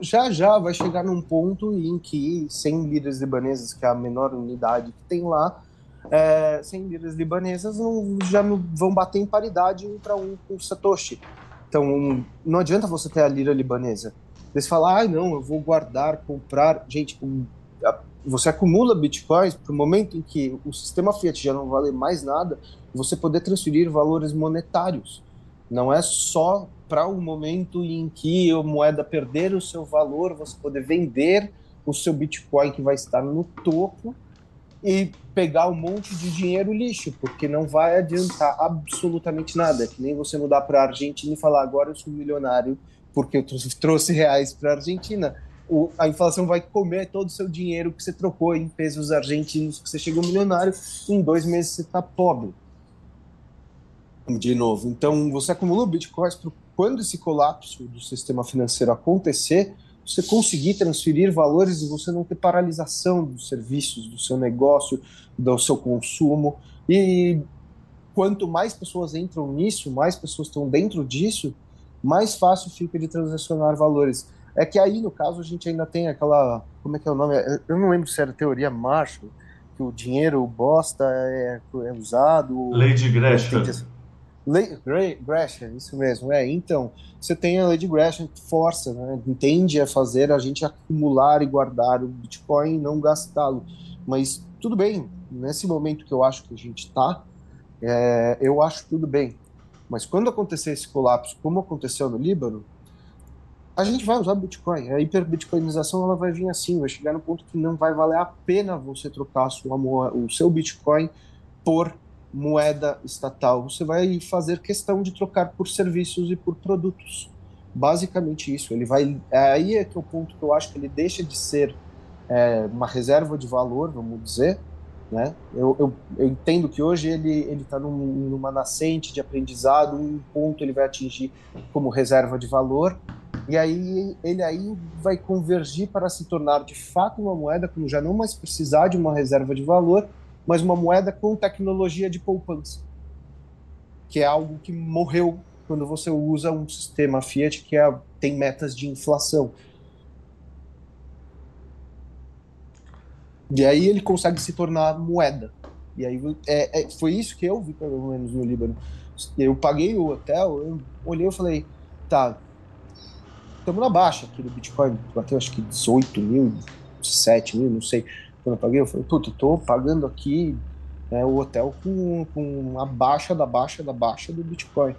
Já já vai chegar num ponto em que 100 liras libanesas, que é a menor unidade que tem lá, é, 100 liras libanesas não, já não vão bater em paridade um para um com o Satoshi. Então, não adianta você ter a lira libanesa. Eles falam, ah, não, eu vou guardar, comprar. Gente, você acumula bitcoins para o momento em que o sistema Fiat já não vale mais nada, você poder transferir valores monetários. Não é só para o um momento em que a moeda perder o seu valor, você poder vender o seu Bitcoin que vai estar no topo e pegar um monte de dinheiro lixo, porque não vai adiantar absolutamente nada. É que nem você mudar para a Argentina e falar agora eu sou milionário porque eu trouxe reais para a Argentina. O, a inflação vai comer todo o seu dinheiro que você trocou em pesos argentinos, que você chegou milionário, em dois meses você está pobre. De novo. Então, você acumulou bitcoins quando esse colapso do sistema financeiro acontecer, você conseguir transferir valores e você não ter paralisação dos serviços, do seu negócio, do seu consumo. E quanto mais pessoas entram nisso, mais pessoas estão dentro disso, mais fácil fica de transacionar valores. É que aí, no caso, a gente ainda tem aquela. Como é que é o nome? Eu não lembro se era teoria Marshall, que o dinheiro bosta é, é usado. Lady Gresham. Lei Gresham, isso mesmo. É, então, você tem a Lady Gresham que força, né, entende a fazer a gente acumular e guardar o Bitcoin e não gastá-lo. Mas tudo bem, nesse momento que eu acho que a gente está, é, eu acho tudo bem. Mas quando acontecer esse colapso, como aconteceu no Líbano, a gente vai usar Bitcoin. A hiperbitcoinização ela vai vir assim, vai chegar no ponto que não vai valer a pena você trocar sua, o seu Bitcoin por moeda estatal. Você vai fazer questão de trocar por serviços e por produtos. Basicamente isso. Ele vai. É aí é que é o ponto que eu acho que ele deixa de ser é, uma reserva de valor, vamos dizer. Né? Eu, eu, eu entendo que hoje ele está num, numa nascente de aprendizado, um ponto ele vai atingir como reserva de valor, e aí ele aí vai convergir para se tornar de fato uma moeda, como já não mais precisar de uma reserva de valor, mas uma moeda com tecnologia de poupança, que é algo que morreu quando você usa um sistema fiat que é, tem metas de inflação. E aí ele consegue se tornar moeda. E aí é, é, foi isso que eu vi, pelo menos, no Líbano. Eu paguei o hotel, eu olhei e falei, tá, estamos na baixa aqui do Bitcoin, bateu acho que 18 mil, 7 mil, não sei quando eu paguei, eu falei, puta, tô pagando aqui né, o hotel com, com a baixa da baixa da baixa do Bitcoin.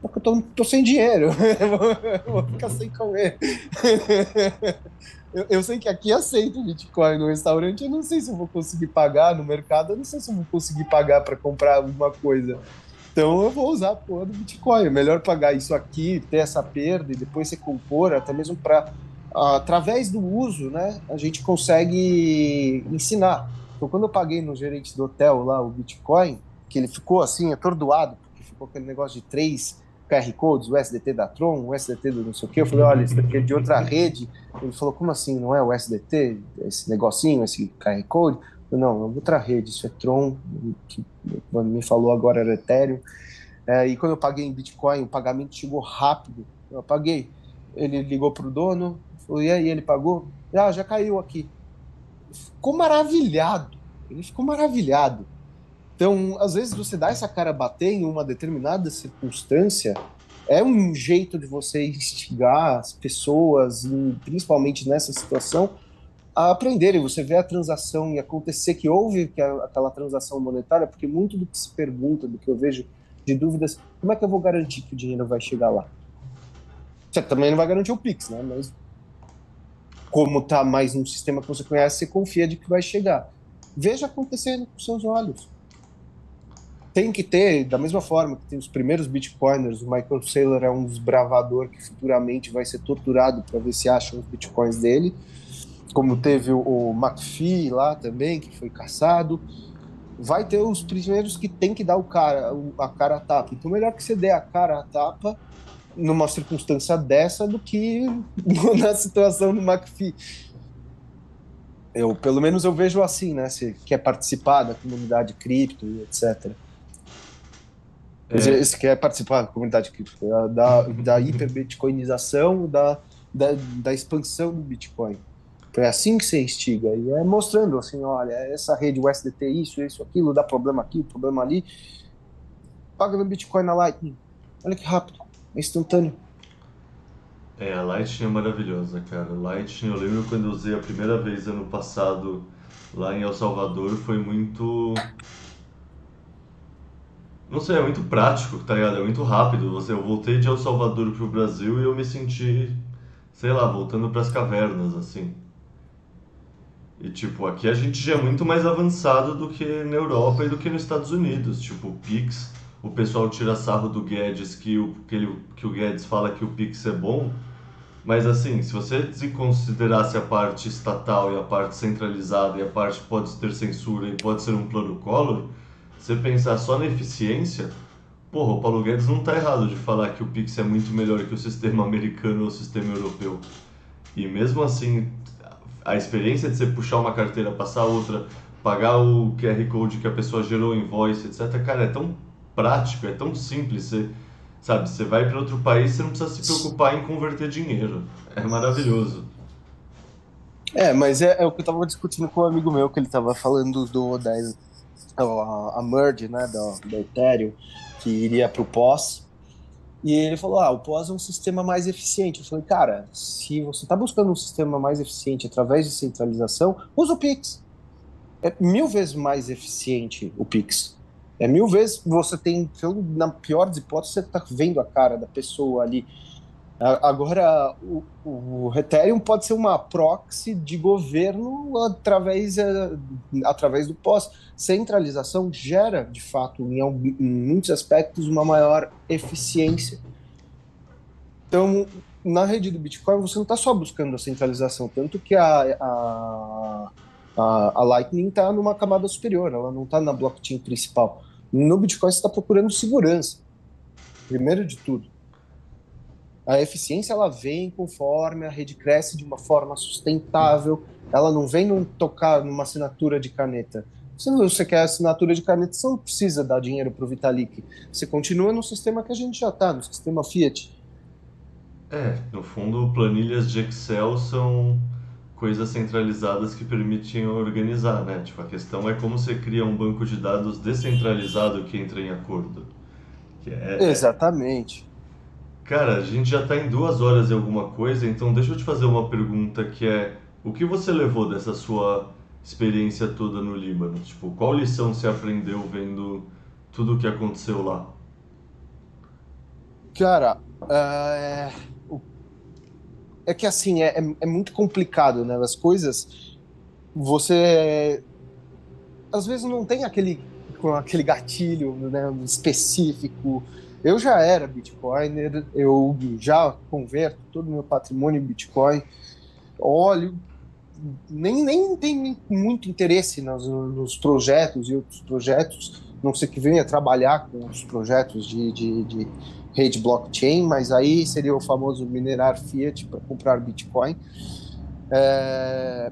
Porque eu tô, tô sem dinheiro, vou ficar sem comer. eu, eu sei que aqui aceito Bitcoin no restaurante, eu não sei se eu vou conseguir pagar no mercado, eu não sei se eu vou conseguir pagar para comprar alguma coisa. Então eu vou usar a porra do Bitcoin. É melhor pagar isso aqui, ter essa perda e depois você compor, até mesmo para através do uso, né, a gente consegue ensinar. Então, quando eu paguei no gerente do hotel lá o Bitcoin, que ele ficou assim, atordoado, porque ficou aquele negócio de três QR Codes, o SDT da Tron, o SDT do não sei o quê, eu falei, olha, isso daqui é de outra rede. Ele falou, como assim, não é o SDT, esse negocinho, esse QR Code? Eu, não, é outra rede, isso é Tron, que me falou agora era Ethereum. É, e quando eu paguei em Bitcoin, o pagamento chegou rápido, eu paguei. Ele ligou para o dono, e aí, ele pagou? Ah, já caiu aqui. Ficou maravilhado. Ele ficou maravilhado. Então, às vezes, você dá essa cara bater em uma determinada circunstância, é um jeito de você instigar as pessoas, principalmente nessa situação, a aprenderem. Você vê a transação e acontecer que houve aquela transação monetária, porque muito do que se pergunta, do que eu vejo de dúvidas, como é que eu vou garantir que o dinheiro vai chegar lá? Você também não vai garantir o Pix, né? Mas como está mais um sistema que você conhece, você confia de que vai chegar. Veja acontecendo com seus olhos. Tem que ter, da mesma forma que tem os primeiros bitcoiners, o Michael Saylor é um desbravador que futuramente vai ser torturado para ver se acham os bitcoins dele, como teve o, o McPhee lá também, que foi caçado. Vai ter os primeiros que tem que dar o cara, a cara a tapa. Então, melhor que você dê a cara a tapa numa circunstância dessa do que na situação do McPhee. Eu, pelo menos eu vejo assim, né? Se quer participar da comunidade cripto e etc. É. Se quer participar da comunidade cripto, da, da hiperbitcoinização, da, da, da expansão do Bitcoin. É assim que você instiga. E é mostrando assim, olha, essa rede USDT, isso, isso, aquilo, dá problema aqui, problema ali. Paga no Bitcoin na Lightning. Olha que rápido. Instantâneo. É, a Lightning é maravilhosa, cara. Lightning, eu lembro quando eu usei a primeira vez ano passado lá em El Salvador, foi muito. Não sei, é muito prático, tá ligado? É muito rápido. Eu voltei de El Salvador pro Brasil e eu me senti, sei lá, voltando para as cavernas, assim. E, tipo, aqui a gente já é muito mais avançado do que na Europa e do que nos Estados Unidos. Tipo, o Pix, o pessoal tira sarro do Guedes, que o, que, ele, que o Guedes fala que o Pix é bom. Mas, assim, se você considerasse a parte estatal e a parte centralizada e a parte pode ter censura e pode ser um plano Collor, você pensar só na eficiência, porra, o Paulo Guedes não está errado de falar que o Pix é muito melhor que o sistema americano ou o sistema europeu. E mesmo assim, a experiência de você puxar uma carteira, passar outra, pagar o QR Code que a pessoa gerou, invoice, etc., cara, é tão prático, é tão simples. Você, sabe, você vai para outro país, você não precisa se preocupar em converter dinheiro. É maravilhoso. É, mas é, é o que eu estava discutindo com um amigo meu, que ele estava falando do da a, a merge, né, da, da Ethereum, que iria para o pós. E ele falou: ah, o pós é um sistema mais eficiente. Eu falei, cara, se você está buscando um sistema mais eficiente através de centralização, usa o Pix. É mil vezes mais eficiente o Pix. É mil vezes você tem, na pior das hipóteses, você está vendo a cara da pessoa ali Agora, o, o Ethereum pode ser uma proxy de governo através, eh, através do pós. Centralização gera, de fato, em, em muitos aspectos, uma maior eficiência. Então, na rede do Bitcoin, você não está só buscando a centralização, tanto que a, a, a, a Lightning está numa camada superior, ela não está na blockchain principal. No Bitcoin, você está procurando segurança, primeiro de tudo. A eficiência ela vem conforme a rede cresce de uma forma sustentável. Ela não vem num tocar numa assinatura de caneta. Se você quer assinatura de caneta, você não precisa dar dinheiro para o Vitalik. Você continua no sistema que a gente já está, no sistema Fiat. É, no fundo, planilhas de Excel são coisas centralizadas que permitem organizar, né? Tipo, a questão é como você cria um banco de dados descentralizado que entra em acordo. É, Exatamente. Cara, a gente já está em duas horas e alguma coisa, então deixa eu te fazer uma pergunta que é: o que você levou dessa sua experiência toda no Líbano? Tipo, qual lição você aprendeu vendo tudo o que aconteceu lá? Cara, é, é que assim, é, é muito complicado, né? As coisas, você às vezes não tem aquele, aquele gatilho né, específico eu já era Bitcoiner, eu já converto todo o meu patrimônio em Bitcoin, olho, nem, nem tem muito interesse nos, nos projetos e outros projetos, não sei que venha trabalhar com os projetos de, de, de rede blockchain, mas aí seria o famoso minerar fiat para comprar Bitcoin. É...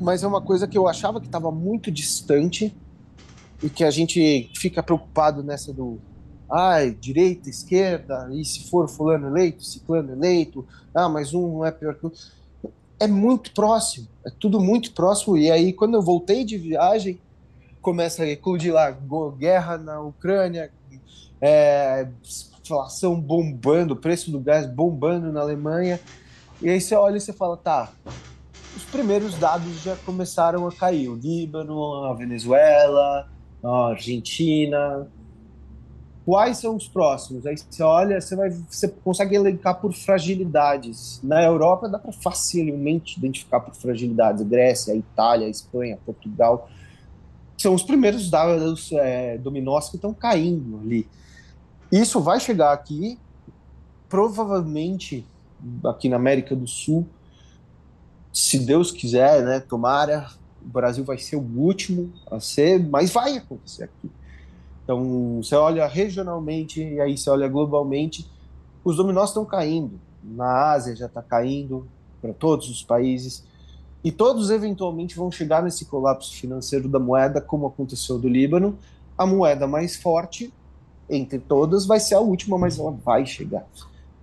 Mas é uma coisa que eu achava que estava muito distante e que a gente fica preocupado nessa do ai, direita, esquerda, e se for fulano eleito, ciclano eleito, ah, mas um é pior que o. É muito próximo, é tudo muito próximo. E aí, quando eu voltei de viagem, começa a eclodir lá guerra na Ucrânia, é, inflação bombando, preço do gás bombando na Alemanha. E aí você olha e você fala, tá, os primeiros dados já começaram a cair. O Líbano, a Venezuela, a Argentina. Quais são os próximos? Aí você olha, você, vai, você consegue elencar por fragilidades. Na Europa dá para facilmente identificar por fragilidades. Grécia, Itália, Espanha, Portugal. São os primeiros dados é, dominós que estão caindo ali. Isso vai chegar aqui, provavelmente aqui na América do Sul, se Deus quiser, né? Tomara, o Brasil vai ser o último a ser, mas vai acontecer aqui. Então, você olha regionalmente e aí você olha globalmente, os dominós estão caindo. Na Ásia já está caindo para todos os países e todos eventualmente vão chegar nesse colapso financeiro da moeda, como aconteceu do Líbano. A moeda mais forte entre todas vai ser a última, mas ela vai chegar.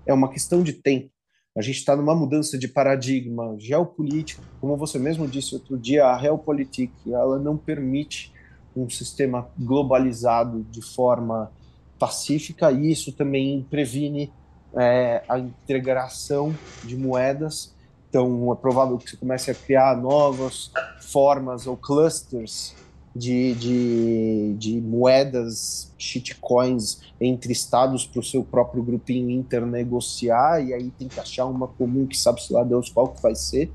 É uma questão de tempo. A gente está numa mudança de paradigma geopolítico, como você mesmo disse outro dia, a Realpolitik, ela não permite um sistema globalizado de forma pacífica e isso também previne é, a integração de moedas. Então, é provável que você comece a criar novas formas ou clusters de, de, de moedas, shitcoins entre estados para o seu próprio grupinho internegociar, e aí tem que achar uma comum que sabe-se lá Deus qual que vai ser.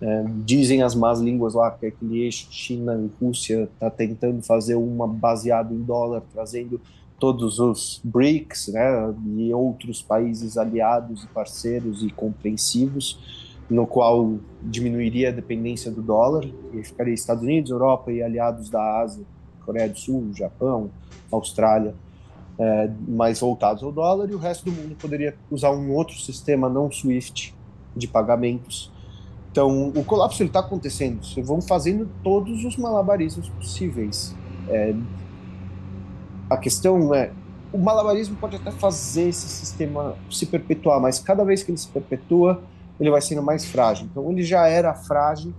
É, dizem as más línguas lá que aquele eixo China e Rússia está tentando fazer uma baseado em dólar, trazendo todos os BRICS né, e outros países aliados e parceiros e compreensivos, no qual diminuiria a dependência do dólar, e ficaria Estados Unidos, Europa e aliados da Ásia, Coreia do Sul, Japão, Austrália, é, mais voltados ao dólar, e o resto do mundo poderia usar um outro sistema não SWIFT de pagamentos. Então, o colapso está acontecendo. Vocês vão fazendo todos os malabarismos possíveis. É, a questão é, o malabarismo pode até fazer esse sistema se perpetuar, mas cada vez que ele se perpetua, ele vai sendo mais frágil. Então, ele já era frágil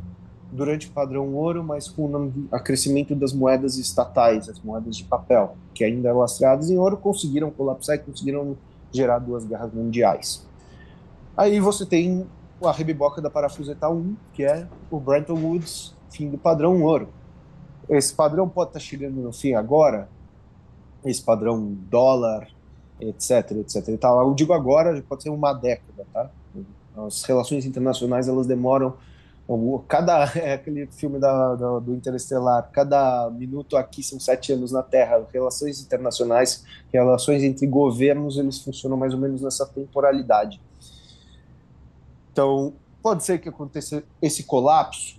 durante o padrão ouro, mas com o crescimento das moedas estatais, as moedas de papel, que ainda lastreadas em ouro, conseguiram colapsar e conseguiram gerar duas guerras mundiais. Aí você tem a rebiboca da parafuseta 1, que é o Bretton Woods, fim do padrão ouro. Esse padrão pode estar chegando no fim agora, esse padrão dólar, etc, etc. E tal. Eu digo agora, pode ser uma década, tá? As relações internacionais elas demoram cada é aquele filme da, da, do Interestelar, cada minuto aqui são sete anos na Terra. Relações internacionais, relações entre governos, eles funcionam mais ou menos nessa temporalidade. Então, pode ser que aconteça esse colapso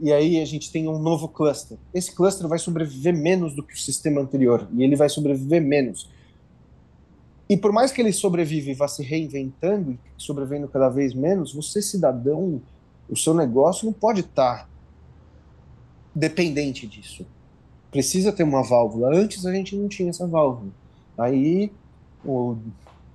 e aí a gente tem um novo cluster. Esse cluster vai sobreviver menos do que o sistema anterior e ele vai sobreviver menos. E por mais que ele sobreviva e vá se reinventando e sobrevivendo cada vez menos, você cidadão o seu negócio não pode estar dependente disso. Precisa ter uma válvula. Antes a gente não tinha essa válvula. Aí o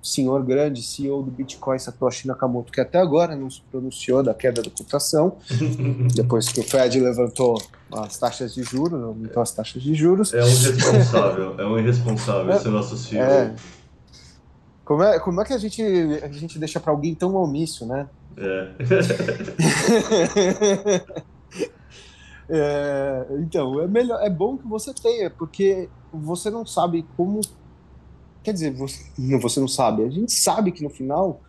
senhor grande CEO do Bitcoin, Satoshi Nakamoto, que até agora não se pronunciou da queda da cotação, depois que o Fed levantou as taxas de juros, aumentou as taxas de juros. É um irresponsável, é um irresponsável é, esse nosso CEO. É. Como, é, como é que a gente, a gente deixa para alguém tão omisso, né? É. é, então, é melhor, é bom que você tenha, porque você não sabe como. Quer dizer, você, você não sabe. A gente sabe que no final,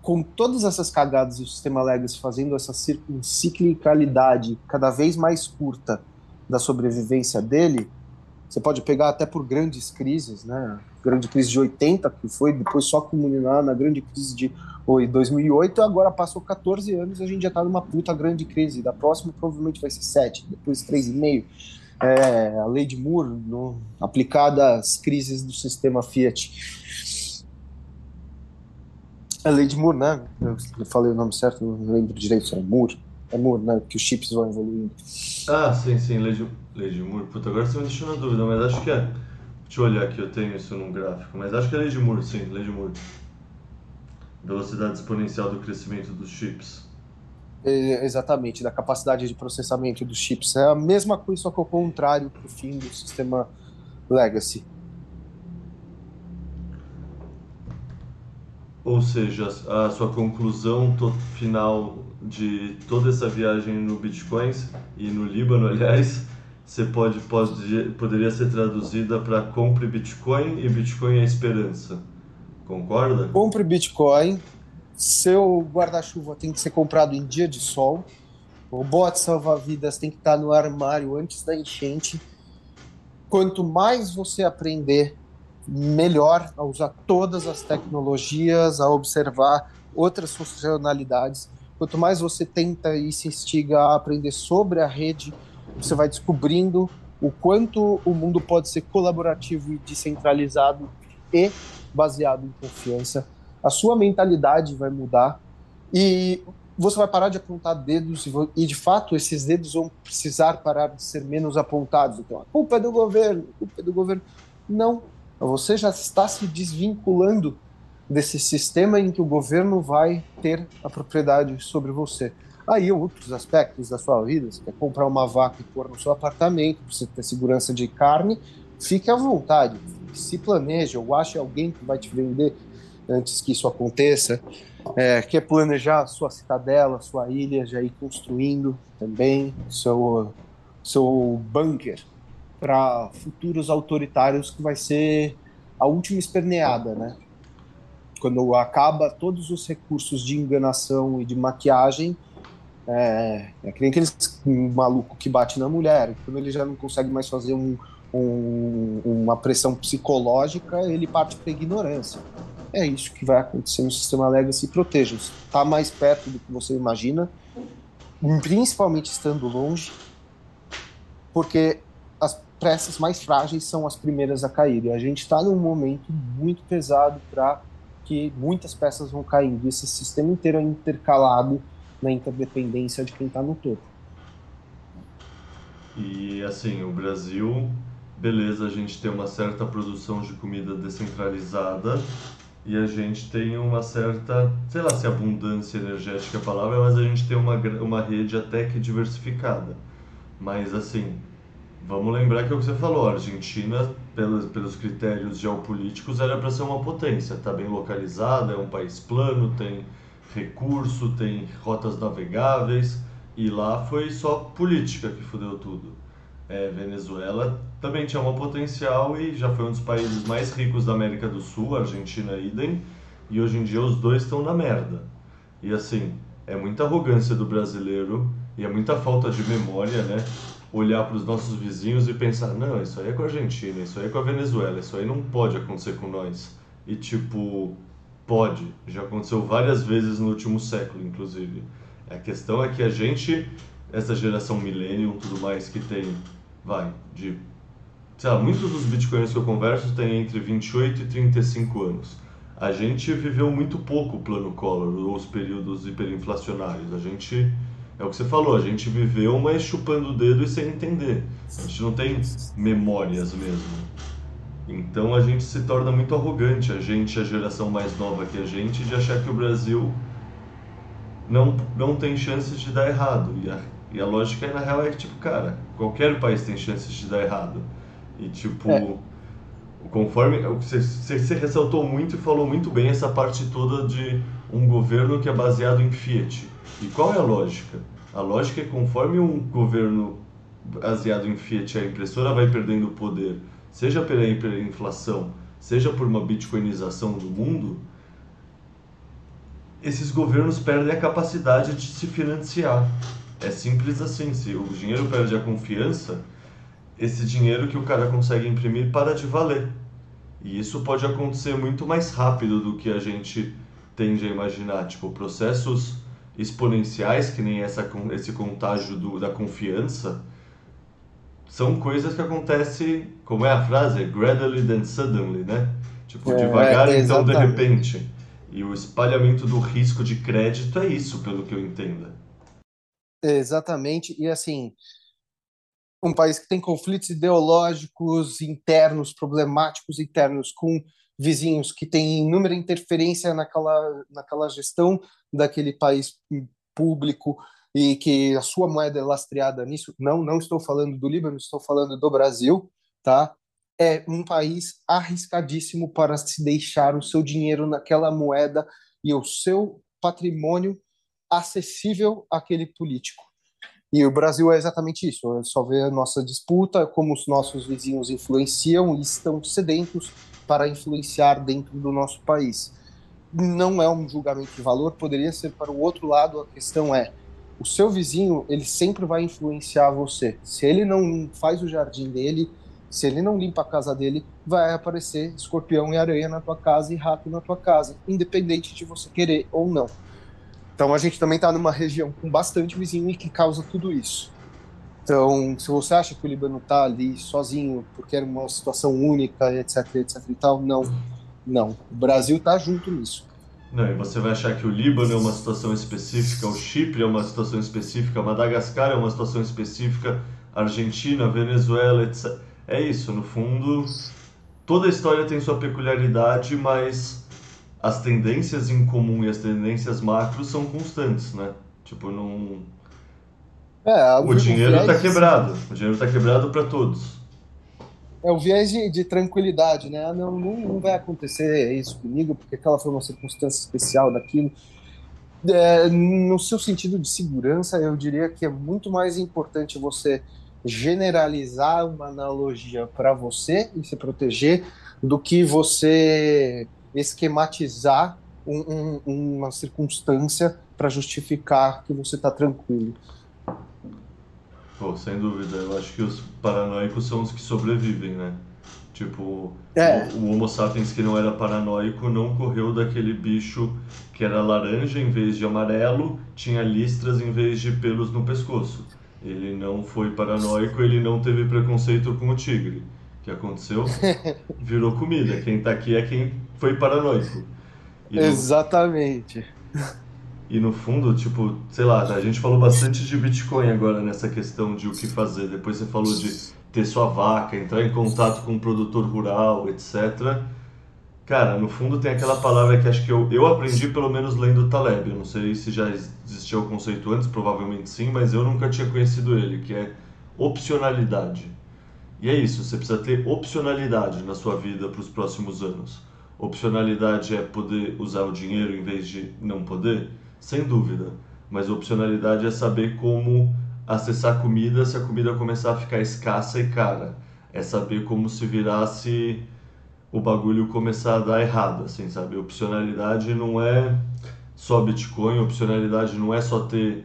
com todas essas cagadas do sistema Legacy fazendo essa ciclicalidade cada vez mais curta da sobrevivência dele, você pode pegar até por grandes crises, né? Grande crise de 80, que foi depois só culminar na grande crise de foi 2008, agora passou 14 anos, a gente já está numa puta grande crise. Da próxima provavelmente vai ser 7, depois 3,5. É, a lei de Moore no, aplicada às crises do sistema Fiat. A lei de Moore, né? Eu falei o nome certo, não lembro direito se é Moore. É Moore, né? Que os chips vão evoluindo. Ah, sim, sim, lei de, lei de Moore. Puta, agora você me deixou na dúvida, mas acho que é. Deixa eu olhar aqui, eu tenho isso num gráfico, mas acho que é lei de Moore, sim, lei de Moore velocidade exponencial do crescimento dos chips. É, exatamente, da capacidade de processamento dos chips. É a mesma coisa, só que ao contrário para o fim do sistema legacy. Ou seja, a sua conclusão final de toda essa viagem no Bitcoins e no Líbano, aliás, você pode, pode poderia ser traduzida para compre Bitcoin e Bitcoin é esperança. Concorda? Compre Bitcoin. Seu guarda-chuva tem que ser comprado em dia de sol. O bote salva-vidas tem que estar no armário antes da enchente. Quanto mais você aprender, melhor a usar todas as tecnologias, a observar outras funcionalidades. Quanto mais você tenta e se instiga a aprender sobre a rede, você vai descobrindo o quanto o mundo pode ser colaborativo e descentralizado e baseado em confiança, a sua mentalidade vai mudar e você vai parar de apontar dedos e, de fato, esses dedos vão precisar parar de ser menos apontados. Então, a culpa é do governo, a culpa é do governo. Não, você já está se desvinculando desse sistema em que o governo vai ter a propriedade sobre você. Aí outros aspectos da sua vida, você quer comprar uma vaca e pôr no seu apartamento, você ter segurança de carne, fique à vontade se planeja ou ache alguém que vai te vender antes que isso aconteça, é, quer planejar sua cidadela, sua ilha, já ir construindo também seu, seu bunker para futuros autoritários que vai ser a última esperneada, né? Quando acaba todos os recursos de enganação e de maquiagem, É, é que nem aquele maluco que bate na mulher. Quando ele já não consegue mais fazer um, um, uma pressão psicológica, ele parte para ignorância. É isso que vai acontecer no sistema Legacy. Proteja. Está mais perto do que você imagina, principalmente estando longe, porque as peças mais frágeis são as primeiras a cair. E a gente está num momento muito pesado para que muitas peças vão caindo. Esse sistema inteiro é intercalado na interdependência de quem está no topo. E assim, o Brasil, beleza, a gente tem uma certa produção de comida descentralizada e a gente tem uma certa, sei lá se abundância energética é a palavra, mas a gente tem uma, uma rede até que diversificada. Mas assim, vamos lembrar que é o que você falou, a Argentina, pelos, pelos critérios geopolíticos, era para ser uma potência, está bem localizada, é um país plano, tem recurso, tem rotas navegáveis, e lá foi só política que fudeu tudo. É, Venezuela também tinha um potencial e já foi um dos países mais ricos da América do Sul, Argentina idem, e hoje em dia os dois estão na merda. E assim, é muita arrogância do brasileiro e é muita falta de memória, né? Olhar para os nossos vizinhos e pensar: não, isso aí é com a Argentina, isso aí é com a Venezuela, isso aí não pode acontecer com nós. E tipo, Pode, já aconteceu várias vezes no último século, inclusive. A questão é que a gente, essa geração millennium, tudo mais que tem, vai, de, sei lá, muitos dos bitcoins que eu converso têm entre 28 e 35 anos. A gente viveu muito pouco o plano Collor, ou os períodos hiperinflacionários. A gente, é o que você falou, a gente viveu, mas chupando o dedo e sem entender. A gente não tem memórias mesmo. Então a gente se torna muito arrogante, a gente, a geração mais nova que a gente, de achar que o Brasil não, não tem chances de dar errado. E a, e a lógica na real é que, tipo, cara, qualquer país tem chances de dar errado. E, tipo, é. conforme. Você, você ressaltou muito e falou muito bem essa parte toda de um governo que é baseado em Fiat. E qual é a lógica? A lógica é que conforme um governo baseado em Fiat, a impressora vai perdendo poder seja pela hiperinflação, seja por uma bitcoinização do mundo, esses governos perdem a capacidade de se financiar. É simples assim, se o dinheiro perde a confiança, esse dinheiro que o cara consegue imprimir para de valer. E isso pode acontecer muito mais rápido do que a gente tende a imaginar, tipo processos exponenciais, que nem essa, esse contágio do, da confiança, são coisas que acontecem, como é a frase? Gradually then suddenly, né? Tipo, é, devagar, é, então de repente. E o espalhamento do risco de crédito é isso, pelo que eu entendo. Exatamente. E assim, um país que tem conflitos ideológicos internos, problemáticos internos, com vizinhos que têm inúmera interferência naquela, naquela gestão daquele país público, e que a sua moeda é lastreada nisso. Não, não estou falando do Líbano, estou falando do Brasil, tá? É um país arriscadíssimo para se deixar o seu dinheiro naquela moeda e o seu patrimônio acessível àquele político. E o Brasil é exatamente isso. É só ver a nossa disputa, como os nossos vizinhos influenciam e estão sedentos para influenciar dentro do nosso país. Não é um julgamento de valor, poderia ser para o outro lado. A questão é o seu vizinho ele sempre vai influenciar você. Se ele não faz o jardim dele, se ele não limpa a casa dele, vai aparecer escorpião e aranha na tua casa e rato na tua casa, independente de você querer ou não. Então a gente também está numa região com bastante vizinho e que causa tudo isso. Então, se você acha que o Líbano está ali sozinho porque era uma situação única, etc, etc e tal, não, não. O Brasil está junto nisso. Não, e você vai achar que o Líbano é uma situação específica, o Chipre é uma situação específica, Madagascar é uma situação específica, Argentina, Venezuela, etc. É isso, no fundo, toda a história tem sua peculiaridade, mas as tendências em comum e as tendências macros são constantes, né? Tipo, não. É, o dinheiro está quebrado. O dinheiro está quebrado para todos é o viés de, de, tranquilidade, né? Ah, não, não, não vai acontecer isso comigo, porque aquela foi uma circunstância especial daquilo. É, no seu sentido de segurança, eu diria que é muito mais importante você generalizar uma analogia para você e se proteger do que você esquematizar um, um, uma circunstância para justificar que você está tranquilo. Pô, sem dúvida. Eu acho que os paranoicos são os que sobrevivem, né? Tipo, é. o, o, Homo sapiens que não era paranoico não correu daquele bicho que era laranja em vez de amarelo, tinha listras em vez de pelos no pescoço. Ele não foi paranoico, ele não teve preconceito com o tigre. O que aconteceu? Virou comida. Quem tá aqui é quem foi paranoico. Exatamente. E no fundo, tipo, sei lá, a gente falou bastante de Bitcoin agora nessa questão de o que fazer. Depois você falou de ter sua vaca, entrar em contato com um produtor rural, etc. Cara, no fundo tem aquela palavra que acho que eu, eu aprendi pelo menos lendo Taleb. Eu não sei se já existia o conceito antes, provavelmente sim, mas eu nunca tinha conhecido ele, que é opcionalidade. E é isso, você precisa ter opcionalidade na sua vida para os próximos anos. Opcionalidade é poder usar o dinheiro em vez de não poder? Sem dúvida. Mas opcionalidade é saber como acessar comida se a comida começar a ficar escassa e cara. É saber como se virar se o bagulho começar a dar errado, assim, sabe? Opcionalidade não é só Bitcoin, opcionalidade não é só ter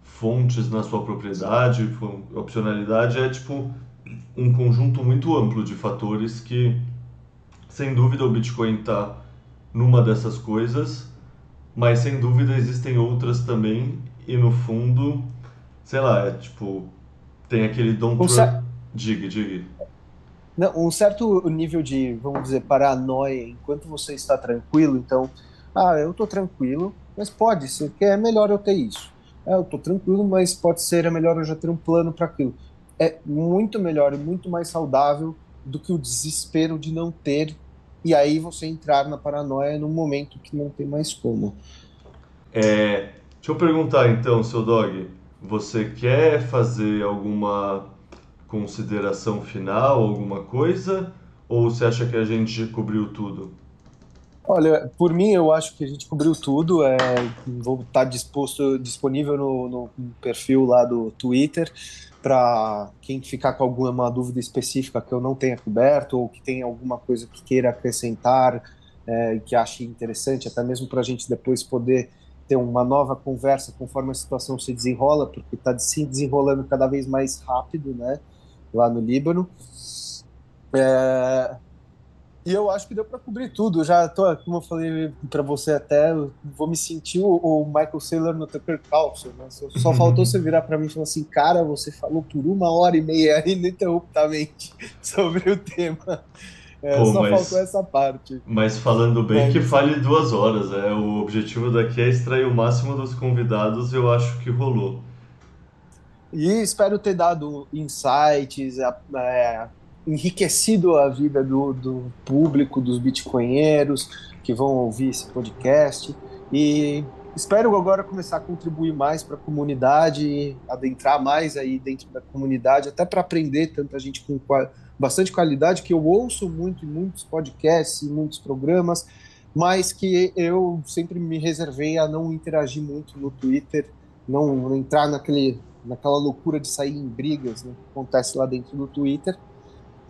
fontes na sua propriedade, opcionalidade é tipo um conjunto muito amplo de fatores que, sem dúvida, o Bitcoin está numa dessas coisas, mas sem dúvida existem outras também, e no fundo sei lá, é tipo, tem aquele don't um cer... diga, diga. Não, um certo nível de, vamos dizer, paranoia enquanto você está tranquilo, então, ah, eu estou tranquilo, mas pode ser que é melhor eu ter isso. É, eu estou tranquilo, mas pode ser é melhor eu já ter um plano para aquilo. É muito melhor e muito mais saudável do que o desespero de não ter e aí você entrar na paranoia num momento que não tem mais como. É, deixa eu perguntar então, seu dog, você quer fazer alguma consideração final, alguma coisa? Ou você acha que a gente cobriu tudo? Olha, por mim eu acho que a gente cobriu tudo. É, vou estar disposto, disponível no, no perfil lá do Twitter para quem ficar com alguma dúvida específica que eu não tenha coberto ou que tenha alguma coisa que queira acrescentar é, que ache interessante, até mesmo para a gente depois poder ter uma nova conversa conforme a situação se desenrola, porque está se desenrolando cada vez mais rápido, né, lá no Líbano. É... E eu acho que deu para cobrir tudo. Já tô, como eu falei para você até, vou me sentir o, o Michael Saylor no Tucker Carlson. Né? Só faltou você virar para mim e falar assim, cara, você falou por uma hora e meia ininterruptamente sobre o tema. É, Pô, só mas, faltou essa parte. Mas falando bem, é. que fale duas horas. É, o objetivo daqui é extrair o máximo dos convidados, eu acho que rolou. E espero ter dado insights, é, enriquecido a vida do, do público, dos bitcoinheiros que vão ouvir esse podcast. E espero agora começar a contribuir mais para a comunidade, adentrar mais aí dentro da comunidade, até para aprender tanta gente com bastante qualidade, que eu ouço muito em muitos podcasts, em muitos programas, mas que eu sempre me reservei a não interagir muito no Twitter, não entrar naquele, naquela loucura de sair em brigas né, que acontece lá dentro do Twitter.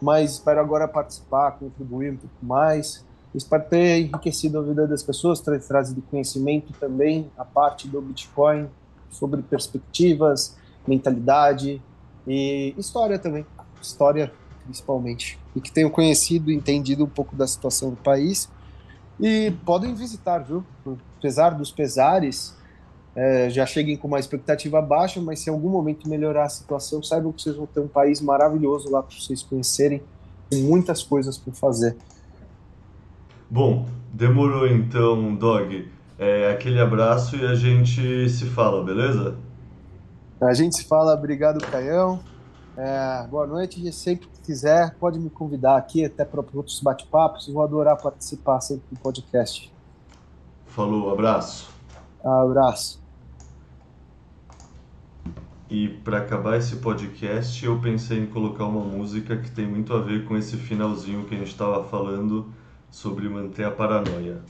Mas espero agora participar, contribuir um pouco mais. Espero ter enriquecido a vida das pessoas, ter trazido conhecimento também, a parte do Bitcoin, sobre perspectivas, mentalidade e história também. História principalmente, e que tenham conhecido e entendido um pouco da situação do país. E podem visitar, viu? Apesar dos pesares, é, já cheguem com uma expectativa baixa, mas se em algum momento melhorar a situação, saibam que vocês vão ter um país maravilhoso lá para vocês conhecerem, com muitas coisas por fazer. Bom, demorou então, Dog. É, aquele abraço e a gente se fala, beleza? A gente se fala, obrigado, Caião. É, boa noite e sempre que quiser pode me convidar aqui até para outros bate-papos. Vou adorar participar sempre do podcast. Falou, abraço. Abraço. E para acabar esse podcast, eu pensei em colocar uma música que tem muito a ver com esse finalzinho que a gente estava falando sobre manter a paranoia.